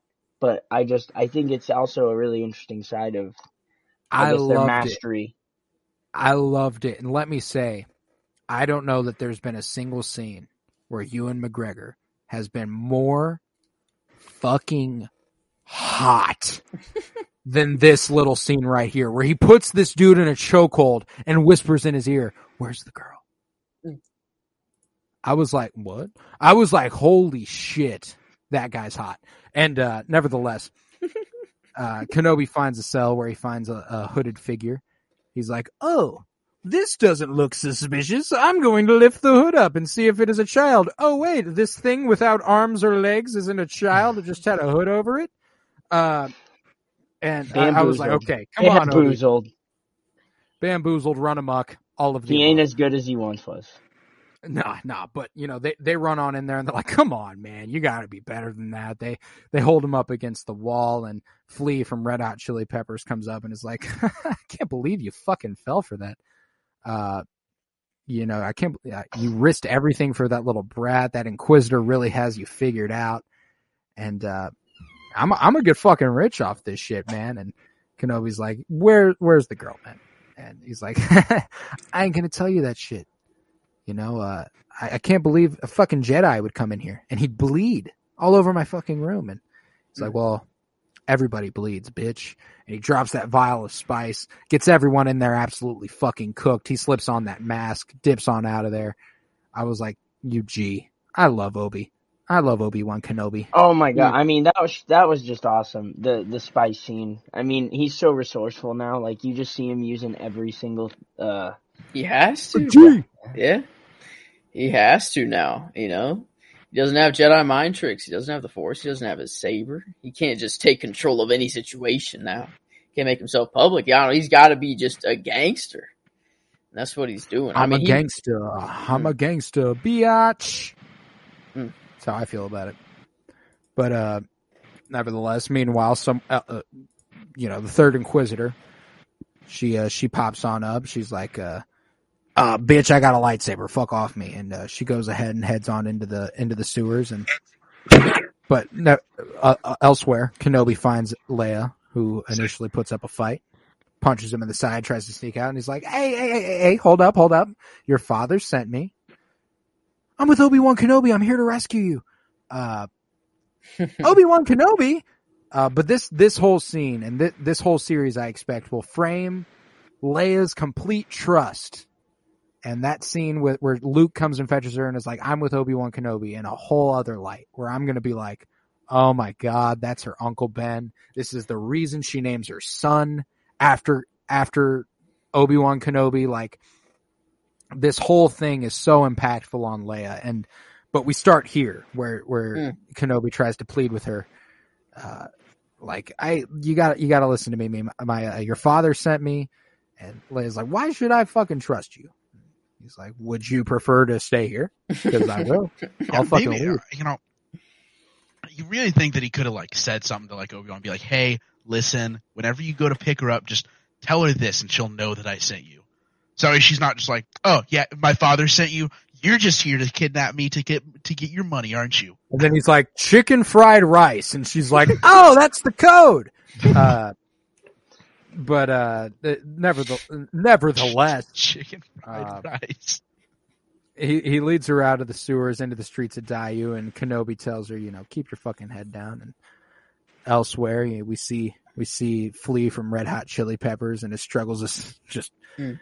but I just I think it's also a really interesting side of I, I guess their it. mastery. I loved it, and let me say, I don't know that there's been a single scene where Ewan McGregor has been more fucking hot than this little scene right here, where he puts this dude in a chokehold and whispers in his ear, "Where's the girl?" Mm. I was like, "What?" I was like, "Holy shit, that guy's hot!" And uh, nevertheless, uh, Kenobi finds a cell where he finds a, a hooded figure. He's like, "Oh, this doesn't look suspicious. I'm going to lift the hood up and see if it is a child. Oh wait, this thing without arms or legs isn't a child. It just had a hood over it." Uh, and I, I was like, "Okay, come on, Odie. Bamboozled. bamboozled, run amok, all of the He ain't as good as he once was. Nah, nah, but you know, they, they run on in there and they're like, come on, man, you gotta be better than that. They, they hold him up against the wall and Flea from Red Hot Chili Peppers comes up and is like, I can't believe you fucking fell for that. Uh, you know, I can't, you risked everything for that little brat. That Inquisitor really has you figured out. And, uh, I'm, I'm gonna get fucking rich off this shit, man. And Kenobi's like, "Where, where's the girl, man?" And he's like, "I ain't gonna tell you that shit." You know, uh, I, I can't believe a fucking Jedi would come in here and he'd bleed all over my fucking room. And it's like, "Well, everybody bleeds, bitch." And he drops that vial of spice, gets everyone in there absolutely fucking cooked. He slips on that mask, dips on out of there. I was like, "You G, I love Obi." I love Obi Wan Kenobi. Oh my god! I mean, that was that was just awesome. The the spice scene. I mean, he's so resourceful now. Like you just see him using every single. uh He has to. G. Yeah. He has to now, you know? He doesn't have Jedi mind tricks. He doesn't have the Force. He doesn't have his saber. He can't just take control of any situation now. He can't make himself public. Yeah, he's got to be just a gangster. And that's what he's doing. I I'm mean, a he- gangster. I'm a gangster, biatch. Mm. That's how I feel about it. But uh, nevertheless, meanwhile, some uh, uh, you know the third Inquisitor, she uh, she pops on up. She's like, uh, uh, "Bitch, I got a lightsaber. Fuck off me!" And uh, she goes ahead and heads on into the into the sewers. And but no, uh, uh, elsewhere, Kenobi finds Leia, who initially puts up a fight. Punches him in the side, tries to sneak out, and he's like, "Hey, hey, hey, hey, hey, hold up, hold up! Your father sent me. I'm with Obi Wan Kenobi. I'm here to rescue you." Uh, Obi Wan Kenobi. Uh, but this this whole scene and th- this whole series, I expect, will frame Leia's complete trust. And that scene with where Luke comes and fetches her and is like, "I'm with Obi Wan Kenobi," in a whole other light, where I'm gonna be like, "Oh my God, that's her Uncle Ben. This is the reason she names her son after after Obi Wan Kenobi." Like, this whole thing is so impactful on Leia, and but we start here where where Mm. Kenobi tries to plead with her. Uh, like I, you got you got to listen to me. me my uh, your father sent me, and Leia's like, why should I fucking trust you? He's like, would you prefer to stay here? Because I will. I'll Yeah, fucking maybe, leave. you know, you really think that he could have like said something to like Obi Wan, be like, "Hey, listen, whenever you go to pick her up, just tell her this, and she'll know that I sent you." So she's not just like, "Oh yeah, my father sent you. You're just here to kidnap me to get to get your money, aren't you?" And then he's like, chicken fried rice, and she's like, oh, that's the code. Uh, but uh, nevertheless, nevertheless, Chicken fried Uh, rice. he he leads her out of the sewers into the streets of Daiyu, and Kenobi tells her, you know, keep your fucking head down. And elsewhere, you know, we see we see Flea from Red Hot Chili Peppers, and his struggles is just Mm.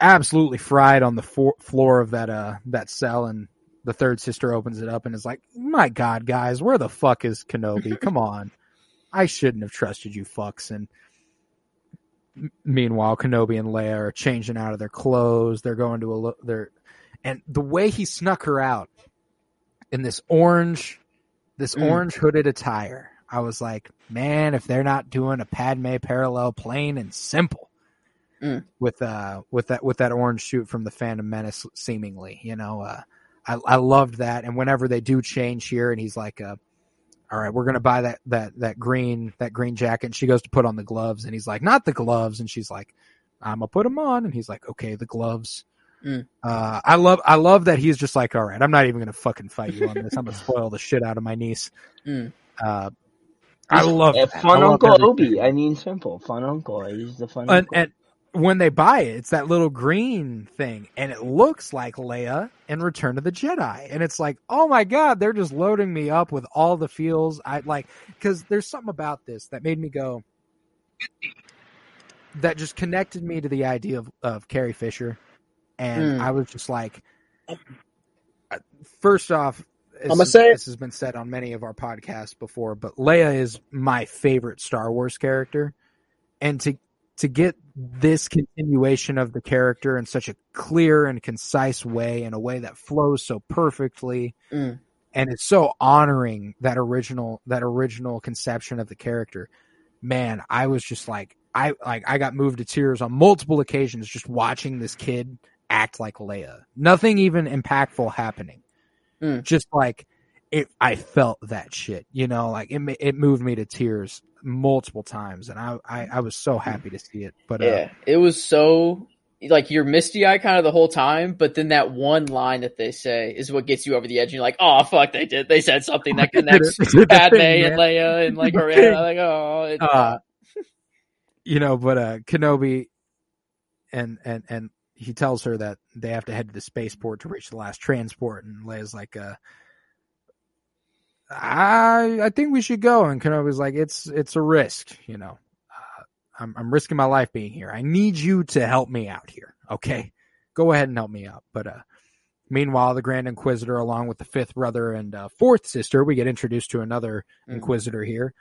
absolutely fried on the for- floor of that uh that cell. And the third sister opens it up and is like, "My God, guys, where the fuck is Kenobi? Come on, I shouldn't have trusted you, fucks." And m- meanwhile, Kenobi and Leia are changing out of their clothes. They're going to a lo- they're and the way he snuck her out in this orange this Mm. orange hooded attire i was like man if they're not doing a padme parallel plain and simple Mm. with uh with that with that orange suit from the phantom menace seemingly you know uh i i loved that and whenever they do change here and he's like uh all right, we're gonna buy that that that green that green jacket. And she goes to put on the gloves, and he's like, "Not the gloves." And she's like, "I'm gonna put them on." And he's like, "Okay, the gloves." Mm. Uh, I love I love that he's just like, "All right, I'm not even gonna fucking fight you on this. I'm gonna spoil the shit out of my niece." Mm. Uh, I love that. I fun love Uncle everything. Obi. I mean, simple. Fun Uncle. He's the fun And, Uncle. and when they buy it, it's that little green thing, and it looks like Leia in Return of the Jedi. And it's like, oh my god, they're just loading me up with all the feels I like. Because there's something about this that made me go, that just connected me to the idea of, of Carrie Fisher, and Hmm. I was just like, uh, first off. This, I'ma say this has been said on many of our podcasts before, but Leia is my favorite Star Wars character, and to to get this continuation of the character in such a clear and concise way, in a way that flows so perfectly, Mm. and it's so honoring that original that original conception of the character. Man, I was just like I like I got moved to tears on multiple occasions just watching this kid act like Leia. Nothing even impactful happening. Mm. Just like it, I felt that shit. You know, like it it moved me to tears multiple times, and I I, I was so happy to see it. But uh, Yeah, it was so like you're misty eyed kind of the whole time, but then that one line that they say is what gets you over the edge. And you're like, oh fuck, they did. They said something that connects it. They did Padme and. Leia and like Like, oh, Uh, you know, but uh, Kenobi and and and he tells her that they have to head to the spaceport to reach the last transport, and Leia's like, uh, I I think we should go, and Kenobi's like, it's it's a risk, you know. Uh, I'm I'm risking my life being here. I need you to help me out here, okay? Go ahead and help me out. But uh, meanwhile, the Grand Inquisitor, along with the fifth brother and uh, fourth sister, we get introduced to another Mhm. Inquisitor here,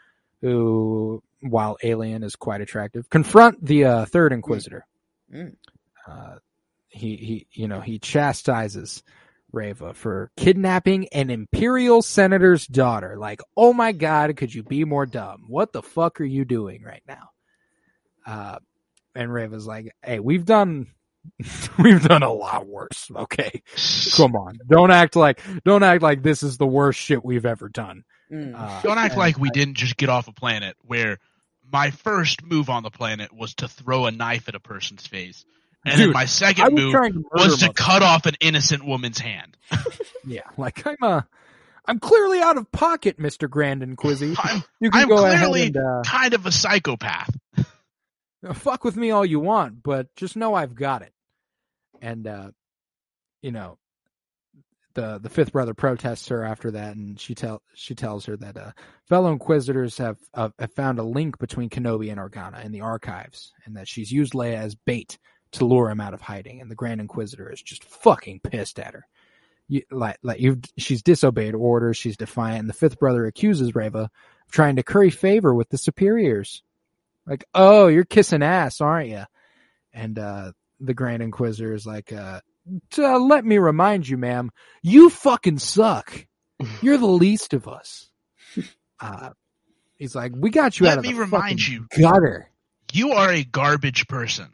who, while alien, is quite attractive. Confront the uh, third Inquisitor. Mm. Uh, he he you know he chastises Reva for kidnapping an imperial senator's daughter. Like, oh my god, could you be more dumb? What the fuck are you doing right now? Uh, and Reva's like, hey, we've done. We've done a lot worse. Okay, come on. Don't act like don't act like this is the worst shit we've ever done. Mm. Uh, Don't act and like we didn't just get off a planet where my first move on the planet was to throw a knife at a person's face. And then my second was move to was to mother- cut off an innocent woman's hand. Yeah, like I'm uh I'm clearly out of pocket, Mister Grand Inquisi. I'm You can I'm go clearly ahead and uh, kind of a psychopath. fuck with me all you want, but just know I've got it. And uh, you know, the the fifth brother protests her after that, and she tell she tells her that uh, fellow Inquisitors have uh, have found a link between Kenobi and Organa in the archives, and that she's used Leia as bait to lure him out of hiding. And the Grand Inquisitor is just fucking pissed at her. You, like like you, she's disobeyed orders. She's defiant. And the fifth brother accuses Reva of trying to curry favor with the superiors. Like, oh, you're kissing ass, aren't you? And uh, the Grand Inquisitor is like, uh, uh, let me remind you, ma'am, you fucking suck. You're the least of us. Uh, he's like, we got you Let out of me the remind you. gutter. You are a garbage person.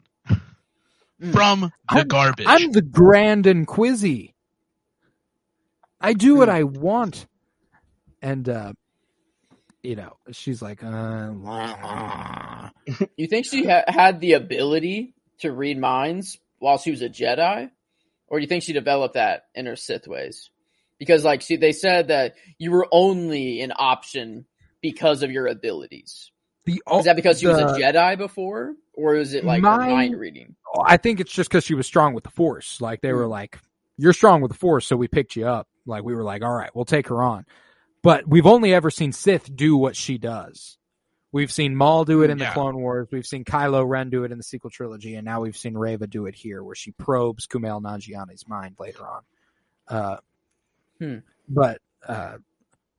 Mm. From the I'm- garbage. I'm the Grand and quizzy. I do what I want. And, uh, you know, she's like, uh, You think she ha- had the ability to read minds while she was a Jedi, or do you think she developed that in her Sith ways? Because, like, she, they said that you were only an option because of your abilities. The, Is that because she was a Jedi before, or is it like her My- mind reading? I think it's just because she was strong with the Force. Like they were like, "You're strong with the Force," so we picked you up. Like we were like, "All right, we'll take her on." But we've only ever seen Sith do what she does. We've seen Maul do it in the Yeah. Clone Wars. We've seen Kylo Ren do it in the sequel trilogy, and now we've seen Reva do it here, where she probes Kumail Nanjiani's mind later on. Uh, Hmm. But uh,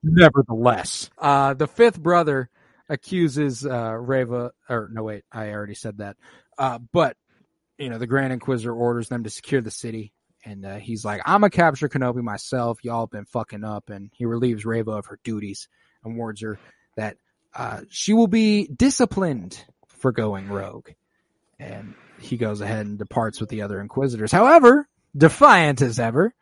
nevertheless, uh, the fifth brother accuses uh, Reva, or no, wait, I already said that. Uh, but you know, the Grand Inquisitor orders them to secure the city, and uh, he's like, "I'm gonna capture Kenobi myself. Y'all been fucking up," and he relieves Reva of her duties and warns her that uh, she will be disciplined for going rogue. And he goes ahead and departs with the other Inquisitors. However, defiant as ever,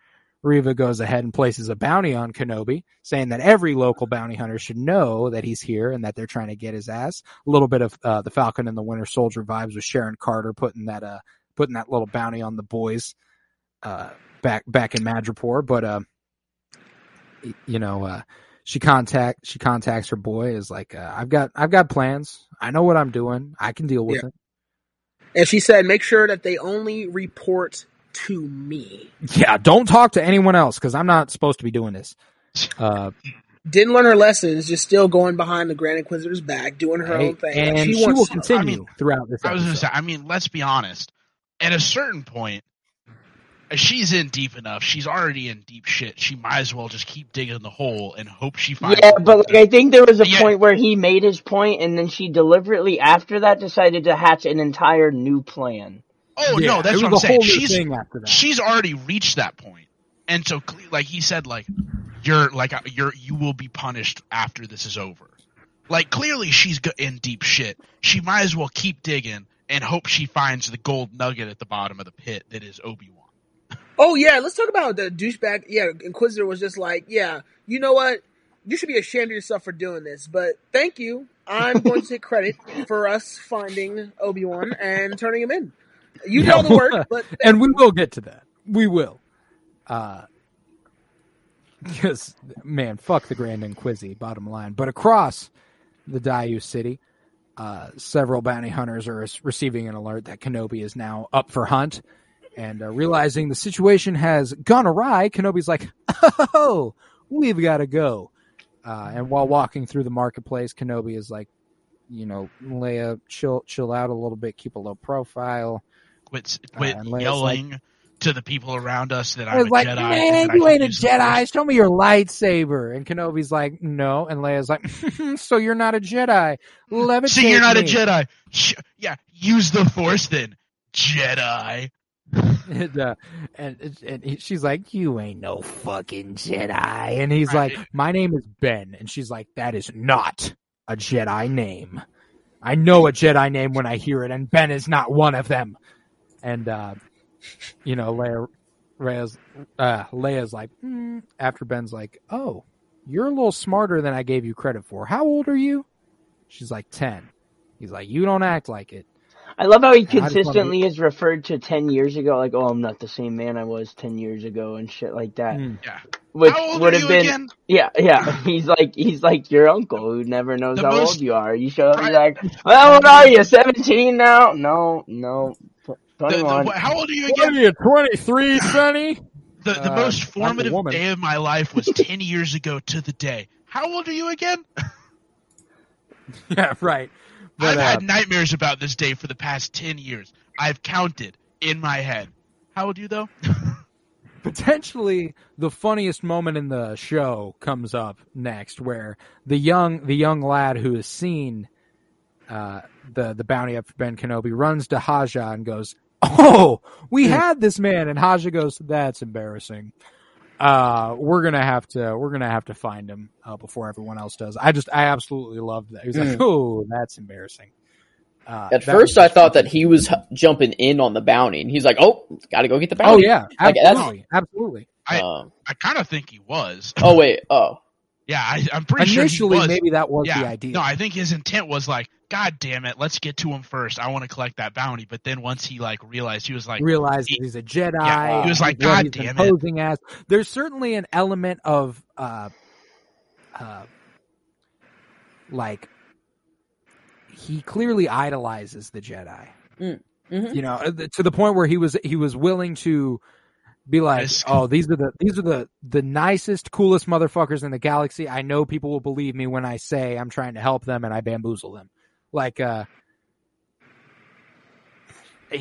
Reva goes ahead and places a bounty on Kenobi, saying that every local bounty hunter should know that he's here and that they're trying to get his ass. A little bit of uh, the Falcon and the Winter Soldier vibes with Sharon Carter putting that uh putting that little bounty on the boys uh back back in Madripoor, but uh you know uh she contact she contacts her boy is like uh, I've got I've got plans. I know what I'm doing. I can deal with Yeah. it. And she said, make sure that they only report to me. Yeah, don't talk to anyone else because I'm not supposed to be doing this. Uh, Didn't learn her lessons, just still going behind the Grand Inquisitor's back, doing her Right? own thing. And she, she, wants will to. continue I mean, throughout this. I was going to say, I mean, let's be honest. At a certain point, she's in deep enough. She's already in deep shit. She might as well just keep digging the hole and hope she finds. Yeah, but like I think there was a Yeah. point where he made his point, and then she deliberately after that decided to hatch an entire new plan. Oh Yeah, no, that's what I'm saying. She's thing after that. she's already reached that point. point, and so like he said, like you're like uh, you're you will be punished after this is over. Like clearly she's in deep shit. She might as well keep digging and hope she finds the gold nugget at the bottom of the pit that is Obi Wan. Oh yeah, let's talk about the douchebag. Yeah, Inquisitor was just like, yeah, you know what? You should be ashamed of yourself for doing this, but thank you. I'm going to take credit for us finding Obi Wan and turning him in. You Yeah, all the word, but and we will get to that. We will. Uh, because man, fuck the Grand Inquisi. Bottom line, but across the Daiyu city, uh, several bounty hunters are receiving an alert that Kenobi is now up for hunt. And uh, realizing the situation has gone awry, Kenobi's like, "Oh, we've got to go." Uh, and while walking through the marketplace, Kenobi is like, "You know, Leia, chill, chill out a little bit, keep a low profile." Quit, quit and Leia's yelling to the people around us that I I'm was a like, Jedi. man, I you ain't a Jedi. Force." Show me your lightsaber. And Kenobi's like, no. And Leia's like, so you're not a Jedi. Levitate So you're not a. Jedi. Sh- yeah, use the Force then, Jedi. and, uh, and, and he- she's like, "You ain't no fucking Jedi." And he's Right. like, "My name is Ben." And she's like, "That is not a Jedi name. I know a Jedi name when I hear it, and Ben is not one of them." And uh, you know, Leia, Leia's, uh, Leia's like, mm, after Ben's like, "Oh, you're a little smarter than I gave you credit for. How old are you?" She's like, 10. He's like, "You don't act like it." I love how he I just wanna consistently is referred to ten years ago, like, "Oh, I'm not the same man I was ten years ago," and shit like that. Mm. Yeah. Which How old would are have you been, again? yeah, yeah. He's like, he's like your uncle who never knows The how most- old you are. You show up, Right. he's like, "Well, how old are you? Seventeen now? No, no, The, the, how old are you What again? are you, 23, Sonny? The, the Uh, most formative day of my life was 10 years ago to the day. How old are you again? yeah, right. But, I've uh, had nightmares about this day for the past 10 years. I've counted in my head. How old are you though? potentially the funniest moment in the show comes up next, where the young the young lad who has seen uh, the the bounty up for Ben Kenobi runs to Haja and goes, "Oh, we had this man," and Haja goes, "That's embarrassing." Uh, we're gonna have to we're gonna have to find him uh, before everyone else does. I just I absolutely loved that. He was like, "Oh, that's embarrassing." Uh, At first, I thought that he was h- jumping in on the bounty, and he's like, "Oh, got to go get the bounty." Oh bounty." yeah, Like, absolutely, absolutely. I- Um, I kind of think he was. oh wait. Oh, Yeah, I, I'm pretty sure Initially, maybe that was yeah. the idea. No, I think his intent was like, God damn it, let's get to him first. I want to collect that bounty. But then once he like realized, he was like, realized he- that he's a Jedi. Yeah, he was like, "God he's damn it." imposing as. There's certainly an element of, uh, uh, like, he clearly idolizes the Jedi. mhm. You know, uh, to the point where he was he was willing to be like, Risk. "Oh, these are the these are the the nicest, coolest motherfuckers in the galaxy. I know people will believe me when I say I'm trying to help them and I bamboozle them." Like, uh,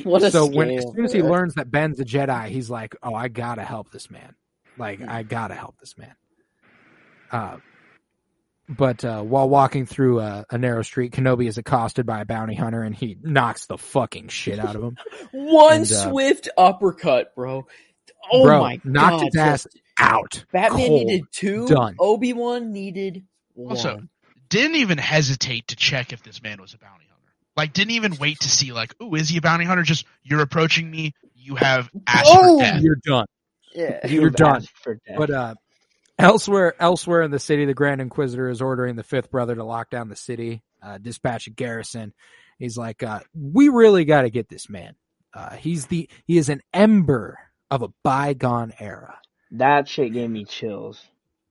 What a so when as soon as he learns that Ben's a Jedi, he's like, "Oh, I gotta help this man. Like, I gotta help this man." Uh, but uh, while walking through a, a narrow street, Kenobi is accosted by a bounty hunter, and he knocks the fucking shit out of him. one And, uh, swift uppercut, bro. Oh Bro, my knocked god! his ass just- out. Batman Cold. needed two. Done. Obi Wan needed one. Also, didn't even hesitate to check if this man was a bounty hunter. Like, didn't even wait to see, like, oh, is he a bounty hunter? Just, you're approaching me, you have asked Oh! for death. You're done. yeah. You're done. For death. But uh, elsewhere, elsewhere in the city, the Grand Inquisitor is ordering the Fifth Brother to lock down the city, uh, dispatch a garrison. He's like, uh, "We really got to get this man. Uh, he's the he is an ember of a bygone era." that shit gave me chills.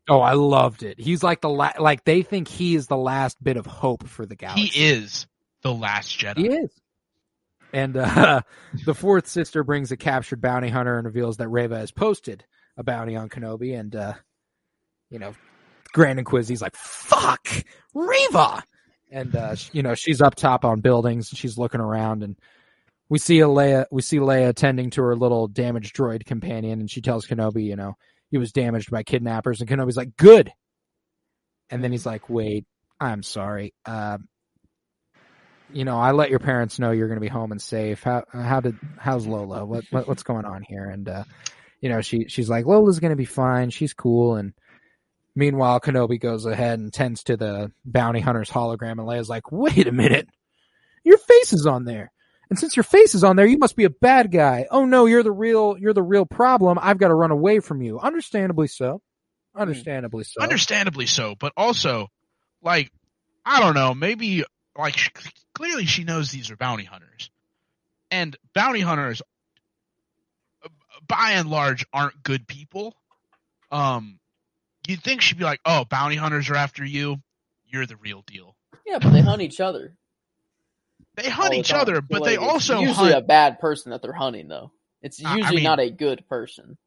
Oh, I loved it. He's like the la- like they think he is the last bit of hope for the galaxy. He is the last Jedi. He is. And uh, the fourth sister brings a captured bounty hunter and reveals that Reva has posted a bounty on Kenobi. And, uh, you know, Grand Inquisi's like, fuck, Reva! And, uh, you know, she's up top on buildings and she's looking around and we see Leia, we see Leia attending to her little damaged droid companion and she tells Kenobi, you know, he was damaged by kidnappers and Kenobi's like, good. And then he's like, wait, I'm sorry. Um, you know, I let your parents know you're going to be home and safe. How how did how's Lola? What, what what's going on here? And uh, you know, she she's like Lola's going to be fine. She's cool. And meanwhile, Kenobi goes ahead and tends to the bounty hunter's hologram, and Leia's like, "Wait a minute, your face is on there." And since your face is on there, you must be a bad guy. Oh no, you're the real you're the real problem. I've got to run away from you. Understandably so. Understandably so. Understandably so, but also, like, I don't know, maybe, like, sh- clearly she knows these are bounty hunters. And bounty hunters, uh, by and large, aren't good people. Um, you'd think she'd be like, oh, bounty hunters are after you. You're the real deal. Yeah, but they hunt each other. They hunt the each time. other, but Like, they it's also usually hunt. a bad person that they're hunting though. It's I- I usually mean- not a good person.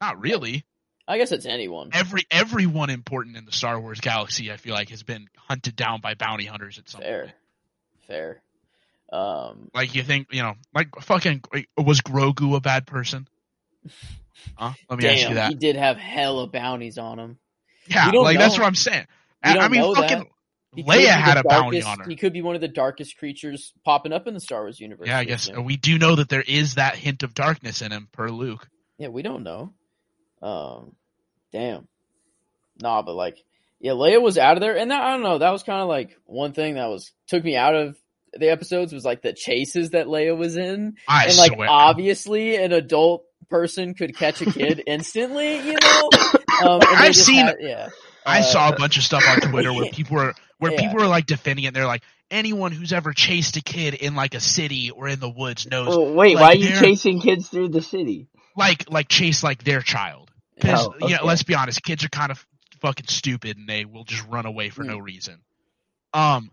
Not really. I guess it's anyone. Every everyone important in the Star Wars galaxy, I feel like, has been hunted down by bounty hunters at some Fair, point. fair. Um, Like you think, you know, like fucking was Grogu a bad person? Huh? Let me ask you that. he did have hella bounties on him. Yeah, like that's what I'm saying. I, I mean, fucking that. He Leia had a bounty on her. He could be one of the darkest creatures popping up in the Star Wars universe. Yeah, I guess we do know that there is that hint of darkness in him per Luke. Yeah, we don't know. Um, damn. Nah, but like, yeah, Leia was out of there, and that, I don't know. That was kind of like one thing that was took me out of the episodes was like the chases that Leia was in, I and like swear. obviously an adult person could catch a kid instantly, you know. Um, I've seen- had- yeah. I Uh, saw a bunch of stuff on Twitter where people were where Yeah. people are like defending it. And they're like, anyone who's ever chased a kid in like a city or in the woods knows, wait, like, why are you chasing kids through the city? like like chase like their child. Oh, you know, let's be honest, kids are kind of fucking stupid and they will just run away for Hmm. no reason. Um,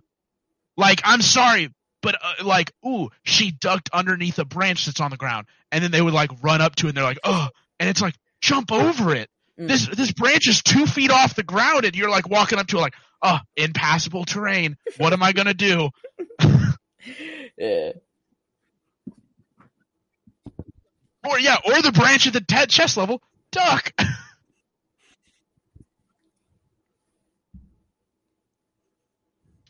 like I'm sorry, but uh, like, ooh, she ducked underneath a branch that's on the ground, and then they would like run up to it and they're like, oh, and it's like jump over it. Mm. This this branch is two feet off the ground, and you're like walking up to it like, oh, impassable terrain. What am I gonna do? yeah. Or yeah, or the branch at the te- chest level, duck.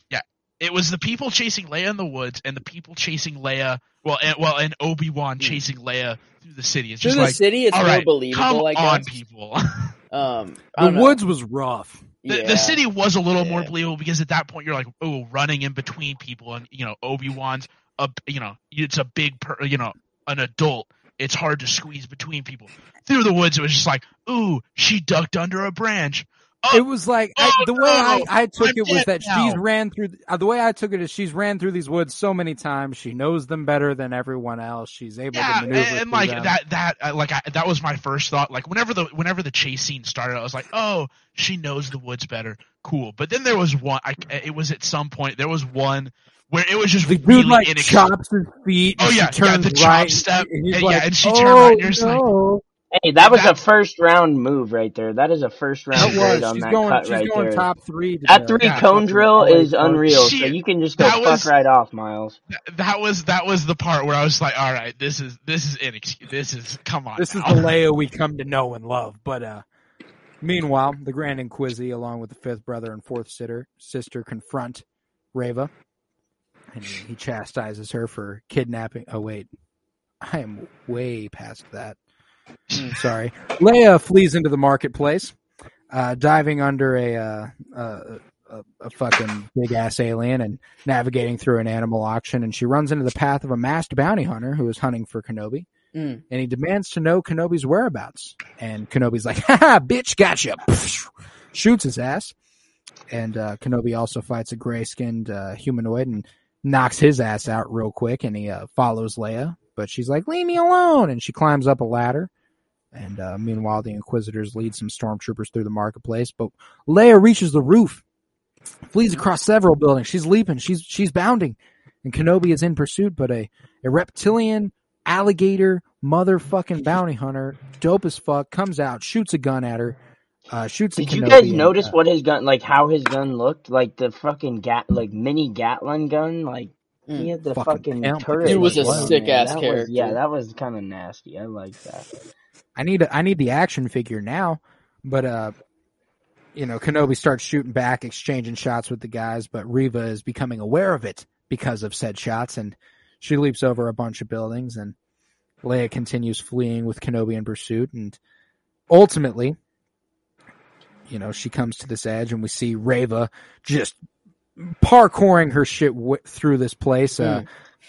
yeah, it was the people chasing Leia in the woods and the people chasing Leia. Well, and, well, and Obi Wan chasing Leia through the city. It's Through just the like, city, it's all more believable. come I on, people. Um, The know. woods was rough. The, Yeah. the city was a little more believable because at that point you're like, oh, running in between people, and you know Obi Wan's a, you know, it's a big, per, you know, an adult. It's hard to squeeze between people. Through the woods, it was just like, ooh, she ducked under a branch. Oh, It was like I, oh, the way I, no, I took I'm it was that now. she's ran through. Uh, the way I took it is she's ran through these woods so many times. She knows them better than everyone else. She's able yeah, to maneuver and, and like them. that, that, uh, like I, that was my first thought. Like whenever the whenever the chase scene started, I was like, oh, she knows the woods better. Cool. But then there was one. I, it was at some point there was one where it was just The dude really like chops his feet. Oh, yeah, yeah, the chop right, step, and and yeah, and she oh, turned right, and you're just like, no. Hey, that was That- a first round move right there. That is a first round That grade was. on She's that going. cut She's right going there. top three. To That three Yeah, cone drill is Park. unreal. She- so you can just go that fuck was- right off, Miles. that was that was the part where I was like, all right, this is this is inexcusable. This is come on. This is now. the Leia we come to know and love. But uh meanwhile, the Grand Inquisi, along with the fifth brother and fourth sister, sister confront Reva, and he chastises her for kidnapping. Oh wait, I am way past that. Sorry. Leia flees into the marketplace, uh, diving under a, uh, uh, a a fucking big ass alien and navigating through an animal auction, and she runs into the path of a masked bounty hunter who is hunting for Kenobi Mm. and he demands to know Kenobi's whereabouts. And Kenobi's like, "Ha bitch, gotcha!" Shoots his ass, and uh, Kenobi also fights a gray-skinned uh, humanoid and knocks his ass out real quick. And he uh, follows Leia, but she's like, "Leave me alone!" And she climbs up a ladder. And uh, meanwhile, the Inquisitors lead some stormtroopers through the marketplace. But Leia reaches the roof, flees across several buildings. She's leaping. She's she's bounding, and Kenobi is in pursuit. But a a reptilian alligator motherfucking bounty hunter, dope as fuck, comes out, shoots a gun at her, uh, shoots Did at you Kenobi guys and, notice uh, what his gun, like how his gun looked? Like the fucking gat, like mini Gatling gun. Like he Mm. had the Fucking fucking, turret. He was a sick-ass That was- character. yeah, that was kind of nasty. I like that. I need I need the action figure now, but uh, you know, Kenobi starts shooting back, exchanging shots with the guys, but Reva is becoming aware of it because of said shots, and she leaps over a bunch of buildings, and Leia continues fleeing with Kenobi in pursuit, and ultimately, you know, she comes to this edge, and we see Reva just parkouring her shit w- through this place, uh,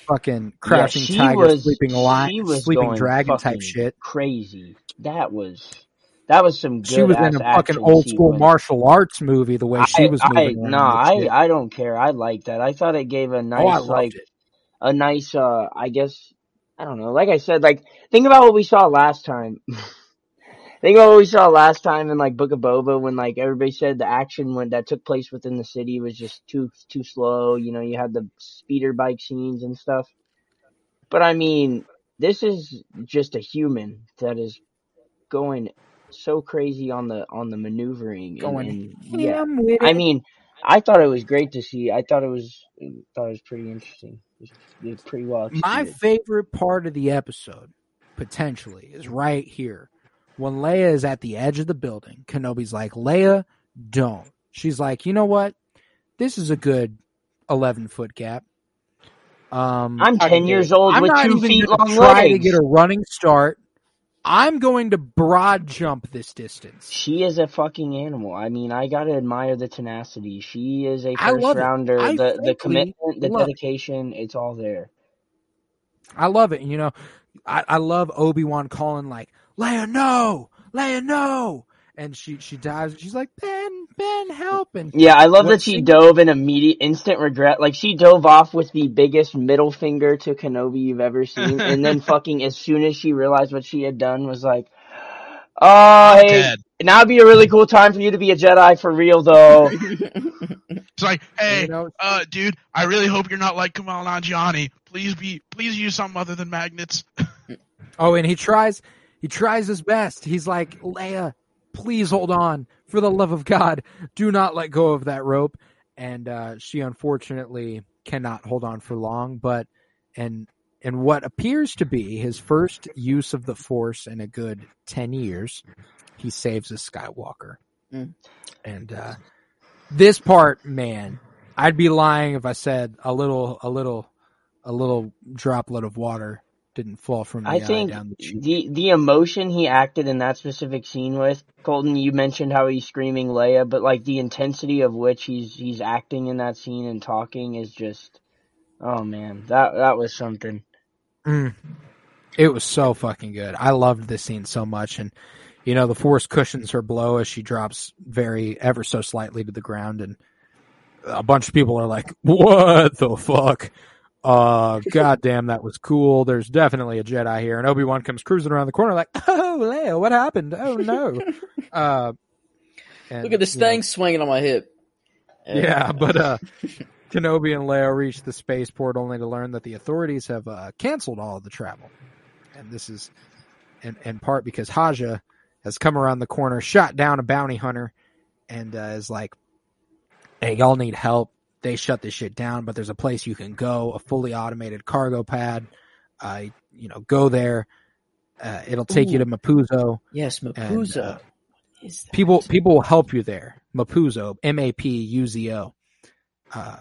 fucking crashing she tiger, was- sleeping lion, sleeping dragon type shit. Crazy. That was that was some good. She was in a fucking old school sequence. martial arts movie. The way she I, was moving around. no, I. I don't care. I like that. I thought it gave a nice, oh, like, it. a nice, uh, I guess, I don't know. Like I said, like, think about what we saw last time. think what we saw last time in like Book of Boba when like everybody said the action when that took place within the city was just too too slow. You know, you had the speeder bike scenes and stuff. But I mean, this is just a human that is going so crazy on the on the maneuvering Going and yeah. ham with I mean, I thought it was great to see. I thought it was thought it was pretty interesting. It was, pretty well My favorite part of the episode, potentially, is right here. When Leia is at the edge of the building, Kenobi's like, Leia, don't. She's like, you know what? This is a good 11 foot gap. Um, I'm I ten years old I'm with not two even feet gonna long try legs. to get a running start. I'm going to broad jump this distance. She is a fucking animal. I mean, I gotta admire the tenacity. She is a first rounder. I the the commitment, the love it. dedication, it's all there. I love it. You know, I, I love Obi Wan calling like Leia, no, Leia, no, and she she dives. She's like Ben, Ben, help! And Yeah, I love that she scene- dove in immediate instant regret. Like she dove off with the biggest middle finger to Kenobi you've ever seen, and then fucking as soon as she realized what she had done, was like, "Oh, I'm hey, dead. now would be a really cool time for you to be a Jedi for real, though." It's like, hey, you know, uh, dude, I really hope you're not like Kumail Nanjiani. Please be, please use something other than magnets. oh, and he tries, he tries his best. He's like Leia, please hold on, for the love of God, do not let go of that rope. And uh, she unfortunately cannot hold on for long, but and and what appears to be his first use of the Force in a good ten years, he saves a Skywalker. Mm. And uh, this part, man, I'd be lying if I said a little, a little, a little droplet of water didn't fall from the I think down the cheek. the the emotion he acted in that specific scene with Colton, you mentioned how he's screaming Leia, but like the intensity of which he's he's acting in that scene and talking is just, oh man, that that was something. Mm. It was so fucking good. I loved this scene so much, and you know the force cushions her blow as she drops very ever so slightly to the ground, and a bunch of people are like, "What the fuck?" Uh, goddamn, that was cool. There's definitely a Jedi here, and Obi Wan comes cruising around the corner like, "Oh, Leia, what happened? Oh no!" uh, and, Look at this you know, thing swinging on my hip. yeah, but uh, Kenobi and Leia reach the spaceport only to learn that the authorities have uh, canceled all of the travel, and this is in, in part because Haja has come around the corner, shot down a bounty hunter, and uh, is like, "Hey, y'all need help." They shut this shit down, but there's a place you can go, a fully automated cargo pad. Uh, you know, go there. Uh, it'll take you to Mapuzo. Yes, Mapuzo. uh, people people will help you there. Mapuzo, M A P U Z O. Uh,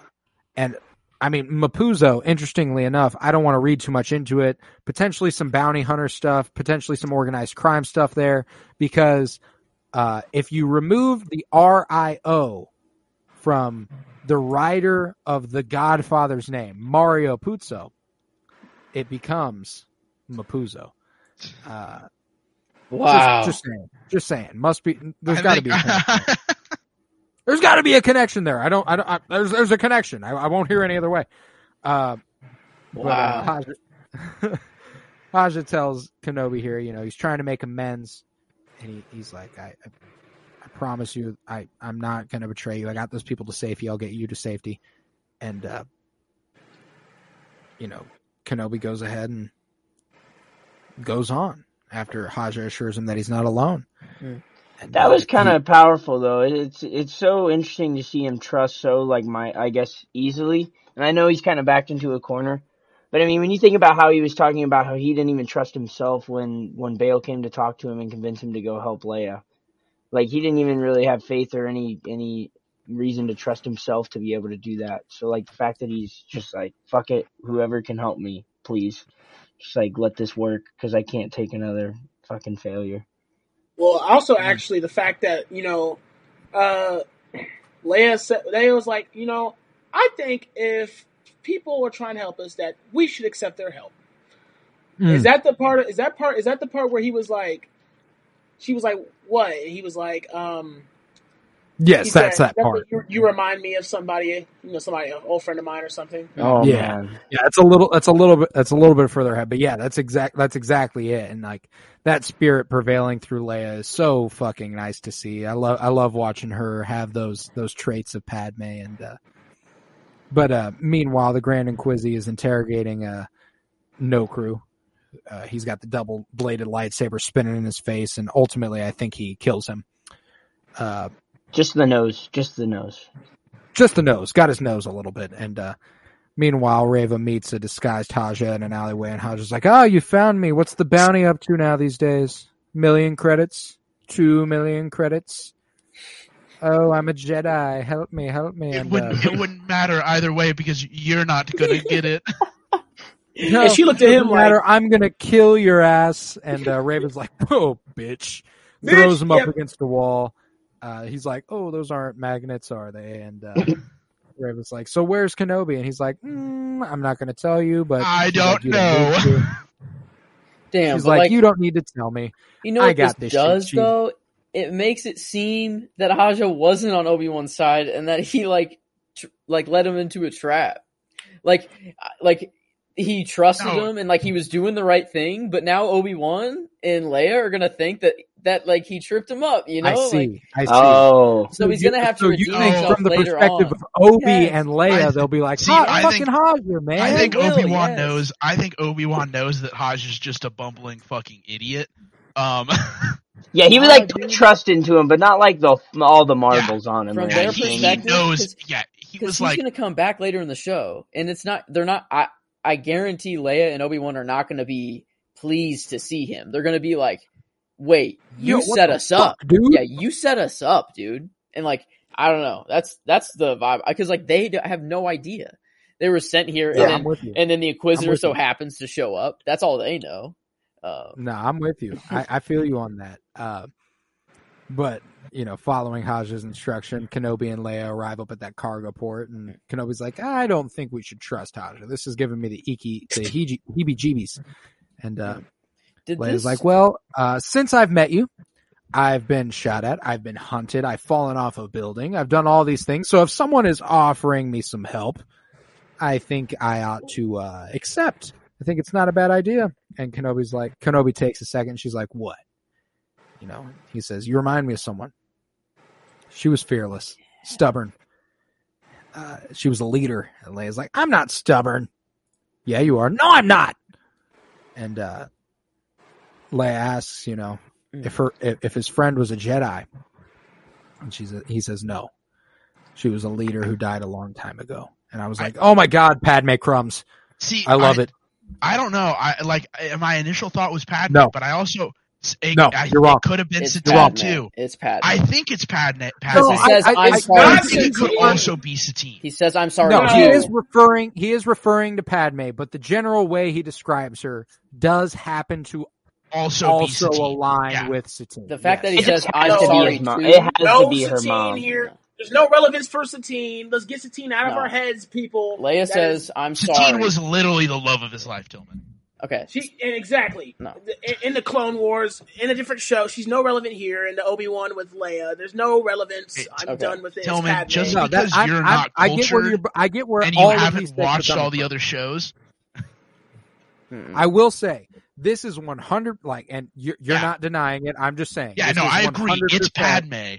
and I mean Mapuzo. Interestingly enough, I don't want to read too much into it. Potentially some bounty hunter stuff, potentially some organized crime stuff there, because uh, if you remove the R I O from the writer of the Godfather's name, Mario Puzo, it becomes Mapuzo. Uh, wow. just, just saying. Just saying. Must be. There's got to be. A connection. there's got to be a connection there. I don't. I don't. I, there's there's a connection. I, I won't hear any other way. Uh, but, uh, wow. Haja, Haja tells Kenobi here. You know, he's trying to make amends, and he, he's like, I, I, I promise you, I, I'm not going to betray you. I got those people to safety. I'll get you to safety. And, uh, you know, Kenobi goes ahead and goes on after Haja assures him that he's not alone. And, That uh, was kind of powerful though. It's it's so interesting to see him trust so like my I guess easily. And I know he's kind of backed into a corner. But I mean, when you think about how he was talking about how he didn't even trust himself when when Bail came to talk to him and convince him to go help Leia, like he didn't even really have faith or any any reason to trust himself to be able to do that. So like the fact that he's just like fuck it, whoever can help me, please, just like let this work because I can't take another fucking failure. Well, also actually the fact that you know, uh, Leia said Leia was like, you know, I think if people are trying to help us, that we should accept their help. Mm. Is that the part? Is that part? Is that the part where he was like, she was like, what? And he was like, um, Yes, He that's said, that part. You, you remind me of somebody, you know, somebody, an old friend of mine or something. Oh Yeah. man. Yeah, it's a little that's a little bit that's a little bit further ahead, but yeah, that's exact that's exactly it. And like that spirit prevailing through Leia is so fucking nice to see. I love I love watching her have those those traits of Padme and uh but uh meanwhile the Grand Inquisi is interrogating uh Nokru. Uh, he's got the double bladed lightsaber spinning in his face and ultimately I think he kills him. Uh Just the nose. Just the nose. just the nose, got his nose a little bit. And uh, meanwhile, Reva meets a disguised Haja in an alleyway, and Haja's like, "Oh, you found me. What's the bounty up to now these days? Million credits, two million credits. Oh, I'm a Jedi. Help me, help me." It And, wouldn't uh, it wouldn't matter either way because you're not gonna get it. no, And she looked at doesn't him like- I'm gonna kill your ass. And uh, Reva's like, "Oh, bitch!" Bitch, Throws him up yeah. against the wall. Uh, he's like, "Oh, those aren't magnets, are they?" And uh, Reva's like, "So where's Kenobi?" And he's like, mm, "I'm not going to tell you, but I don't "You know." need. Damn, She's like, like, "You don't need to tell me." you know I what got this, this shit, does Chief. though? It makes it seem that Haja wasn't on Obi Wan's side and that he like tr- like led him into a trap. Like like he trusted No. him and like he was doing the right thing, but now Obi Wan and Leia are gonna think that that like he tripped him up. You know, I Like, see. I see. Oh. so he's gonna have to so redeem you think from the perspective on. of Obi Yes. and Leia, I- they'll be like, See, I "Fucking think- Haja, man." I think Obi Wan yes. knows. I think Obi Wan knows that Haj is just a bumbling fucking idiot. Um, Yeah, he would like dude. put trust into him, but not like the all the marbles on him. From or their he, anything. he perspective, knows. 'cause- Yeah, he was he's like, gonna come back later in the show, and it's not. They're not. I I guarantee Leia and Obi Wan are not gonna be pleased to see him. They're gonna be like, "Wait, you Yo, set us up, dude. yeah, you set us up, dude." And like, I don't know. That's that's the vibe because like they have no idea they were sent here, Yeah, and then and then the Inquisitor so happens to show up. That's all they know. Uh, No, I'm with you. I, I feel you on that. Uh, but you know, following Haja's instruction, Kenobi and Leia arrive up at that cargo port, and Kenobi's like, "I don't think we should trust Haja. This is giving me the iki, the heebie- heebie-jeebies." And uh, did Leia's this like, "Well, uh, since I've met you, I've been shot at, I've been hunted, I've fallen off a building, I've done all these things. So if someone is offering me some help, I think I ought to uh, accept. I think it's not a bad idea." And Kenobi's like, Kenobi takes a second. She's like, "What?" You know, he says, "You remind me of someone. She was fearless, stubborn. Uh, she was a leader." And Leia's like, "I'm not stubborn." Yeah, you are. No, I'm not. And uh, Leia asks, you know, if her if, if his friend was a Jedi, and she's a, he says no, she was a leader who died a long time ago. And I was like, oh my god, Padme crumbs. see, I love it. I don't know. I like my initial thought was Padme, No. but I also it, No, I, you're wrong. It could have been it's Satine too. It's Padme. I think it's Padme. Padme. No, he says, I- I- "I'm I- sorry." I I think it could also be Satine. he says, "I'm sorry." No, too." he is referring he is referring to Padme, but the general way he describes her does happen to Also, also be align Yeah. with Satine. The fact that he It says, "I'm has to be sorry," his mom. It has No to be her Satine mom. here. There's no relevance for Satine. Let's get Satine out of our heads, people. Leia That says, is- "I'm sorry." Satine was literally the love of his life, Tillman. Okay. she and exactly No. in, in the Clone Wars in a different show. She's no relevant here in the Obi Wan with Leia. There's no relevance. It- I'm okay. done with it. It's Tillman, Padme. just No, because that, you're I, not I, I get where you're, I get where and all you of haven't these things are watched coming all the from. other shows. I will say this is 100 like and you're, you're Yeah. not denying it. I'm just saying. Yeah, this no, I agree. It's Padme,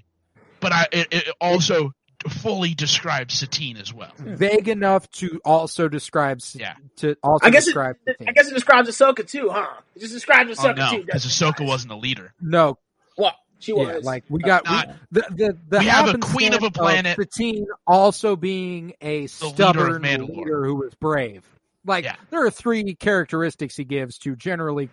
but I it, it also fully describes Satine as well. Hmm. vague enough to also describe s- Yeah. to also I guess it, describe I guess it describes Ahsoka too, huh? It just describes Oh Ahsoka no, too. because doesn't Ahsoka wasn't a leader. no What she was. yeah like we got Not- we, the the the We have a queen of a happenstance planet. Satine also being a stubborn Mandalore. leader who was brave like Yeah. there are three characteristics he gives to generally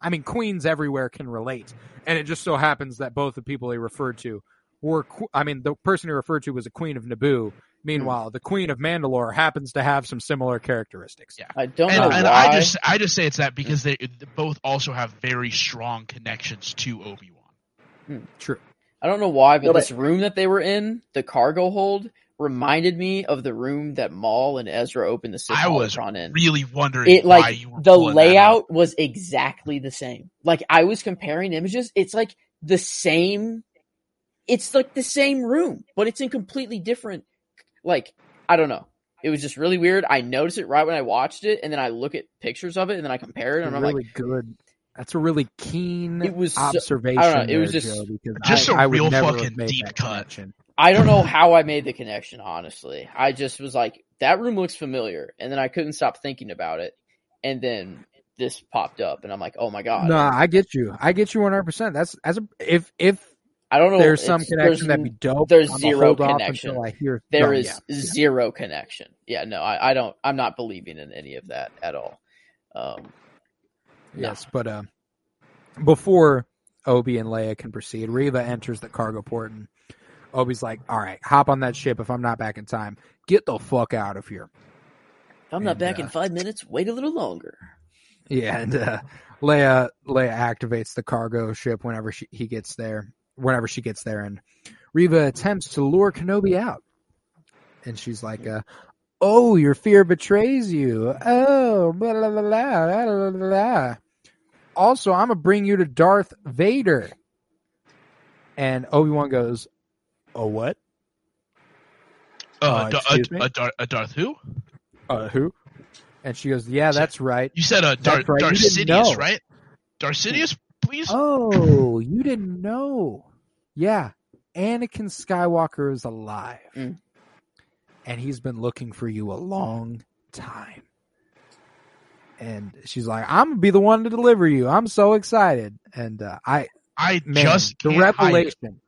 I mean queens everywhere can relate and it just so happens that both the people he referred to were I mean the person he referred to was a queen of Naboo meanwhile hmm. the queen of Mandalore happens to have some similar characteristics Yeah. I don't And, know and why. I just I just say it's that because hmm. they, they both also have very strong connections to Obi Wan. Hmm. true I don't know why, but No, but- this room that they were in, the cargo hold, reminded me of the room that Maul and Ezra opened the Sith I was holocron in. Really wondering It why like you were the pulling that out. layout was exactly the same. Like I was comparing images, it's like the same it's like the same room, but it's in completely different. Like I don't know. It was just really weird. I noticed it right when I watched it, and then I look at pictures of it, and then I compare it, and I'm really like, good. That's a really keen It was so- observation. I don't know, it was there, just- Joe, Just I- a I real fucking deep cut. connection. I don't know how I made the connection. Honestly, I just was like, that room looks familiar, and then I couldn't stop thinking about it, and then this popped up, and I'm like, oh my god. No, I get you. I get you one hundred percent. That's as a if if I don't know. there's some connection there's that'd be dope. there's I'm zero connection. I hear there is yeah. zero connection. Yeah, no, I, I don't. I'm not believing in any of that at all. Um. Yes, but uh, before Obi and Leia can proceed, Reva enters the cargo port, and Obi's like, "All right, hop on that ship. If I'm not back in time, get the fuck out of here." if I'm not back uh, in five minutes. Wait a little longer. Yeah, and uh, Leia Leia activates the cargo ship whenever she he gets there. Whenever she gets there, and Reva attempts to lure Kenobi out, and she's like, uh, "Oh, your fear betrays you. Oh, blah blah blah blah blah blah. Also, I'm gonna bring you to Darth Vader." And Obi Wan goes, "Oh, what? Uh, Uh, a, a, Dar- a Darth who? Uh, who?" And she goes, "Yeah, that's right." You said uh, Dar- That's right, Darth Sidious, right? Darth Sidious, please. Oh, you didn't know? Yeah, Anakin Skywalker is alive, Mm. and he's been looking for you a long time. And she's like, "I'm gonna be the one to deliver you. I'm so excited." And uh, I, I man, just the can't revelation.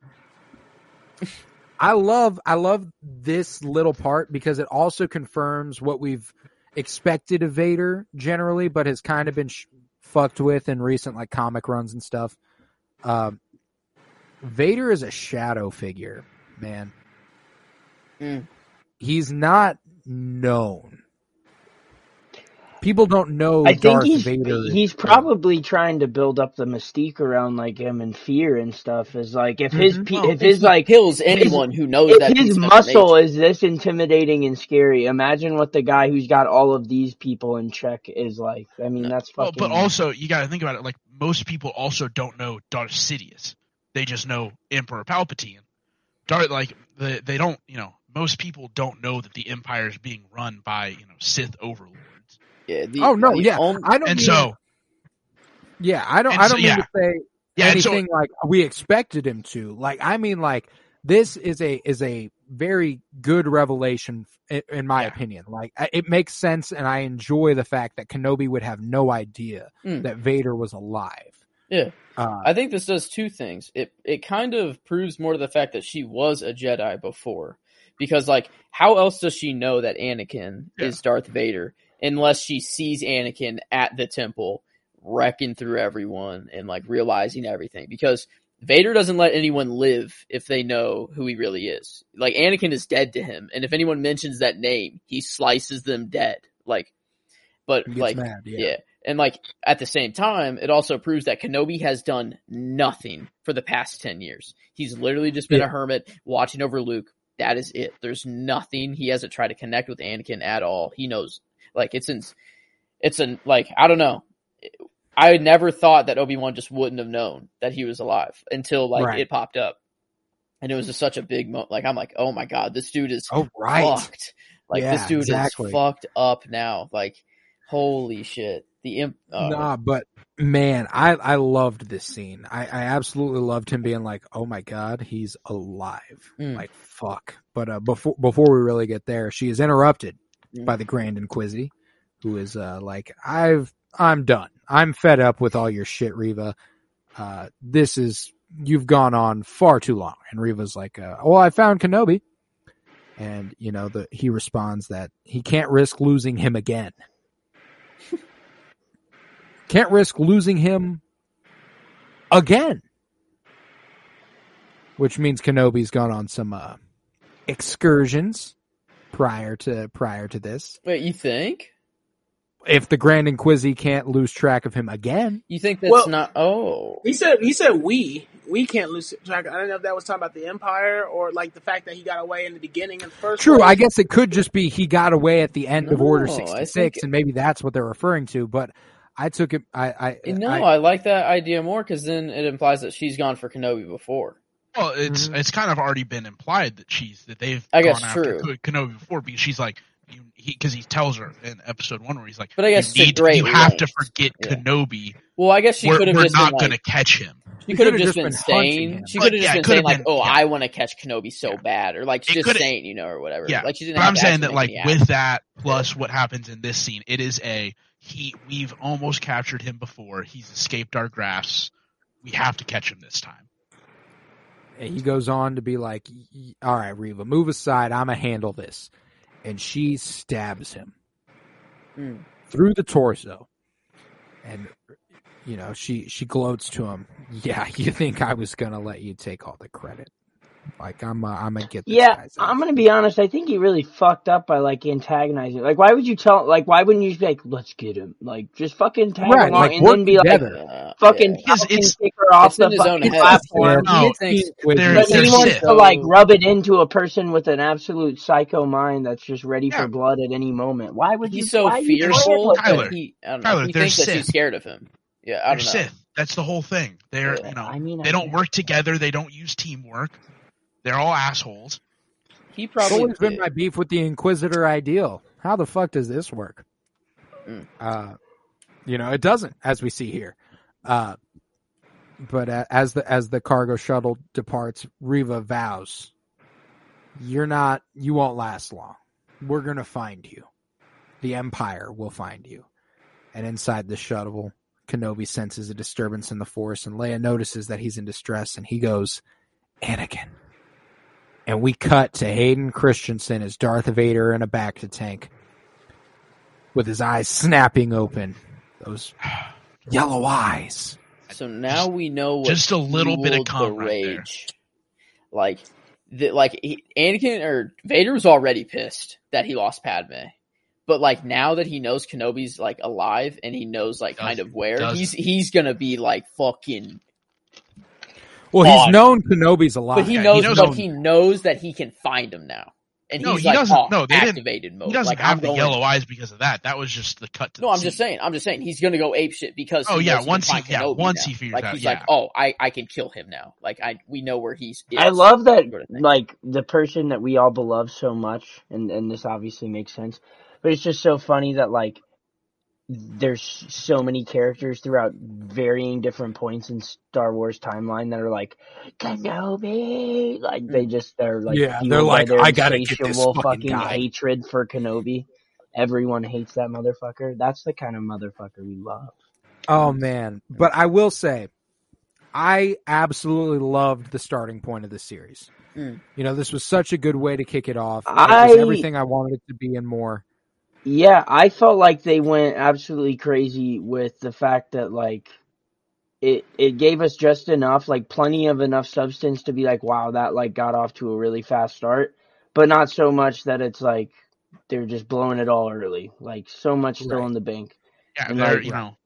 I love, I love this little part because it also confirms what we've expected of Vader generally, but has kind of been sh- fucked with in recent like comic runs and stuff. Um, Vader is a shadow figure, man. Mm. He's not known. People don't know I think Darth he's Vader. he's probably trying to build up the mystique around like him and fear and stuff. Is like if his Mhm. pe- Well, if his he like kills anyone who knows that if piece his muscle is this intimidating and scary, imagine what the guy who's got all of these people in check is like. I mean, that's Well, fucking. but also you got to think about it. Like most people also don't know Darth Sidious. They just know Emperor Palpatine. Darth, like they, they don't, you know, most people don't know that the Empire is being run by you know Sith overlords. Yeah, the- oh no, the yeah, only- I don't. And mean, so, yeah, I don't. I don't mean yeah. to say yeah, and so anything like we expected him to. Like I mean, like this is a is a very good revelation in, in my Yeah. opinion. Like it makes sense, and I enjoy the fact that Kenobi would have no idea Mm. that Vader was alive. Yeah. Uh, I think this does two things. It it kind of proves more to the fact that she was a Jedi before, because like how else does she know that Anakin Yeah. is Darth Vader unless she sees Anakin at the temple wrecking through everyone and like realizing everything? Because Vader doesn't let anyone live if they know who he really is. Like Anakin is dead to him, and if anyone mentions that name, he slices them dead. Like, but like mad. Yeah. yeah. And like at the same time, it also proves that Kenobi has done nothing for the past 10 years. He's literally just been Yeah. a hermit watching over Luke. That is it. There's nothing. He hasn't tried to connect with Anakin at all. He knows like it's in it's an like I don't know. I never thought that Obi-Wan just wouldn't have known that he was alive until like Right. it popped up. And it was just such a big moment. Like I'm like, "Oh my god, this dude is Oh right. fucked. Like Yeah, this dude exactly. is fucked up now. Like holy shit. The imp. Oh, Nah, but man, I I loved this scene. I I absolutely loved him being like, "Oh my god, he's alive." Mm. Like fuck. But uh, before before we really get there, she is interrupted Mm. by the Grand Inquisi, who is uh like, "I've I'm done. I'm fed up with all your shit, Reva. Uh, this is you've gone on far too long." And Reva's like, uh, "Well, I found Kenobi." And you know, the he responds that he can't risk losing him again. Can't risk losing him again. Which means Kenobi's gone on some uh, excursions prior to prior to this. Wait, you think? If the Grand Inquisi can't lose track of him again, You think that's Well- not? Oh, He said he said we we can't lose track. I don't know if that was talking about the Empire or like the fact that he got away in the beginning in the first. true. place. I guess it could just be he got away at the end of Order No, sixty six, and maybe that's what they're referring to. But I took it. I I no, I, I, like that idea more because then it implies that she's gone for Kenobi before. Well, it's Mhm. it's kind of already been implied that she's that they've I guess gone after true. K- Kenobi before because she's like you because he, tells her in episode one where he's like, But I guess you, need, great you have to forget Yeah. Kenobi. Well, I guess she we're could have we're just not been going like, to catch him. she She could have just just been been saying, she could have just it been saying like, been- oh, yeah. I want to catch Kenobi so Yeah. bad, or like It just saying, you know, or whatever. Yeah, like she didn't. But have I'm saying that like with that plus what happens in this scene, it is a he. We've almost captured him before. He's escaped our grasp. We have to catch him this time. And he goes on to be like, "All right, Reva, move aside. I'm gonna handle this," and she stabs him Mm. through the torso, and you know she she gloats to him. Yeah, you think I was gonna let you take all the credit? Like I'm uh, I'm gonna get this Yeah, guy's I'm gonna be honest. I think he really fucked up by like antagonizing. Like, why would you tell? Like, why wouldn't you just be like, "Let's get him"? Like, just fucking tag Right, along like, and then be together. like, "Fucking yeah. Because it's- kick her off It's the his own fucking platform." No, he thinks With- But he wants sick. to like rub it into a person with an absolute psycho mind that's just ready Yeah. for blood at any moment. Why would you? he's so you playing fearful with Tyler, he, I don't know, Tyler, he they're thinks that she's Sith. scared of him. Yeah, I They're don't know. Sith. That's the whole thing. They're Yeah, you know I mean, they I don't guess. work together. They don't use teamwork. They're all assholes. He It's probably always been my beef with the Inquisitor ideal. How the fuck does this work? Mm. Uh, you know, it doesn't, as we see here. Uh, but as the as the cargo shuttle departs, Reva vows, "You're not. You won't last long. We're gonna find you. The Empire will find you." And inside the shuttle, Kenobi senses a disturbance in the Force, and Leia notices that he's in distress, and he goes, "Anakin." And we cut to Hayden Christensen as Darth Vader in a bacta tank with his eyes snapping open. Those yellow eyes. So now we know what just a little bit of fueled calm the right there. rage. Like, the, like he, Anakin or Vader was already pissed that he lost Padme, but like now that he knows Kenobi's like alive and he knows like kind Doesn't- of where doesn't. he's he's gonna be like fucking. Well, he's Odd. known Kenobi's alive. But he yeah, he knows, knows but he knows that he can find him now, and No, he's he like, doesn't- oh, no, they didn't- activated mode. He doesn't like, have I'm the going, yellow eyes because of that. That was just the cut to No, the I'm just saying. I'm just saying he's gonna go ape shit because. Oh, he yeah, once he- find yeah, once now. he figures like out, he's yeah. like, oh, I I can kill him now. Like I we know where he's. I love that, sort of thing. like the person that we all beloved so much, and and this obviously makes sense, but it's just so funny that like there's so many characters throughout varying different points in Star Wars timeline that are like Kenobi, like they just they're like Yeah, they're like, "I gotta get this insatiable fucking guy." hatred for Kenobi. Everyone hates that motherfucker. That's the kind of motherfucker we love. Oh man, but I will say, I absolutely loved the starting point of the series. Mm. You know, this was such a good way to kick it off. It I- was everything I wanted it to be and more. Yeah, I felt like they went absolutely crazy with the fact that like it it gave us just enough, like plenty of enough substance to be like, wow, that like got off to a really fast start, but not so much that it's like they're just blowing it all early. Like so much still Right. in the bank. Yeah, And, like, you know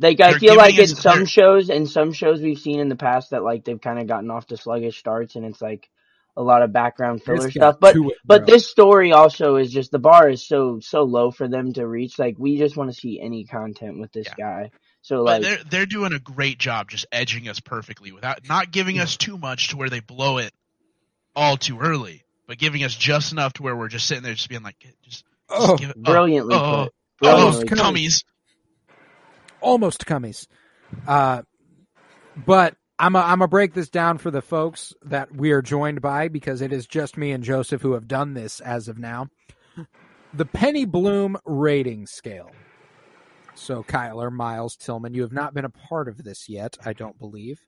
Like I feel like in some shows, in some shows we've seen in the past that like they've kind of gotten off to sluggish starts, and it's like a lot of background filler stuff. But it, but this story also is just the bar is so so low for them to reach. Like we just want to see any content with this guy. So but like they're they're doing a great job just edging us perfectly without not giving us too much to where they blow it all too early, but giving us just enough to where we're just sitting there just being like just, just Oh, give it, oh, brilliantly oh, put. oh, Brilliantly oh, put. cummies. almost cummies. Uh, but I'm a, I'm gonna break this down for the folks that we are joined by because it is just me and Joseph who have done this as of now. The Penny Bloom rating scale. So Kyler, Miles, Tillman, you have not been a part of this yet, I don't believe.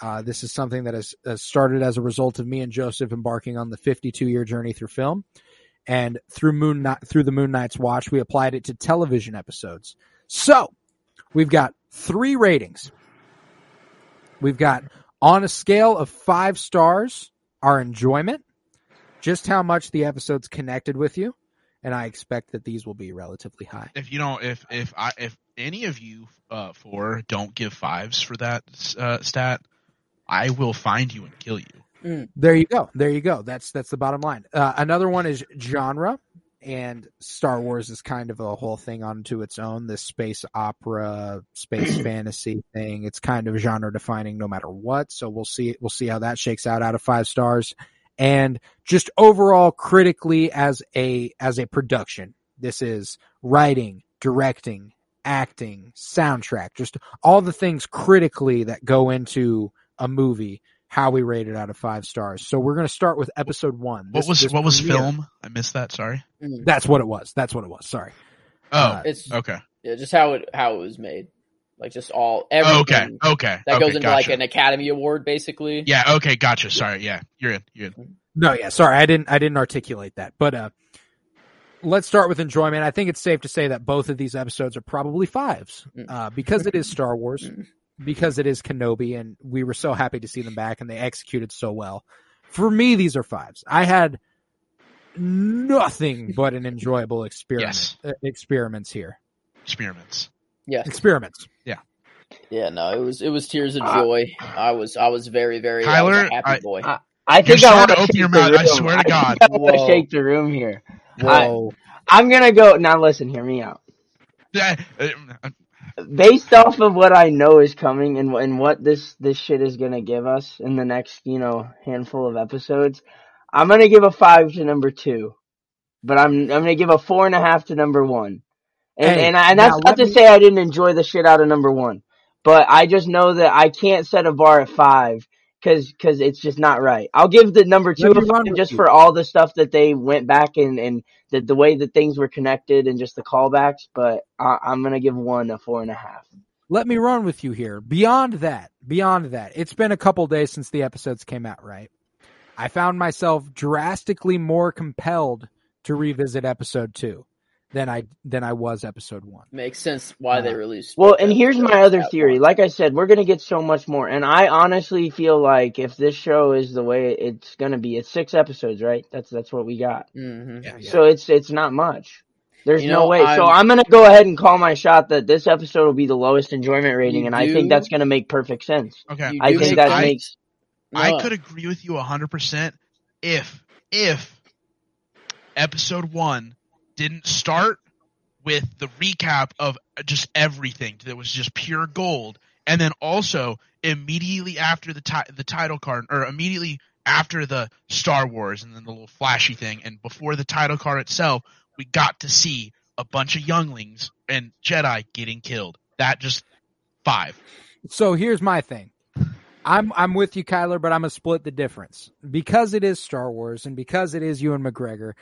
Uh, this is something that has, has started as a result of me and Joseph embarking on the 52 year journey through film, and through Moon through the Moon Knight's Watch, we applied it to television episodes. So we've got three ratings. We've got on a scale of five stars, our enjoyment, just how much the episodes connected with you, and I expect that these will be relatively high. If you don't, if if I if any of you uh, four don't give fives for that uh, stat, I will find you and kill you. There you go. There you go. That's that's the bottom line. Uh, another one is genre, and Star Wars is kind of a whole thing onto its own. This space opera, space fantasy thing. It's kind of genre defining no matter what. So we'll see. We'll see how that shakes out out of five stars. And just overall, critically as a as a production, this is writing, directing, acting, soundtrack, just all the things critically that go into a movie. How we rate it out of five stars. So we're going to start with episode one. What was this what was premiere- film? I missed that. Sorry. Mm. That's what it was. That's what it was. Sorry. Oh, Uh, It's okay. yeah, just how it how it was made, like just all Oh, everything okay. Okay. that okay, goes into gotcha. like an Academy Award, basically. Yeah. Okay. Gotcha. Sorry. Yeah. You're in. You're in. No, yeah, sorry, I didn't I didn't articulate that. But uh let's start with enjoyment. I think it's safe to say that both of these episodes are probably fives. Mm. Uh because it is Star Wars, Mm. Because it is Kenobi and we were so happy to see them back and they executed so well. For me these are fives. I had nothing but an enjoyable experiment Yes. uh, experiments here. Experiments. Yes. Experiments. Yeah. Yeah, no, it was it was tears of Uh, joy. I was I was very very I was Tyler, happy I- boy. I- I You're think I starting want to to open your the mouth. I swear to God. I want to shake the room here. Whoa. I'm gonna go now. Listen, hear me out. Yeah, uh, uh, Based off of what I know is coming and and what this this shit is gonna give us in the next you know handful of episodes, I'm gonna give a five to number two, but I'm I'm gonna give a four and a half to number one. And Hey, and, I, and that's not to me- say I didn't enjoy the shit out of number one, but I just know that I can't set a bar at five because cause it's just not right. I'll give the number two Let a five just for all the stuff that they went back and and the the way that things were connected and just the callbacks. But I, I'm gonna give one a four and a half. let me run with you here. Beyond that, beyond that, it's been a couple days since the episodes came out, right? I found myself drastically more compelled to revisit episode two than I than I was episode one. Makes sense why they Uh, released. Well, and here's my other theory. once. Like I said, we're gonna get so much more, and I honestly feel like if this show is the way it's gonna be, it's six episodes, right? That's that's what we got. Mhm. Yeah, yeah. So it's it's not much. There's You no know, way. So I'm- I'm gonna go ahead and call my shot that this episode will be the lowest enjoyment rating, You and I think that's gonna make perfect sense. okay. I think that sense. makes I No. could agree with you 100% if if episode 1 didn't start with the recap of just everything that was just pure gold and then also immediately after the ti- the title card or immediately after the Star Wars and then the little flashy thing and before the title card itself we got to see a bunch of younglings and Jedi getting killed. That just 5. So here's my thing. I'm I'm with you, Kyler, but I'm gonna split the difference because it is Star Wars and because it is Ewan McGregor.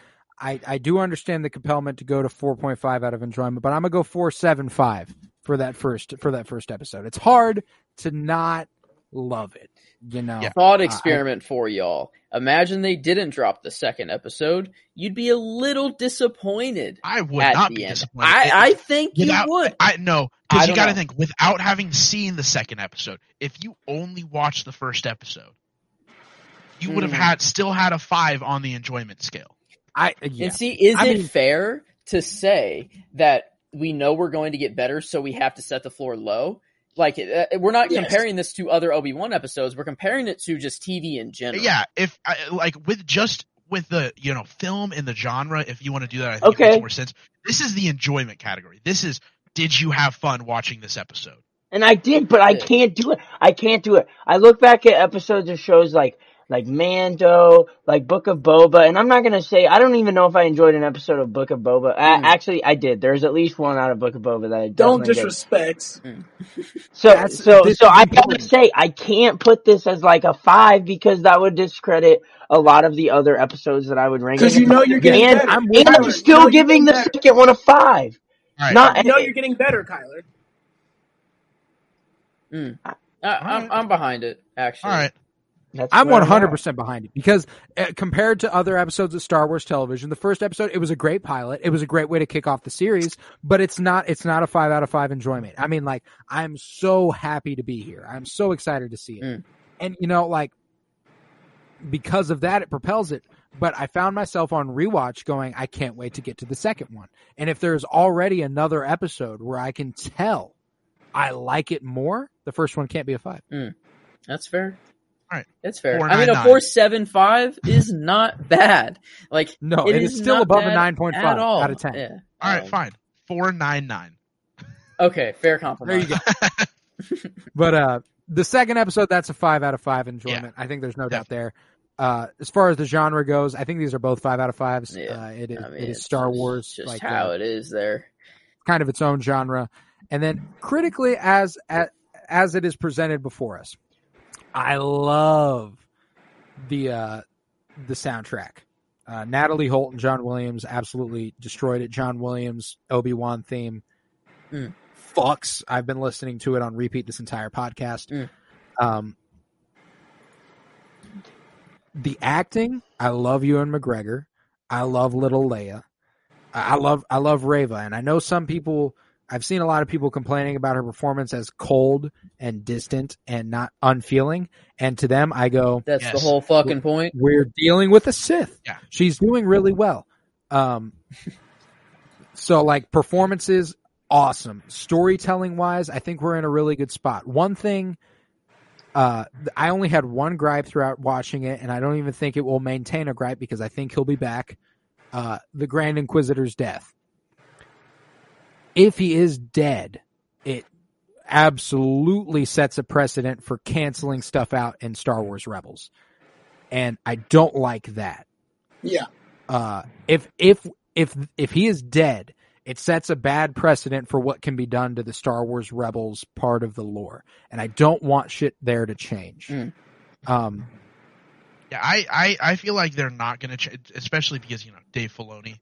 I, I do understand the compellment to go to 4.5 out of enjoyment, but I'm gonna go 4.75 for that first for that first episode. It's hard to not love it, you know. Yeah. Thought I- experiment for y'all. Imagine they didn't drop the second episode. You'd be a little disappointed I would at not the be end. disappointed. I, I think you would. I no, because you don't got to think without having seen the second episode. If you only watched the first episode, you would have Hmm. had still had a five on the enjoyment scale. I yeah. And see, is I it mean- fair to say that we know we're going to get better, so we have to set the floor low? Like, uh, we're not Yes. comparing this to other Obi Wan episodes. We're comparing it to just TV in general. Yeah, if I, like with just with the you know film in the genre, if you want to do that, I think it Okay. makes more sense. This is the enjoyment category. This is did you have fun watching this episode? And I did, but I can't do it. I can't do it. I look back at episodes of shows like like Mando, like Book of Boba, and I'm not gonna say I don't even know if I enjoyed an episode of Book of Boba. I, Mm. actually, I did. There's at least one out of Book of Boba that I Don't definitely did. disrespect. So That's- so so I important. gotta say I can't put this as like a five because that would discredit a lot of the other episodes that I would rank. Because you know you're getting and, better. I'm- and I'm still you know giving the better. second one a five. All right, Not You know you're getting better, Kyler. I, I'm, I'm behind it, actually. all right. That's I'm where at. 100% behind it because uh, compared to other episodes of Star Wars television, the first episode it was a great pilot. It was a great way to kick off the series, but it's not it's not a 5 out of 5 enjoyment. I mean like I'm so happy to be here. I'm so excited to see it. Mm. And you know like because of that it propels it, but I found myself on rewatch going I can't wait to get to the second one. And if there's already another episode where I can tell I like it more, the first one can't be a 5. That's fair. It's fair. I mean, a four seven five is not bad. Like No, it it is is still not above a bad nine point at five all. out of ten. Yeah. All right, Um, fine. Four nine nine. Okay, fair There you go. But uh, the second episode, that's a five out of five enjoyment. I think there's no doubt there. Uh, as far as the genre goes, I think these are both five out of fives. Yeah. Uh, it is, I mean, it is it's Star just- Wars, just like how uh, it is there. kind of its own genre. And then critically, as as, as it is presented before us, I love the uh, the soundtrack. Uh, Natalie Holt and John Williams absolutely destroyed it. John Williams Obi Wan theme Mm. fucks. I've been listening to it on repeat this entire podcast. Mm. Um, the acting, I love Ewan McGregor. I love Little Leia. I love I love Reva, and I know some people. I've seen a lot of people complaining about her performance as cold and distant and not unfeeling. And to them, I go, That's the whole fucking point. we're dealing with a Sith. Yeah. She's doing really well. Um, so like performances, awesome. Storytelling wise, I think we're in a really good spot. One thing, uh, I only had one gripe throughout watching it, and I don't even think it will maintain a gripe because I think he'll be back. Uh, the Grand Inquisitor's death. If he is dead, it absolutely sets a precedent for canceling stuff out in Star Wars Rebels. And I don't like that. Yeah. Uh, if if if if he is dead, it sets a bad precedent for what can be done to the Star Wars Rebels part of the lore, and I don't want shit there to change. Mm. Um, Yeah, I, I, I feel like they're not going to, ch- especially because you know Dave Filoni,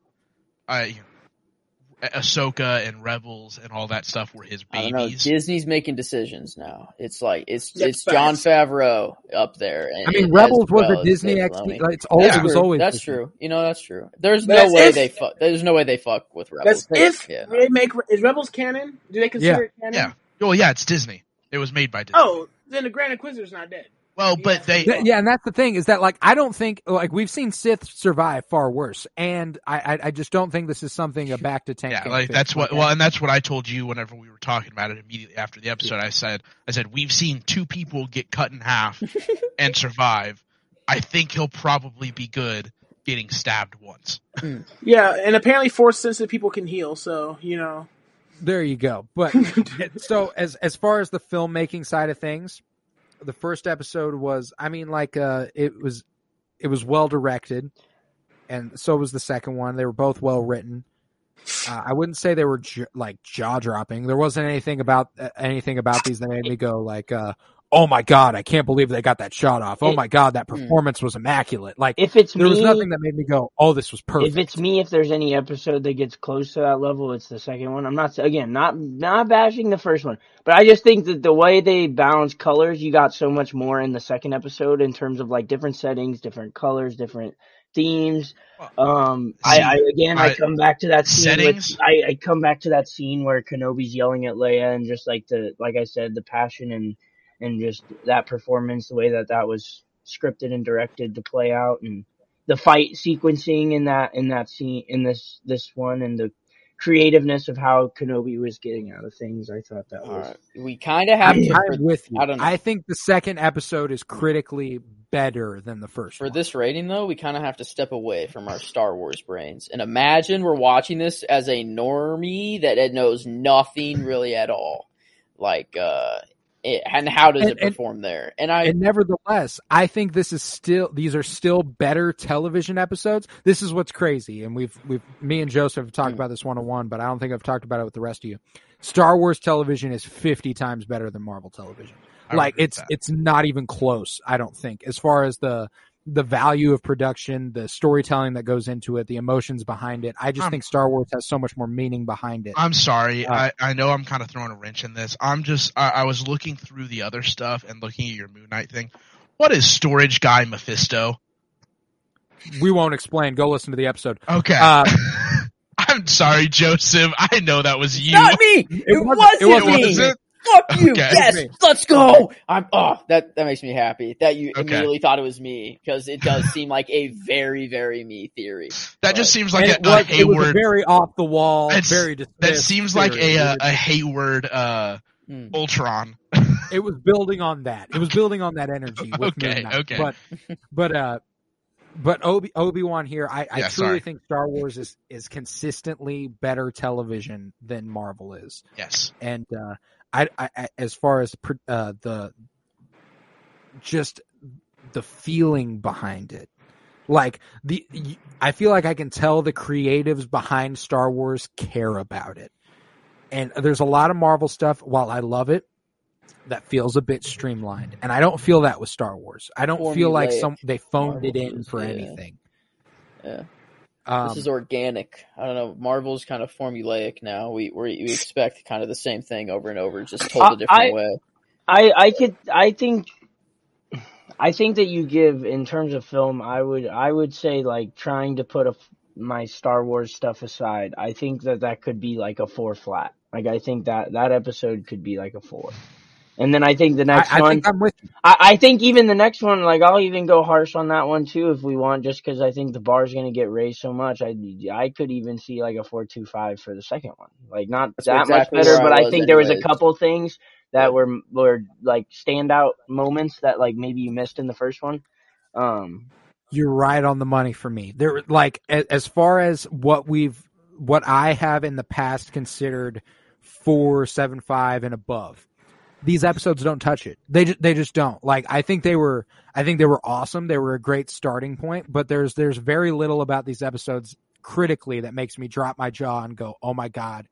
uh, you know, Ahsoka and Rebels and all that stuff were his I don't know. babies. Disney's making decisions now. It's like it's That's it's Jon. Favreau up there. and- I mean, as Rebels was a Disney Dave XD. Filoni. Like, it's always, That's it was true. always that's Disney. true. You know, that's true. There's That's no way if- they fuck. There's no way they fuck with Rebels. That's if yeah. they make is Rebels canon. Do they consider it canon? Yeah. Well, yeah, it's Disney. It was made by Disney. Oh, then the Grand Inquisitor's not dead. Well, but they, Th- Yeah, and that's the thing is that like I don't think like we've seen Sith survive far worse, and I I, I just don't think this is something a bacta tank. yeah, like that's what. like Well, that. and that's what I told you whenever we were talking about it immediately after the episode. I said, I said we've seen two people get cut in half and survive. I think he'll probably be good getting stabbed once. Mm. Yeah, and apparently force sensitive people can heal. So you know, There you go. But so as as far as the filmmaking side of things, the first episode was I mean like uh it was it was well directed and so was the second one. They were both well written. Uh, I wouldn't say they were like jaw dropping. There wasn't anything about uh, anything about these that made me go like uh oh my god, I can't believe they got that shot off. Oh It- my god, that Hmm. performance was immaculate. Like If it's there was me, nothing that made me go, "Oh, this was perfect." if it's me, if there's any episode that gets close to that level, it's the second one. I'm not again not not bashing the first one, but I just think that the way they balance colors, you got so much more in the second episode in terms of like different settings, different colors, different themes. Um, I, I again, I, I- come back to that scene. Settings? With, I, I come back to that scene where Kenobi's yelling at Leia, and just like the, like I said, the passion and and just that performance, the way that that was scripted and directed to play out, and the fight sequencing in that in that scene in this this one, and the creativeness of how Kenobi was getting out of things. I thought that All was. right. We kind of have I'm, to I'm for, with you. I don't know. I think the second episode is critically better than the first. for one. this rating though. We kind of have to step away from our Star Wars brains and imagine we're watching this as a normie that knows nothing really at all. Like, uh, it, and how does And- it and- perform there? And I, and nevertheless, I think this is still these are still better television episodes. This is what's crazy, and we've we've me and Joseph have talked Hmm. about this one on one, but I don't think I've talked about it with the rest of you. Star Wars television is fifty times better than Marvel television. I like it's that. it's not even close. I don't think as far as the the value of production, the storytelling that goes into it, the emotions behind it. I just Um, think Star Wars has so much more meaning behind it. I'm sorry. Uh, I, I know I'm kind of throwing a wrench in this. I'm just I, I was looking through the other stuff and looking at your Moon Knight thing. What is storage guy Mephisto? we won't explain. Go listen to the episode. Okay. Uh, I'm sorry, Joseph. I know that was you. not me. It, wasn't- wasn't, it wasn't me. Was it? Fuck you. Okay. Yes, let's go. I'm. Oh, that that makes me happy that you Okay. immediately thought it was me because it does seem like a very very me theory. That just seems like And a, it, was, a it was Hayward. very off the wall, That's- very that dismissed seems like theory. a uh, a Hayward uh Mm. Ultron. it was building on that. It was building on that energy. With Okay, Moon Knight. okay. But but uh, but Obi Obi Wan here, I, I Yeah, truly sorry. think Star Wars is is consistently better television than Marvel is, Yes. and uh, I, I, as far as uh, the just the feeling behind it. Like the, I feel like I can tell the creatives behind Star Wars care about it, and there's a lot of Marvel stuff. While I love it, that feels a bit streamlined, and I don't feel that with Star Wars. I don't feel like some they phoned it in for yeah. anything. Yeah. Um, this is organic. I don't know. Marvel's kind of formulaic now. We we, we expect kind of the same thing over and over, just told a different I- way. I I could I think I think that you give in terms of film I would I would say like trying to put a my Star Wars stuff aside I think that that could be like a 4 flat like I think that that episode could be like a 4 and then I think the I, next I one think I'm with you. I, I think even the next one, like I'll even go harsh on that one too if we want, just because I think the bar's gonna get raised so much. I I could even see like a four two five for the second one, like not That's that exactly much better, where I but I was think there was a couple things that were were like standout moments that like maybe you missed in the first one. Um, You're right on the money for me. There, like as far as what we've, what I have in the past considered four, seven, five, and above. These episodes don't touch it. They ju- they just don't. Like I think they were, I think they were awesome. They were a great starting point. But there's there's very little about these episodes critically that makes me drop my jaw and go, oh my god,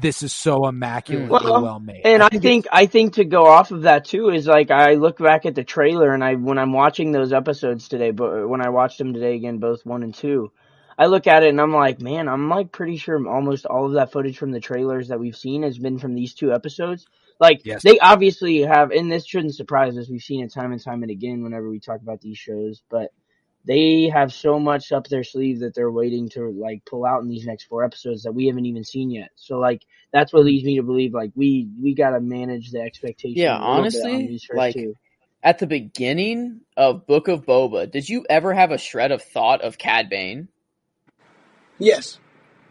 this is so immaculately mm. Well, well, made. And I it's- think I think to go off of that too is like I look back at the trailer and I when I'm watching those episodes today, but uh, when I watched them today again, both one and two, I look at it and I'm like, man, I'm like pretty sure almost all of that footage from the trailers that we've seen has been from these two episodes. Like Yes. they obviously have, and this shouldn't surprise us. We've seen it time and time and again whenever we talk about these shows, but they have so much up their sleeve that they're waiting to like pull out in these next four episodes that we haven't even seen yet. So like that's what leads me to believe like we we gotta manage the expectation. Yeah, a little bit honestly, on these like- two. At the beginning of Book of Boba, did you ever have a shred of thought of Cad Bane? Yes.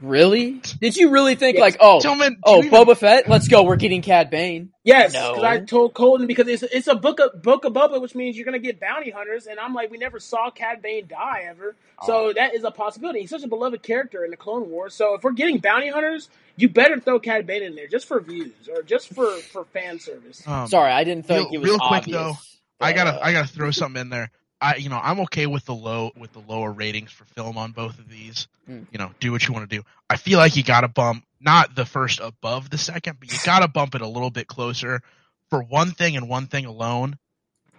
Really? Did you really think Yes. like, oh, Gentlemen, oh, you even- Boba Fett, let's go, we're getting Cad Bane. Yes, No. because I told Colton because it's it's a book of book of Boba, which means you're gonna get bounty hunters, and I'm like, we never saw Cad Bane die ever, so that is a possibility. He's such a beloved character in the Clone Wars, so if we're getting bounty hunters, you better throw Cad Bane in there just for views or just for for fan service. Um, Sorry, I didn't think real- it was real quick, obvious. though, I gotta uh, I gotta throw something in there. I you know I'm okay with the low with the lower ratings for film on both of these. Hmm. You know, do what you want to do. I feel like you gotta bump not the first above the second, but you gotta bump it a little bit closer for one thing and one thing alone.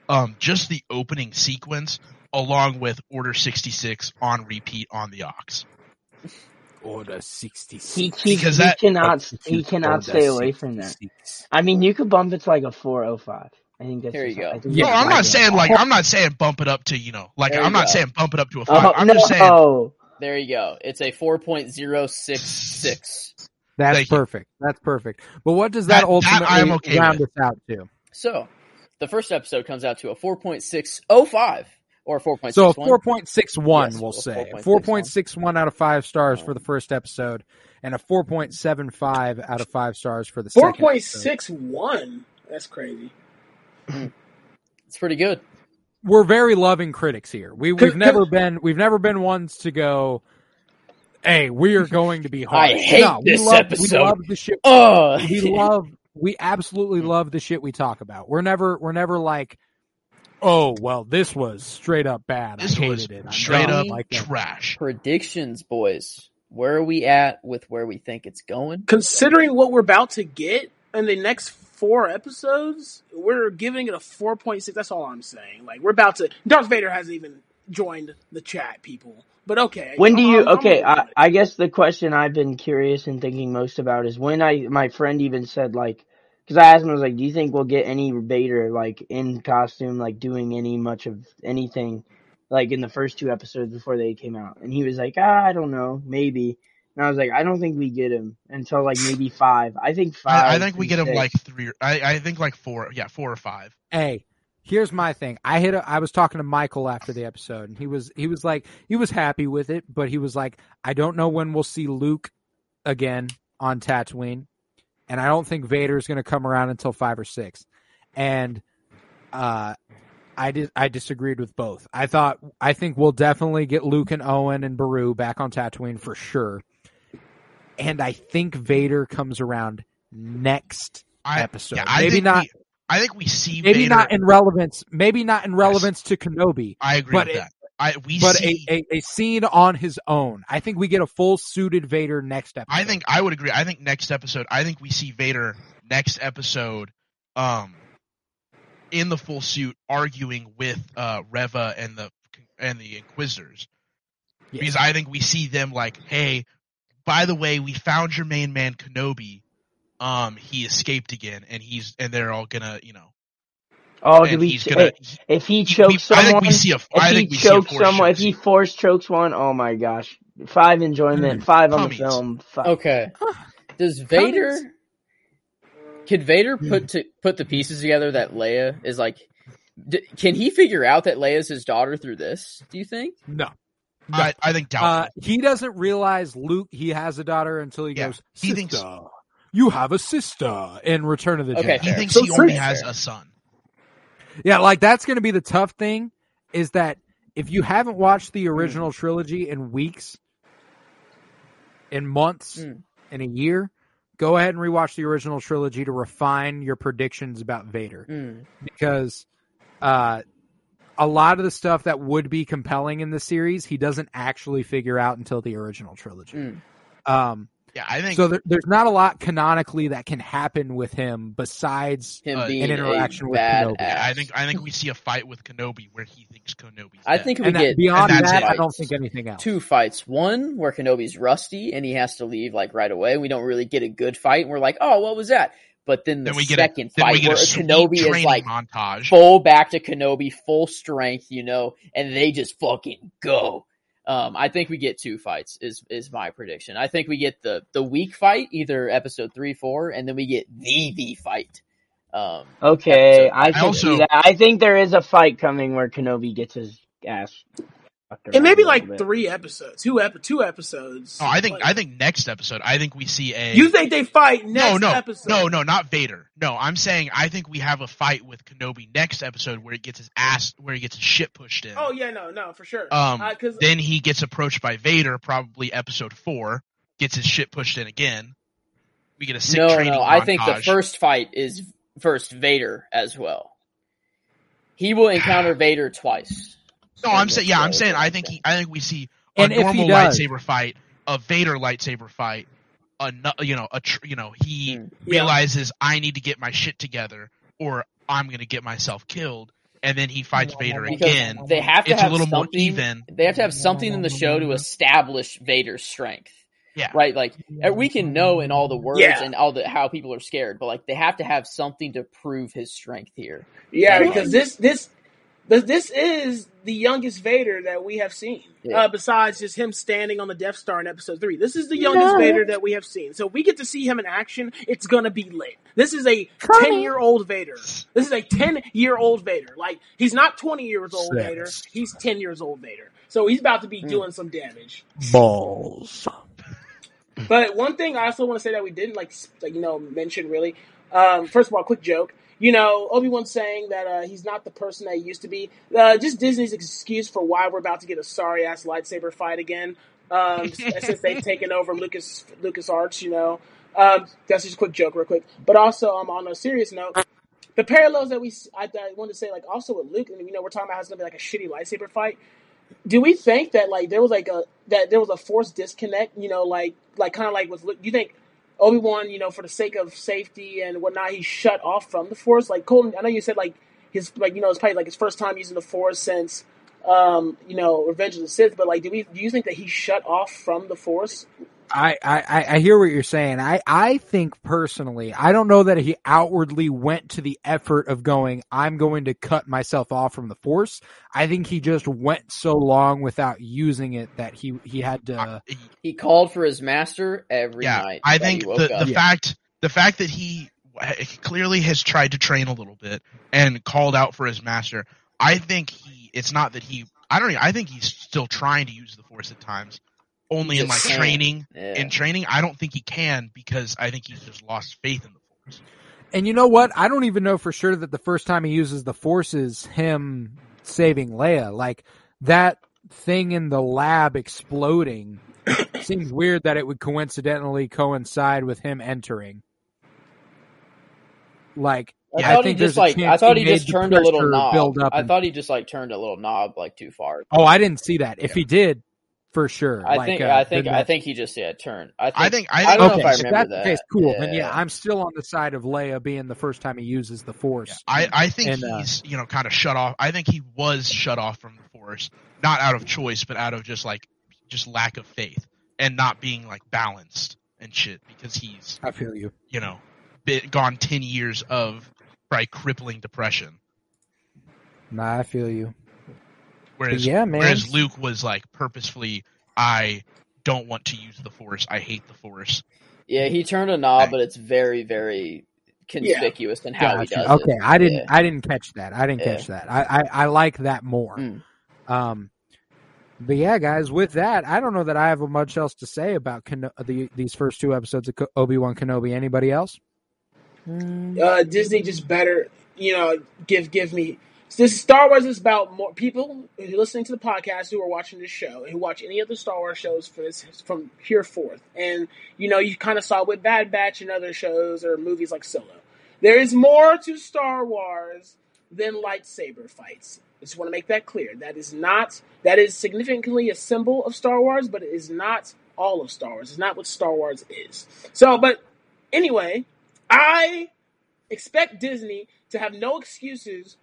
Um, just the opening sequence along with Order 66 on repeat on the Ox. Order sixty six. He, he, Because he that- cannot he cannot stay away from that. I mean, you could bump it to like a four oh five. I think that's Here you just- go. I think No, that's I'm right. not saying like oh. I'm not saying bump it up to you know like There I'm you not go. saying bump it up to a five. Oh I'm no! just saying There you go. It's a 4.066. That's Thank you. perfect. That's perfect. But what does that, That- that ultimately I'm okay round with. us out to? So, the first episode comes out to a 4.605 or 4.61. So a four point six one, Yes, we'll say 4.61. four point six one out of five stars for the um, first episode, and a four point seven five out of five stars for the Four second. point episode. That's crazy. It's pretty good. We're very loving critics here. We we've never been we've never been ones to go. Hey, we are going to be hard. I hate no, we this love, episode. We love the shit. Oh, we love we absolutely love the shit we talk about. We're never we're never like, oh well, this was straight up bad. this I hated was it. I straight up like that. trash. predictions, boys. Where are we at with where we think it's going? Considering what we're about to get in the next four episodes, we're giving it a four point six. That's all I'm saying. Like we're about to. Darth Vader hasn't even joined the chat, people. But okay. When do I'm- you? I'm- I'm Okay, okay I. I guess the question I've been curious and thinking most about is when I my friend even said like, because I asked him I was like, do you think we'll get any Vader like in costume, like doing any much of anything, like in the first two episodes before they came out? And he was like, ah, I don't know, maybe. And I was like, I don't think we get him until like maybe five. I think five. I, I think we and get him like three. I, I think like four. Yeah, four or five. Hey, here's my thing. I hit. A, I was talking to Michael after the episode, and he was he was like he was happy with it, but he was like, I don't know when we'll see Luke again on Tatooine, and I don't think Vader's going to come around until five or six. And uh, I did I disagreed with both. I thought I think we'll definitely get Luke and Owen and Beru back on Tatooine for sure. And I think Vader comes around next I, episode. yeah, maybe not. We, I think we see maybe Vader. not in relevance. Maybe not in relevance to Kenobi, I agree but with it- that. I we but see. a, a, a scene on his own. I think we get a full suited Vader next episode. I think I would agree. I think next episode. I think we see Vader next episode, um, in the full suit, arguing with uh Reva and the and the Inquisitors. Yes. Because I think we see them like, hey, by the way, we found your main man Kenobi. Um, he escaped again, and he's and they're all gonna, you know, Oh, and did we? he's gonna. if he we- chokes I someone, think we see a. if I he think we see a chokes force if he force chokes one, oh my gosh, five enjoyment, five on the Cummies. film. Five. Okay. Does Vader could Vader put to put the pieces together that Leia is like d- can he figure out that Leia's his daughter through this? Do you think? no. I, I think doubtful. Uh, he doesn't realize Luke he has a daughter until he Yeah, goes. he sister, thinks- you have a sister in Return of the Okay, Jedi. he thinks So he only fair. has a son. Yeah, like that's going to be the tough thing is that if you haven't watched the original trilogy in weeks, in months, Mm. in a year, go ahead and rewatch the original trilogy to refine your predictions about Vader Mm. because uh a lot of the stuff that would be compelling in the series, he doesn't actually figure out until the original trilogy. Mm. Um Yeah, I think so there, there's not a lot canonically that can happen with him besides Him Uh, being an interaction with bad Kenobi. ass. I think I think we see a fight with Kenobi where he thinks Kenobi's I think we and that, get beyond and that, it. I don't think anything else. two fights. One where Kenobi's rusty and he has to leave like right away. We don't really get a good fight. And we're like, oh, what was that? But then the then we get second a, fight we get where Kenobi is like montage. full back to Kenobi, full strength, you know, and they just fucking go. Um, I think we get two fights is is my prediction. I think we get the the weak fight, either episode three, four, and then we get the the fight. Um, Okay, episode- I can also- that. I think there is a fight coming where Kenobi gets his ass. Fucked It may be like bit. three episodes, two ep- two episodes. Oh, I think Like, I think next episode. I think we see a. you think they fight no, next no, episode. no, no, not Vader. No, I'm saying I think we have a fight with Kenobi next episode where he gets his ass, where he gets his shit pushed in. Oh yeah, no, no, for sure. Um, Uh, 'cause- Then he gets approached by Vader, probably episode four, gets his shit pushed in again. We get a sick no, training no, I think the first fight is first Vader as well. He will encounter Vader twice. No, I'm saying, yeah, I'm saying, I think he, I think we see a And normal does- lightsaber fight, a Vader lightsaber fight, a you know, a tr- you know, he Hmm. Yeah. realizes I need to get my shit together, or I'm gonna get myself killed, and then he fights Vader Because again. They have to It's have a little more even. They have to have something in the show to establish Vader's strength. Yeah. Right, like uh, we can know in all the words Yeah. and all the how people are scared, but like they have to have something to prove his strength here. Yeah, Yeah. because this this this this is the youngest Vader that we have seen. Yeah. Uh, besides just him standing on the Death Star in Episode Three, this is the youngest Vader that we have seen. So if we get to see him in action, it's gonna be lit. This is a ten year old Vader. This is a ten year old Vader. Like he's not twenty years old Six. Vader. He's ten years old Vader. So he's about to be doing some damage. balls. But one thing I also want to say that we didn't like, like you know, mention really. Um, first of all, quick joke. You know, Obi Wan saying that uh, he's not the person that he used to be. Uh, just Disney's excuse for why we're about to get a sorry ass lightsaber fight again. Um, since they've taken over Lucas Lucas Arts, you know. Um, that's just a quick joke, real quick. But also, um, on a serious note, the parallels that we I wanted to say, like also with Luke, and you know, we're talking about how it's gonna be like a shitty lightsaber fight do we think that like there was like a that there was a forced disconnect? You know, like like kind of like with you think Obi Wan, you know, for the sake of safety and whatnot, he shut off from the Force. Like Colton, I know you said like his like you know it's probably like his first time using the Force since um you know Revenge of the Sith. But like, do we do you think that he shut off from the Force? I, I, I hear what you're saying. I, I think personally, I don't know that he outwardly went to the effort of going, I'm going to cut myself off from the force. I think he just went so long without using it that he, he had to, He called for his master every yeah, night. I think he woke the up. the fact the fact that he he clearly has tried to train a little bit and called out for his master. I think he. It's not that he. I don't. Even, I think he's still trying to use the force at times. Only in like can't. training. Yeah. In training, I don't think he can because I think he's just lost faith in the force. And you know what? I don't even know for sure that the first time he uses the force is him saving Leia. Like that thing in the lab exploding seems weird that it would coincidentally coincide with him entering. Like I Yeah, thought think he just like I thought he he just turned a little knob. build up I and- thought he just like turned a little knob like too far. Oh, I didn't see that. If he did, for sure. I Like, think uh, I think then I think he just yeah turned. I think I think I I don't know if I if remember that's that. the case, cool. Then Yeah. yeah, I'm still on the side of Leia being the first time he uses the Force. Yeah, I, I think And, uh, he's you know kind of shut off. I think he was shut off from the force, not out of choice, but out of just like just lack of faith and not being like balanced and shit because he's I feel you. you know been, gone ten years of probably crippling depression, Nah, I feel you. Whereas yeah, man. whereas Luke was like purposefully I don't want to use the force. I hate the force. yeah he turned a knob, Right. but it's very very conspicuous in how he does okay, it. I didn't. Yeah. I didn't catch that. I didn't Yeah. catch that. I, I, I like that more. Mm. Um, but yeah, guys, with that, I don't know that I have much else to say about Keno- the, these first two episodes of Obi Wan Kenobi. Anybody else? uh, Disney just better, you know, give give me. This Star Wars is about more people who are listening to the podcast who are watching this show who watch any of the Star Wars shows for this from here forth, and you know you kind of saw with Bad Batch and other shows or movies like Solo. There is more to Star Wars than lightsaber fights. I just want to make that clear. That is not that is significantly a symbol of Star Wars, but it is not all of Star Wars. It's not what Star Wars is. So, but anyway, I expect Disney to have no excuses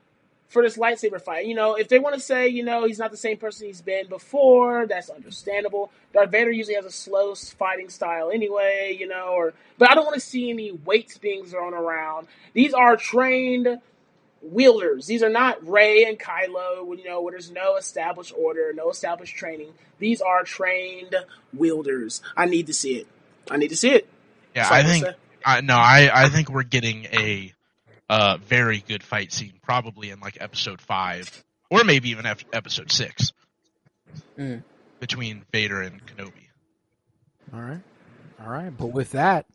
for this lightsaber fight. You know, if they want to say, you know, he's not the same person he's been before, that's understandable. Darth Vader usually has a slow fighting style anyway, you know, or but I don't want to see any weights being thrown around. These are trained wielders. These are not Rey and Kylo, you know, where there's no established order, no established training. These are trained wielders. I need to see it. I need to see it. Yeah, I I'm think. I no, I I think we're getting a uh very good fight scene, probably in like episode five, or maybe even ep- episode six, Mm. between Vader and Kenobi. All right, all right. But with that,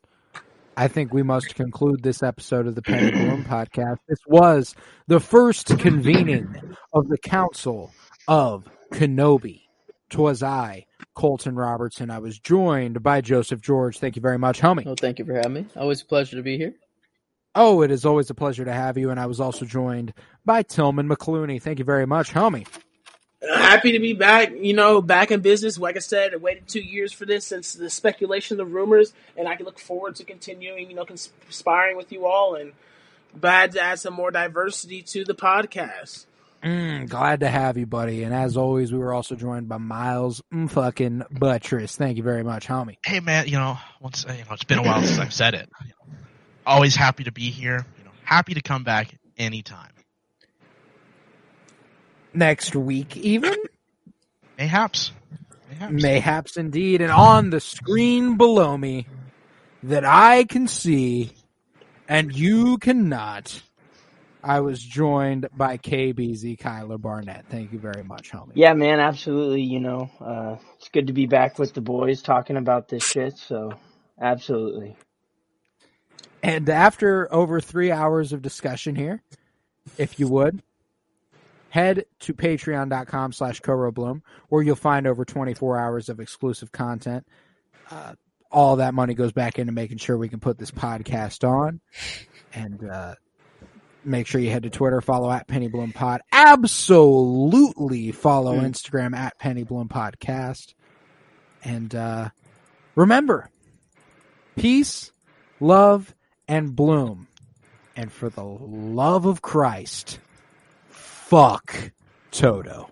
I think we must conclude this episode of the Penny Bloom podcast. This was the first convening of the Council of Kenobi. Twas I, Colton Robertson. I was joined by Joseph George. Thank you very much, homie. Well, thank you for having me. Always a pleasure to be here. Oh, it is always a pleasure to have you. And I was also joined by Tillman McClooney. Thank you very much, homie. happy to be back, you know, back in business. Like I said, I waited two years for this since the speculation, the rumors, and I can look forward to continuing, you know, conspiring with you all and glad to add some more diversity to the podcast. Mm, glad to have you, buddy. And as always, we were also joined by Miles fucking Buttress. Thank you very much, homie. Hey man, you know, once you know, it's been a while since I've said it. Always happy to be here. You know, happy to come back anytime. Next week, even? Mayhaps. Mayhaps. Mayhaps indeed. And on the screen below me that I can see and you cannot, I was joined by KBZ Kyler Barnett. Thank you very much, homie. Yeah, man, absolutely. You know, uh, it's good to be back with the boys talking about this shit. So, absolutely. And after over three hours of discussion here, if you would, head to patreon.com slash Bloom, where you'll find over 24 hours of exclusive content. Uh, all that money goes back into making sure we can put this podcast on. And uh, make sure you head to Twitter, follow at Penny Bloom Pod. Absolutely follow Hmm. Instagram at Penny Bloom Podcast. And uh, remember, peace, love, and bloom. And for the love of Christ, fuck Todo.